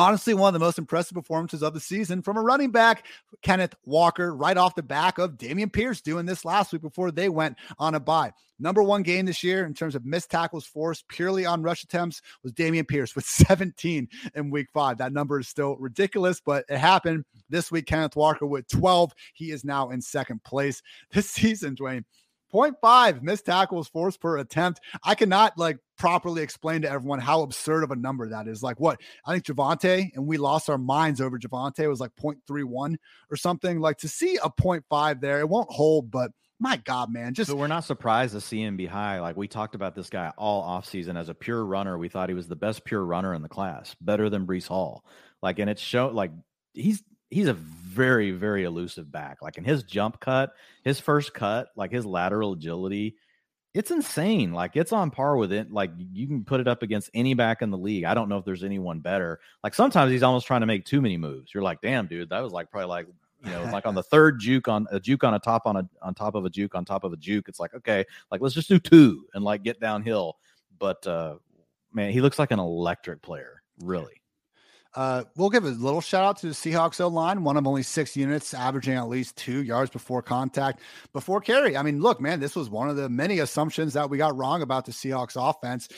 honestly one of the most impressive performances of the season from a running back, Kenneth Walker, right off the back of Dameon Pierce doing this last week before they went on a bye. Number one game this year in terms of missed tackles forced purely on rush attempts was Dameon Pierce with 17 in week five. That number is still ridiculous, but it happened this week. Kenneth Walker with 12. He is now in second place this season, Dwain. 0.5 missed tackles forced per attempt. I cannot like properly explain to everyone how absurd of a number that is. Like what I think Javonte and we lost our minds over Javonte was like 0.31 or something. Like to see a 0.5 there, it won't hold, but my God, man. Just so we're not surprised to see him be high. Like we talked about this guy all offseason as a pure runner. We thought he was the best pure runner in the class, better than Breece Hall. Like, and it's show like he's he's a very very elusive back. Like in his jump cut, his first cut, like his lateral agility, it's insane. Like it's on par with it. Like you can put it up against any back in the league. I don't know if there's anyone better. Like sometimes he's almost trying to make too many moves. You're like, damn, dude, that was like probably like you know, like on the third juke on a juke on a top on a on top of a juke on top of a juke. It's like okay, like let's just do two and like get downhill. But uh man, he looks like an electric player, really. Uh, we'll give a little shout out to the Seahawks O line, one of only six units, averaging at least two yards before contact, before carry. I mean, look, man, this was one of the many assumptions that we got wrong about the Seahawks offense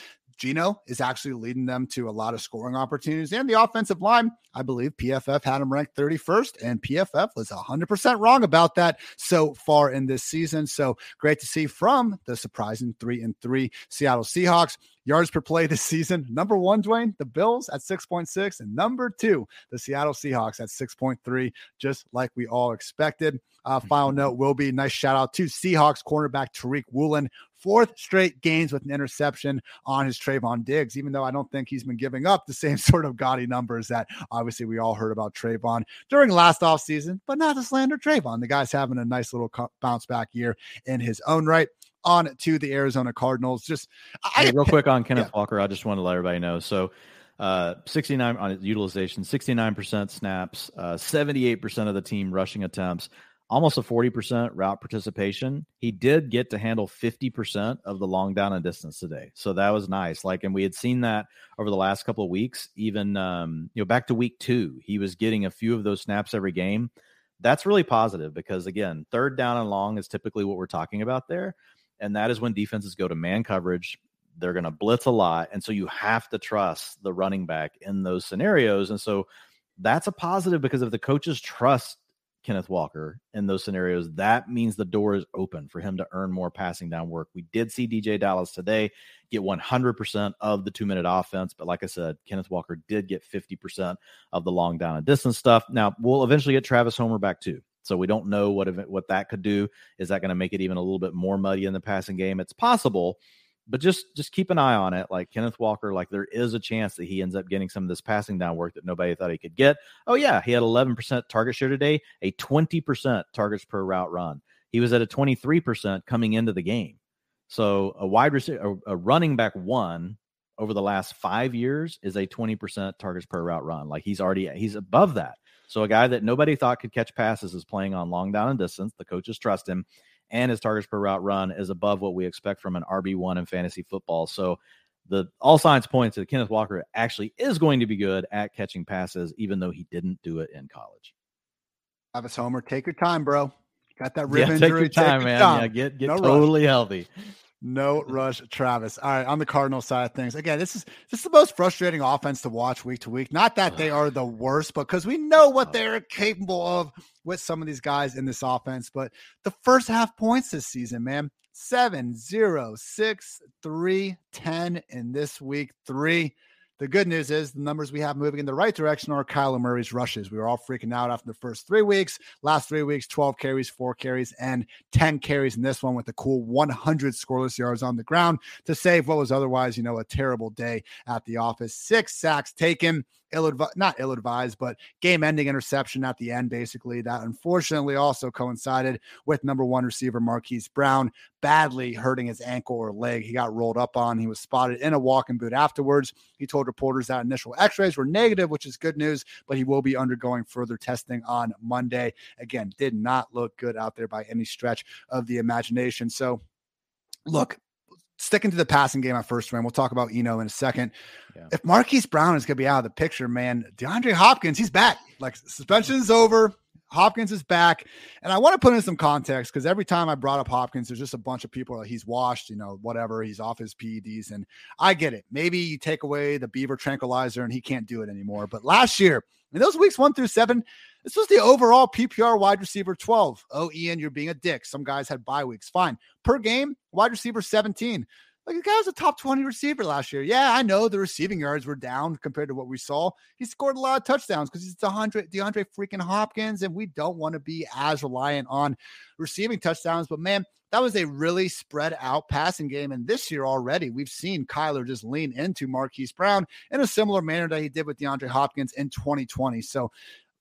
Geno is actually leading them to a lot of scoring opportunities. And the offensive line, I believe PFF had him ranked 31st, and PFF was 100% wrong about that so far in this season. So great to see from the surprising three and three Seattle Seahawks. Yards per play this season. Number one, Dwain, the Bills at 6.6, and number two, the Seattle Seahawks at 6.3, just like we all expected. Uh, final note will be nice shout out to Seahawks cornerback Tariq Woolen fourth straight games with an interception on his Trevon Diggs, even though I don't think he's been giving up the same sort of gaudy numbers that obviously we all heard about Trevon during last offseason, but not to slander Trevon. The guy's having a nice little bounce back year in his own right on to the Arizona Cardinals. Just I, hey, real quick on Kenneth yeah. Walker, I just want to let everybody know. So uh, 69 on utilization, 69% snaps, uh, 78% of the team rushing attempts, almost a 40% route participation. He did get to handle 50% of the long down and distance today. So that was nice. Like, and we had seen that over the last couple of weeks, even, um, you know, back to week two, he was getting a few of those snaps every game. That's really positive because, again, third down and long is typically what we're talking about there. And that is when defenses go to man coverage. They're going to blitz a lot. And so you have to trust the running back in those scenarios. And so that's a positive because if the coaches trust Kenneth Walker in those scenarios, that means the door is open for him to earn more passing down work. We did see DeeJay Dallas today get 100% of the two minute offense, but like I said, Kenneth Walker did get 50% of the long down and distance stuff. Now, we'll eventually get Travis Homer back too. So we don't know what what that could do. Is that going to make it even a little bit more muddy in the passing game? It's possible, but just just keep an eye on it. Like Kenneth Walker, like there is a chance that he ends up getting some of this passing down work that nobody thought he could get. Oh yeah, he had 11% target share today, a 20% targets per route run. He was at a 23% coming into the game. So a wide receiver, a, a running back one over the last five years is a 20% targets per route run. Like he's already he's above that. So a guy that nobody thought could catch passes is playing on long down and distance. The coaches trust him and his targets per route run is above what we expect from an RB1 in fantasy football. So the all signs point to Kenneth Walker actually is going to be good at catching passes, even though he didn't do it in college. Travis Homer, take your time, bro. Got that rib yeah, injury. Take your time, take man. Time. Yeah, get get no totally rush. healthy. No rush, Travis. All right, on the Cardinal side of things, again, this is this is the most frustrating offense to watch week to week. Not that they are the worst, but because we know what they're capable of with some of these guys in this offense. But the first half points this season, man, seven, zero, six, three, ten, in this week three. The good news is the numbers we have moving in the right direction are Kyler Murray's rushes. We were all freaking out after the first three weeks. Last three weeks, 12 carries, four carries, and 10 carries in this one with a cool 100 scoreless yards on the ground to save what was otherwise, you know, a terrible day at the office. Six sacks taken ill advised, not ill advised, but game ending interception at the end, basically. That unfortunately also coincided with number one receiver Marquise Brown badly hurting his ankle or leg. He got rolled up on. He was spotted in a walking boot afterwards. He told reporters that initial x rays were negative, which is good news, but he will be undergoing further testing on Monday. Again, did not look good out there by any stretch of the imagination. So, look, sticking to the passing game at first round. We'll talk about Eno in a second. Yeah. If Marquise Brown is going to be out of the picture, man, DeAndre Hopkins, he's back. Like suspension's over. Hopkins is back. And I want to put in some context because every time I brought up Hopkins, there's just a bunch of people that he's washed, you know, whatever. He's off his PEDs. And I get it. Maybe you take away the Beaver tranquilizer and he can't do it anymore. But last year, in those weeks one through seven, this was the overall PPR wide receiver 12. Oh, Ian, you're being a dick. Some guys had bye weeks. Fine. Per game, wide receiver 17. Like the guy was a top 20 receiver last year. Yeah, I know the receiving yards were down compared to what we saw. He scored a lot of touchdowns because he's DeAndre, DeAndre freaking Hopkins, and we don't want to be as reliant on receiving touchdowns. But man, that was a really spread out passing game. And this year already, we've seen Kyler just lean into Marquise Brown in a similar manner that he did with DeAndre Hopkins in 2020. So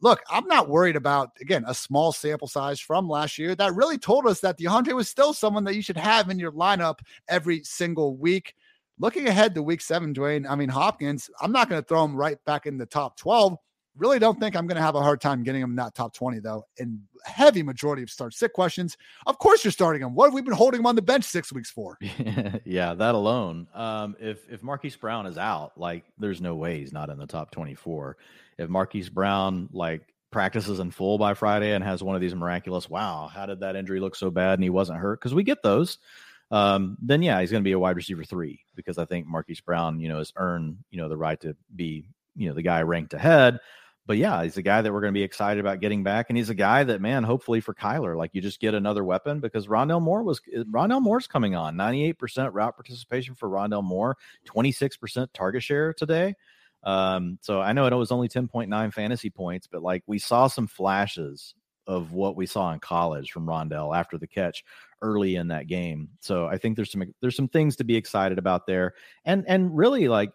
look, I'm not worried about, again, a small sample size from last year that really told us that DeAndre was still someone that you should have in your lineup every single week. Looking ahead to week seven, Dwain, I mean, Hopkins, I'm not going to throw him right back in the top 12. Really don't think I'm going to have a hard time getting him in that top 20, though. In heavy majority of start sick questions, of course you're starting him. What have we been holding him on the bench six weeks for? yeah, that alone. Um, if if Marquise Brown is out, like there's no way he's not in the top 24 if Marquise Brown like practices in full by Friday and has one of these miraculous, wow, how did that injury look so bad and he wasn't hurt? Because we get those. um, then yeah, he's going to be a wide receiver three because I think Marquise Brown, you know, has earned you know the right to be you know the guy ranked ahead. But yeah, he's a guy that we're going to be excited about getting back, and he's a guy that man, hopefully for Kyler, like you just get another weapon because Rondale Moore was Rondale Moore's coming on ninety eight percent route participation for Rondale Moore, twenty six percent target share today. Um, so I know it was only 10.9 fantasy points, but like we saw some flashes of what we saw in college from Rondale after the catch early in that game. So I think there's some there's some things to be excited about there. And and really like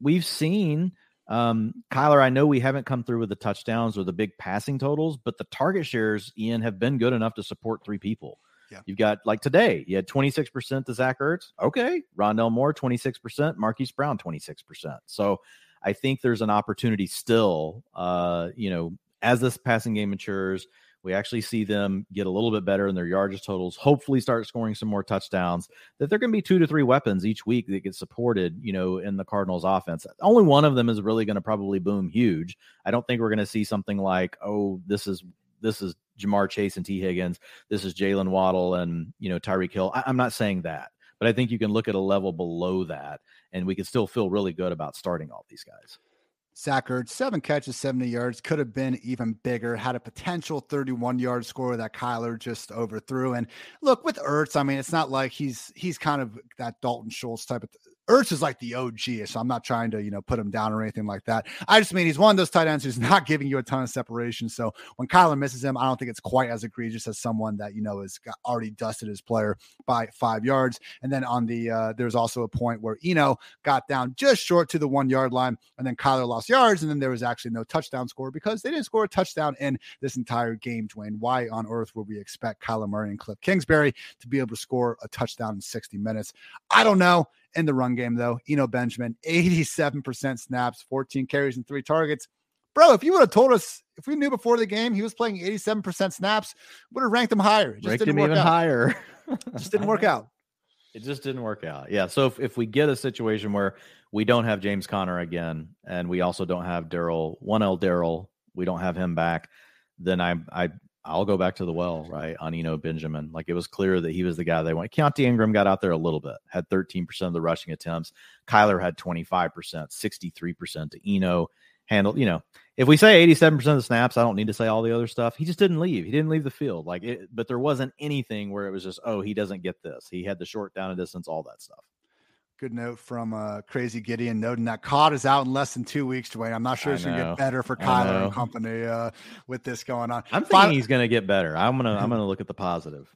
we've seen um Kyler, I know we haven't come through with the touchdowns or the big passing totals, but the target shares, Ian, have been good enough to support three people. Yeah. You've got like today, you had 26% to Zach Ertz. Okay. Rondale Moore, 26%, Marquise Brown, 26%. So I think there's an opportunity still, uh, you know, as this passing game matures, we actually see them get a little bit better in their yardage totals, hopefully start scoring some more touchdowns, that they're going to be two to three weapons each week that get supported, you know, in the Cardinals offense. Only one of them is really going to probably boom huge. I don't think we're going to see something like, oh, this is this is Ja'Marr Chase and Tee Higgins. This is Jaylen Waddle and, you know, Tyreek Hill. I, I'm not saying that, but I think you can look at a level below that and we can still feel really good about starting all these guys. Sackard, seven catches, 70 yards, could have been even bigger, had a potential 31 yard score that Kyler just overthrew. And look, with Ertz, I mean, it's not like he's he's kind of that Dalton Schultz type of Ertz is like the OG, so I'm not trying to, you know, put him down or anything like that. I just mean he's one of those tight ends who's not giving you a ton of separation. So when Kyler misses him, I don't think it's quite as egregious as someone that, you know, has already dusted his player by five yards. And then on the, uh, there's also a point where Eno got down just short to the one yard line, and then Kyler lost yards. And then there was actually no touchdown score because they didn't score a touchdown in this entire game, Dwain. Why on earth would we expect Kyler Murray and Cliff Kingsbury to be able to score a touchdown in 60 minutes? I don't know in the run game, though. Eno Benjamin, 87% snaps, 14 carries, and three targets. Bro, if you would have told us, if we knew before the game he was playing 87% snaps, would have ranked him higher. It just ranked him even out. higher. just didn't work out. It just didn't work out. Yeah. So if, if we get a situation where we don't have James Conner again, and we also don't have Darrel, 1L Darrel, we don't have him back, then I I I'll go back to the well, right? On Eno Benjamin. Like it was clear that he was the guy they want. Keaontay Ingram got out there a little bit, had 13% of the rushing attempts. Kyler had 25%, 63% to Eno. Handled, you know, if we say 87% of the snaps, I don't need to say all the other stuff. He just didn't leave. He didn't leave the field. Like it, but there wasn't anything where it was just, oh, he doesn't get this. He had the short down and distance, all that stuff. Good note from uh, Crazy Gideon noting that COD is out in less than two weeks, Dwain. I'm not sure it's going to get better for Kyler and company uh, with this going on. I'm thinking he's going to get better. I'm gonna I'm gonna look at the positive.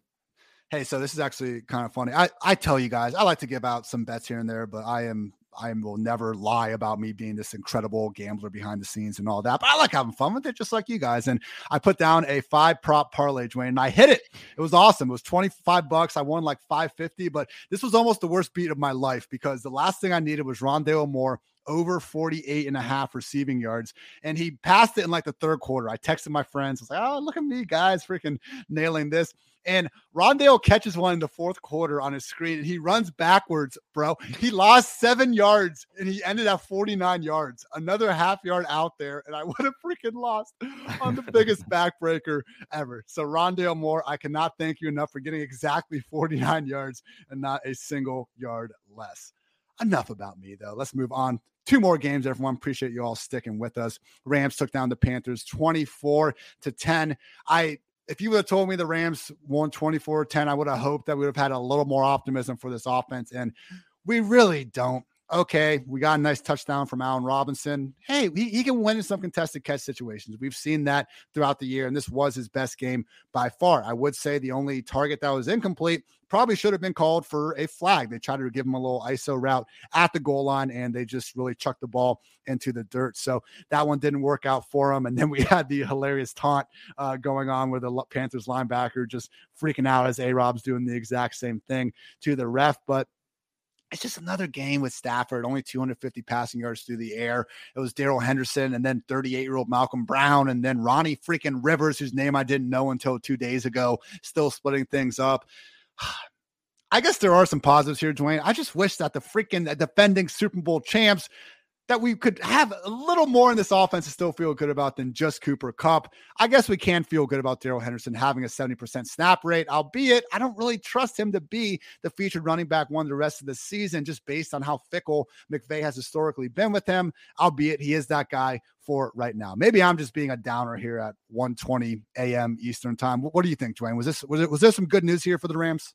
Hey, so this is actually kind of funny. I I tell you guys, I like to give out some bets here and there, but I am I will never lie about me being this incredible gambler behind the scenes and all that. But I like having fun with it, just like you guys. And I put down a five prop parlay, Dwain, and I hit it. It was awesome. It was 25 bucks. I won like 550, but this was almost the worst beat of my life because the last thing I needed was Rondale Moore over 48 and a half receiving yards. And he passed it in like the third quarter. I texted my friends. I was like, oh, look at me, guys, freaking nailing this. And Rondale catches one in the fourth quarter on his screen and he runs backwards, bro. He lost seven yards and he ended at 49 yards, another half yard out there. And I would have freaking lost on the biggest backbreaker ever. So, Rondale Moore, I cannot thank you enough for getting exactly 49 yards and not a single yard less. Enough about me, though. Let's move on two more games everyone appreciate you all sticking with us rams took down the panthers 24 to 10 i if you would have told me the Rams won 24 10, I would have hoped that we would have had a little more optimism for this offense. And we really don't. Okay, we got a nice touchdown from Allen Robinson. Hey, he, he can win in some contested catch situations. We've seen that throughout the year, and this was his best game by far. I would say the only target that was incomplete probably should have been called for a flag. They tried to give him a little ISO route at the goal line, and they just really chucked the ball into the dirt. So that one didn't work out for him. And then we had the hilarious taunt uh, going on with the Panthers linebacker just freaking out as A Rob's doing the exact same thing to the ref. But it's just another game with Stafford, only 250 passing yards through the air. It was Darrell Henderson and then 38 year old Malcolm Brown and then Ronnie freaking Rivers, whose name I didn't know until two days ago, still splitting things up. I guess there are some positives here, Dwain. I just wish that the freaking defending Super Bowl champs that we could have a little more in this offense to still feel good about than just Cooper Kupp. I guess we can feel good about Darrell Henderson having a 70% snap rate, albeit I don't really trust him to be the featured running back one the rest of the season, just based on how fickle McVay has historically been with him, albeit he is that guy for right now. Maybe I'm just being a downer here at 1:20 a.m. Eastern time. What, do you think, Dwain? Was this was it was there some good news here for the Rams?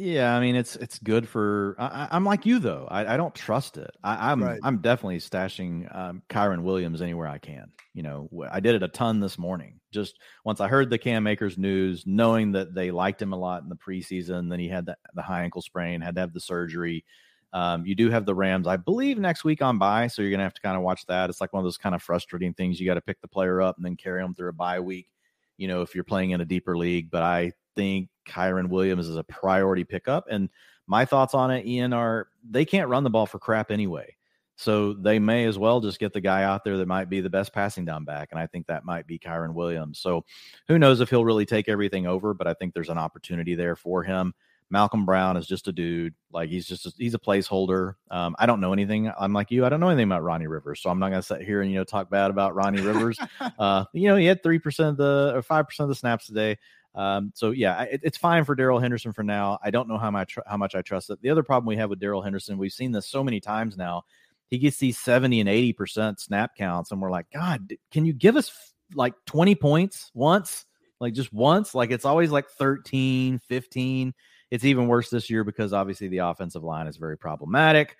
Yeah, I mean it's it's good for. I, am like you though. I, I don't trust it. I, am I'm, right. I'm definitely stashing um, Kyren Williams anywhere I can. You know, I did it a ton this morning. Just once I heard the Cam Akers news, knowing that they liked him a lot in the preseason, then he had the, the high ankle sprain, had to have the surgery. Um, you do have the Rams, I believe, next week on bye, so you're gonna have to kind of watch that. It's like one of those kind of frustrating things. You got to pick the player up and then carry them through a bye week. You know, if you're playing in a deeper league, but I think Kyren Williams is a priority pickup. And my thoughts on it, Ian, are they can't run the ball for crap anyway. So they may as well just get the guy out there that might be the best passing down back. And I think that might be Kyren Williams. So who knows if he'll really take everything over, but I think there's an opportunity there for him. Malcolm Brown is just a dude. Like he's just a, he's a placeholder. Um, I don't know anything. I'm like you. I don't know anything about Ronnie Rivers, so I'm not going to sit here and you know talk bad about Ronnie Rivers. uh, you know, he had three percent of the or five percent of the snaps today. Um, so yeah, it, it's fine for Darrell Henderson for now. I don't know how much how much I trust it. The other problem we have with Darrell Henderson, we've seen this so many times now. He gets these 70 and 80 percent snap counts, and we're like, God, can you give us like 20 points once? Like just once? Like it's always like 13, 15. It's even worse this year because obviously the offensive line is very problematic.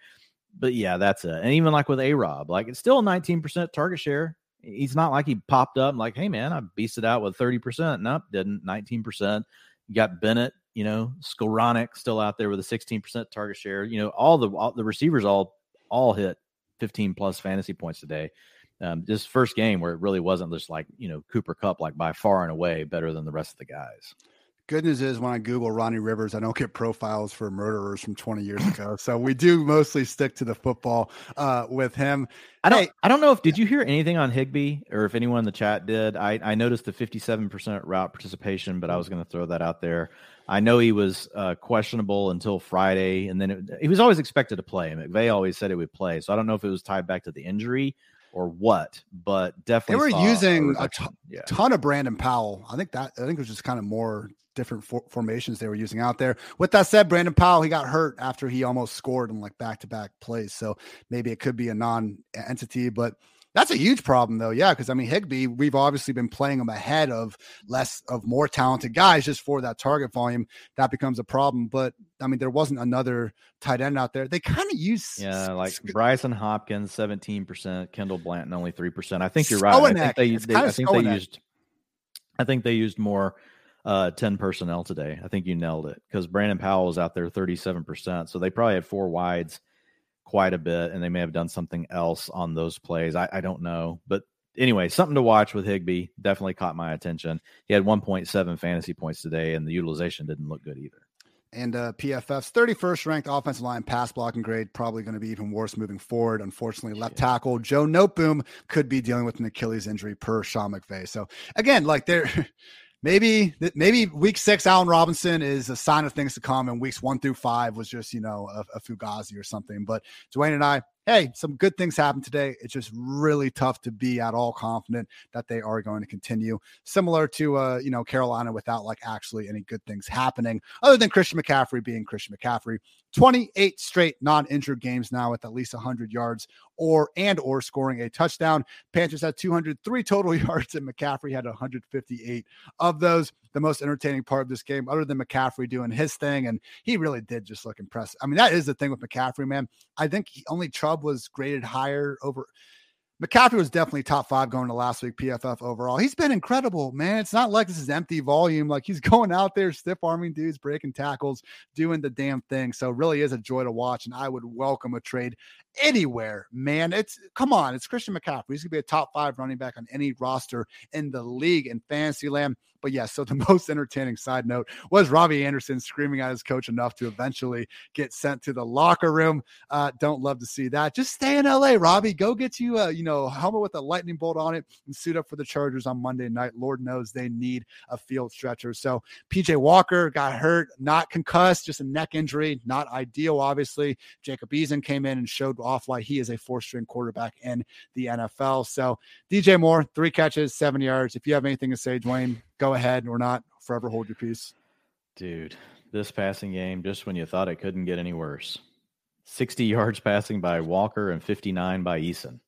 But yeah, that's it. And even like with A Rob, like it's still a 19% target share he's not like he popped up like, hey man, I beasted out with 30%. Nope, didn't 19%. You got Bennett, you know, Skowronek still out there with a 16% target share. You know, all the all, the receivers all all hit 15 plus fantasy points today. Um, this first game where it really wasn't just like you know Cooper Kupp like by far and away better than the rest of the guys. Good news is when I Google Ronnie Rivers, I don't get profiles for murderers from 20 years ago. so we do mostly stick to the football uh, with him. I don't. Hey, I don't know if did you hear anything on Higbee or if anyone in the chat did. I I noticed the 57% route participation, but I was going to throw that out there. I know he was uh, questionable until Friday, and then it, he was always expected to play. McVay always said he would play, so I don't know if it was tied back to the injury or what, but definitely they were using a, a t- yeah. ton of Brandon Powell. I think that I think it was just kind of more different for- formations they were using out there. With that said, Brandon Powell, he got hurt after he almost scored in like back to back plays. So maybe it could be a non entity, but that's a huge problem though. Yeah. Cause I mean, Higbee, we've obviously been playing him ahead of less of more talented guys just for that target volume. That becomes a problem. But I mean, there wasn't another tight end out there. They kind of use yeah, like Brycen Hopkins, 17%, Kendall Blanton, only 3%. I think you're right. I think they, they I think they used, I think they used more uh, 10 personnel today. I think you nailed it because Brandon Powell was out there 37%. So they probably had four wides quite a bit and they may have done something else on those plays. I, I don't know. But anyway, something to watch with Higbee definitely caught my attention. He had 1.7 fantasy points today and the utilization didn't look good either. And uh, PFF's 31st ranked offensive line pass blocking grade, probably going to be even worse moving forward. Unfortunately, left tackle Joe Noteboom could be dealing with an Achilles injury per Sean McVay. So again, like they're maybe maybe week six Allen Robinson is a sign of things to come, and weeks one through five was just you know a, a Fugazi or something. But Dwain and I, hey, some good things happened today. It's just really tough to be at all confident that they are going to continue. Similar to uh, you know Carolina without like actually any good things happening, other than Christian McCaffrey being Christian McCaffrey. 28 straight non-injured games now with at least 100 yards or and or scoring a touchdown. Panthers had 203 total yards and McCaffrey had 158 of those. The most entertaining part of this game, other than McCaffrey doing his thing, and he really did just look impressive. I mean, that is the thing with McCaffrey, man. I think he, only Chubb was graded higher over McCaffrey was definitely top five going to last week PFF overall. He's been incredible, man. It's not like this is empty volume. Like he's going out there, stiff arming dudes, breaking tackles, doing the damn thing. So really is a joy to watch. And I would welcome a trade anywhere, man. It's come on, it's Christian McCaffrey. He's gonna be a top five running back on any roster in the league in fantasy land. But yeah, so the most entertaining side note was Robbie Anderson screaming at his coach enough to eventually get sent to the locker room. Uh, don't love to see that. Just stay in LA, Robbie. Go get you a you know know, helmet with a lightning bolt on it and suit up for the Chargers on Monday night. Lord knows they need a field stretcher. So PJ Walker got hurt, not concussed, just a neck injury, not ideal, obviously. Jacob Eason came in and showed off why he is a four string quarterback in the NFL. So DJ Moore, three catches, seven yards. If you have anything to say, Dwain, go ahead or not. Forever hold your peace. Dude, this passing game, just when you thought it couldn't get any worse. 60 yards passing by Walker and 59 by Eason.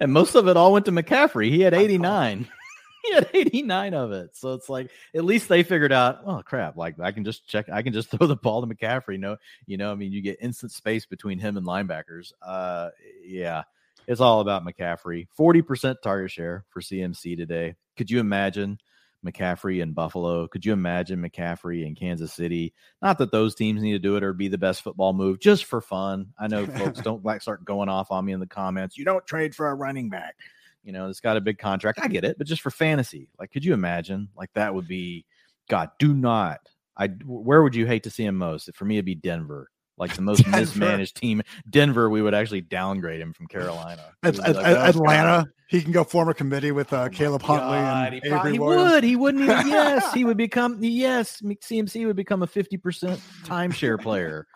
And most of it all went to McCaffrey. He had 89. he had 89 of it. So it's like at least they figured out, oh crap, like I can just check, I can just throw the ball to McCaffrey. No, you know, I mean, you get instant space between him and linebackers. Uh yeah, it's all about McCaffrey. 40% target share for CMC today. Could you imagine McCaffrey and Buffalo? Could you imagine McCaffrey in Kansas City? Not that those teams need to do it or be the best football move, just for fun. I know folks don't like start going off on me in the comments. You don't trade for a running back. You know, it's got a big contract. I get it, but just for fantasy, like, could you imagine? Like, that would be God. Do not. I. Where would you hate to see him most? For me, it'd be Denver like the most Denver. mismanaged team. Denver, we would actually downgrade him from Carolina. Like, oh, Atlanta, he can go form a committee with uh, oh Caleb Huntley God, and he, probably, he would. He wouldn't even. yes, he would become. Yes, CMC would become a fifty percent timeshare player.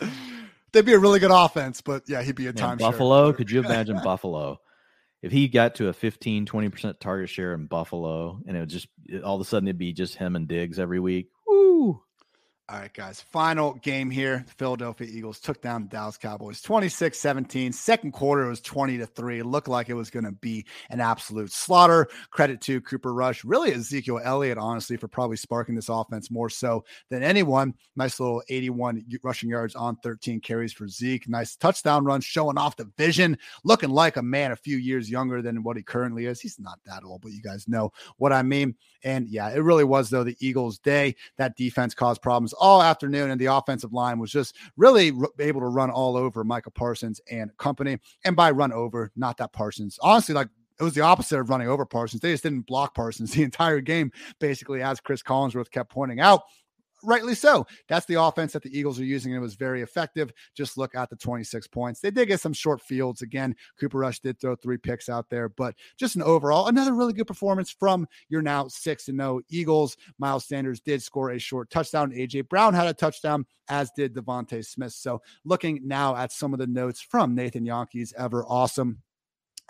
They'd be a really good offense, but yeah, he'd be a timeshare. Buffalo, could you imagine Buffalo? If he got to a 15, 20% target share in Buffalo and it would just all of a sudden it'd be just him and Diggs every week. Woo! All right, guys. Final game here. Philadelphia Eagles took down the Dallas Cowboys 26 17. Second quarter was 20 to 3. It looked like it was going to be an absolute slaughter. Credit to Cooper Rush, really Ezekiel Elliott, honestly, for probably sparking this offense more so than anyone. Nice little 81 rushing yards on 13 carries for Zeke. Nice touchdown run, showing off the vision, looking like a man a few years younger than what he currently is. He's not that old, but you guys know what I mean. And yeah, it really was, though, the Eagles' day. That defense caused problems all afternoon, and the offensive line was just really r- able to run all over Micah Parsons and company. And by run over, not that Parsons, honestly, like it was the opposite of running over Parsons. They just didn't block Parsons the entire game, basically, as Cris Collinsworth kept pointing out rightly so. That's the offense that the Eagles are using. And it was very effective. Just look at the 26 points. They did get some short fields. Again, Cooper Rush did throw three picks out there, but just an overall, another really good performance from your now 6 and 0 Eagles. Miles Sanders did score a short touchdown. AJ Brown had a touchdown, as did DeVonta Smith. So looking now at some of the notes from Nathan Jahnke's ever awesome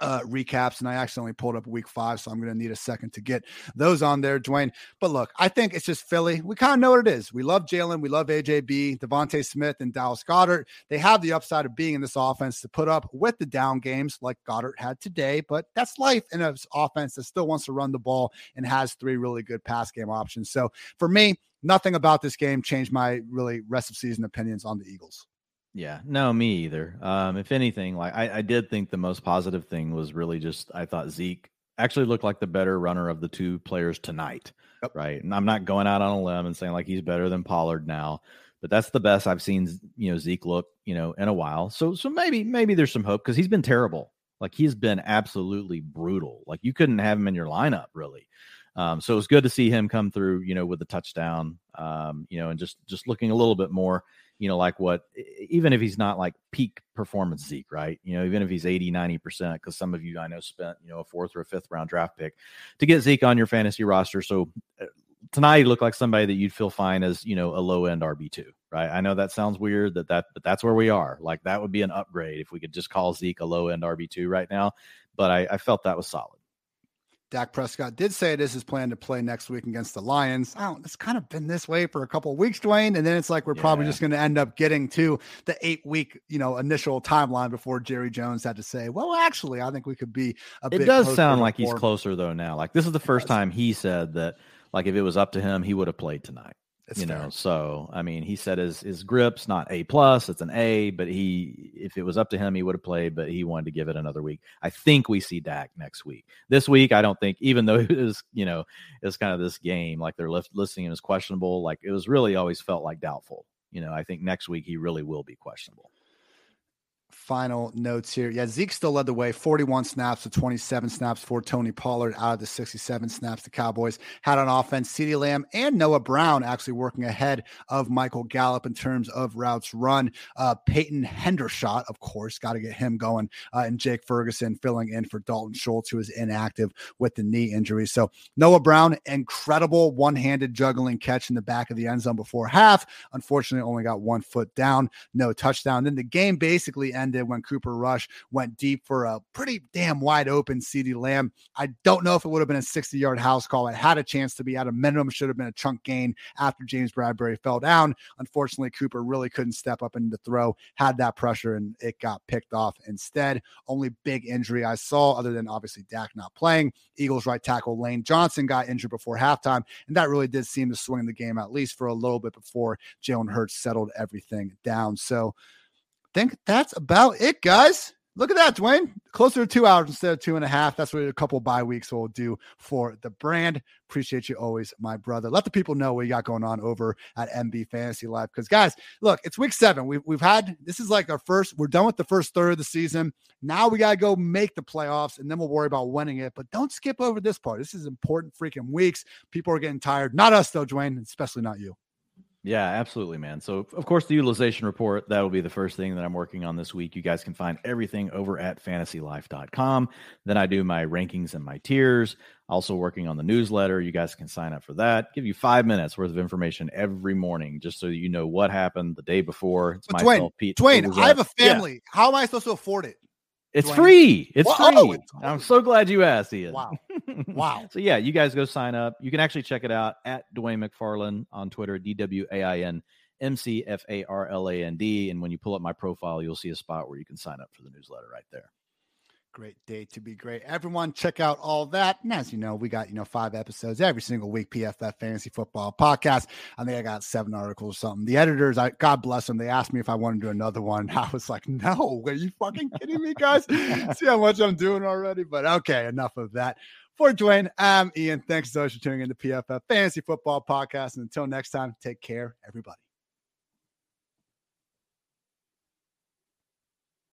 uh, recaps, and I accidentally pulled up week five, so I'm going to need a second to get those on there, Dwain. But look, I think it's just Philly. We kind of know what it is. We love Jalen, we love AJB, DeVonta Smith, and Dallas Goedert. They have the upside of being in this offense to put up with the down games like Goedert had today, but that's life in an offense that still wants to run the ball and has three really good pass game options. So for me, nothing about this game changed my really rest of season opinions on the Eagles. Yeah, no, me either. Um, if anything, like I, I did think the most positive thing was really just I thought Zeke actually looked like the better runner of the two players tonight. Yep. Right. And I'm not going out on a limb and saying like he's better than Pollard now, but that's the best I've seen, you know, Zeke look, you know, in a while. So so maybe maybe there's some hope because he's been terrible. Like he's been absolutely brutal. Like you couldn't have him in your lineup really. Um, so it was good to see him come through, you know, with the touchdown, um, you know, and just just looking a little bit more you know, like what, even if he's not like peak performance Zeke, right? You know, even if he's 80, 90%, because some of you I know spent, you know, a fourth or a fifth round draft pick to get Zeke on your fantasy roster. So uh, tonight he looked like somebody that you'd feel fine as, you know, a low end RB2, right? I know that sounds weird that that, but that's where we are. Like that would be an upgrade if we could just call Zeke a low end RB2 right now. But I, I felt that was solid. Dak Prescott did say it is his plan to play next week against the Lions. Oh, it's kind of been this way for a couple of weeks, Dwain. And then it's like we're yeah. probably just going to end up getting to the eight week, you know, initial timeline before Jerry Jones had to say, well, actually, I think we could be a It does sound like he's closer though now. Like this is the first time he said that, like, if it was up to him, he would have played tonight. It's you fair. know, so I mean, he said his his grips not A plus, it's an A, but he if it was up to him, he would have played, but he wanted to give it another week. I think we see Dak next week. This week, I don't think, even though it was you know it's kind of this game, like they're list, listing him as questionable, like it was really always felt like doubtful. You know, I think next week he really will be questionable final notes here. Yeah, Zeke still led the way 41 snaps to 27 snaps for Tony Pollard out of the 67 snaps the Cowboys had on offense. CeeDee Lamb and Noah Brown actually working ahead of Michael Gallup in terms of routes run. Uh, Peyton Hendershot, of course, got to get him going. Uh, and Jake Ferguson filling in for Dalton Schultz, who is inactive with the knee injury. So Noah Brown, incredible one handed juggling catch in the back of the end zone before half. Unfortunately, only got one foot down, no touchdown. Then the game basically ended when Cooper Rush went deep for a pretty damn wide open CeeDee Lamb. I don't know if it would have been a 60 yard house call. It had a chance to be at a minimum, should have been a chunk gain after James Bradberry fell down. Unfortunately, Cooper really couldn't step up into the throw, had that pressure, and it got picked off instead. Only big injury I saw, other than obviously Dak not playing. Eagles right tackle Lane Johnson got injured before halftime, and that really did seem to swing the game at least for a little bit before Jalen Hurts settled everything down. So Think that's about it, guys. Look at that, Dwain. Closer to two hours instead of two and a half. That's what a couple bye weeks will do for the brand. Appreciate you always, my brother. Let the people know what you got going on over at MB FantasyLife. Because, guys, look, it's week seven. We've, we've had this is like our first, we're done with the first third of the season. Now we got to go make the playoffs and then we'll worry about winning it. But don't skip over this part. This is important freaking weeks. People are getting tired. Not us, though, Dwain, especially not you. Yeah, absolutely, man. So, of course, the utilization report, that will be the first thing that I'm working on this week. You guys can find everything over at fantasylife.com. Then I do my rankings and my tiers. Also, working on the newsletter. You guys can sign up for that. Give you five minutes worth of information every morning just so you know what happened the day before. It's but myself, Dwain, Pete. Dwain, I have a family. Yeah. How am I supposed to afford it? It's free. It's free. Oh, it's I'm so glad you asked, Ian. Wow. Wow. so yeah, you guys go sign up. You can actually check it out at Dwain McFarland on Twitter, D W A I N M C F A R L A N D. And when you pull up my profile, you'll see a spot where you can sign up for the newsletter right there. Great day to be great. Everyone, check out all that. And as you know, we got, you know, five episodes every single week, PFF Fantasy Football Podcast. I think I got seven articles or something. The editors, I God bless them, they asked me if I wanted to do another one. I was like, no, are you fucking kidding me, guys? See how much I'm doing already? But okay, enough of that. For Dwain, I'm Ian. Thanks so much for tuning in to PFF Fantasy Football Podcast. And until next time, take care, everybody.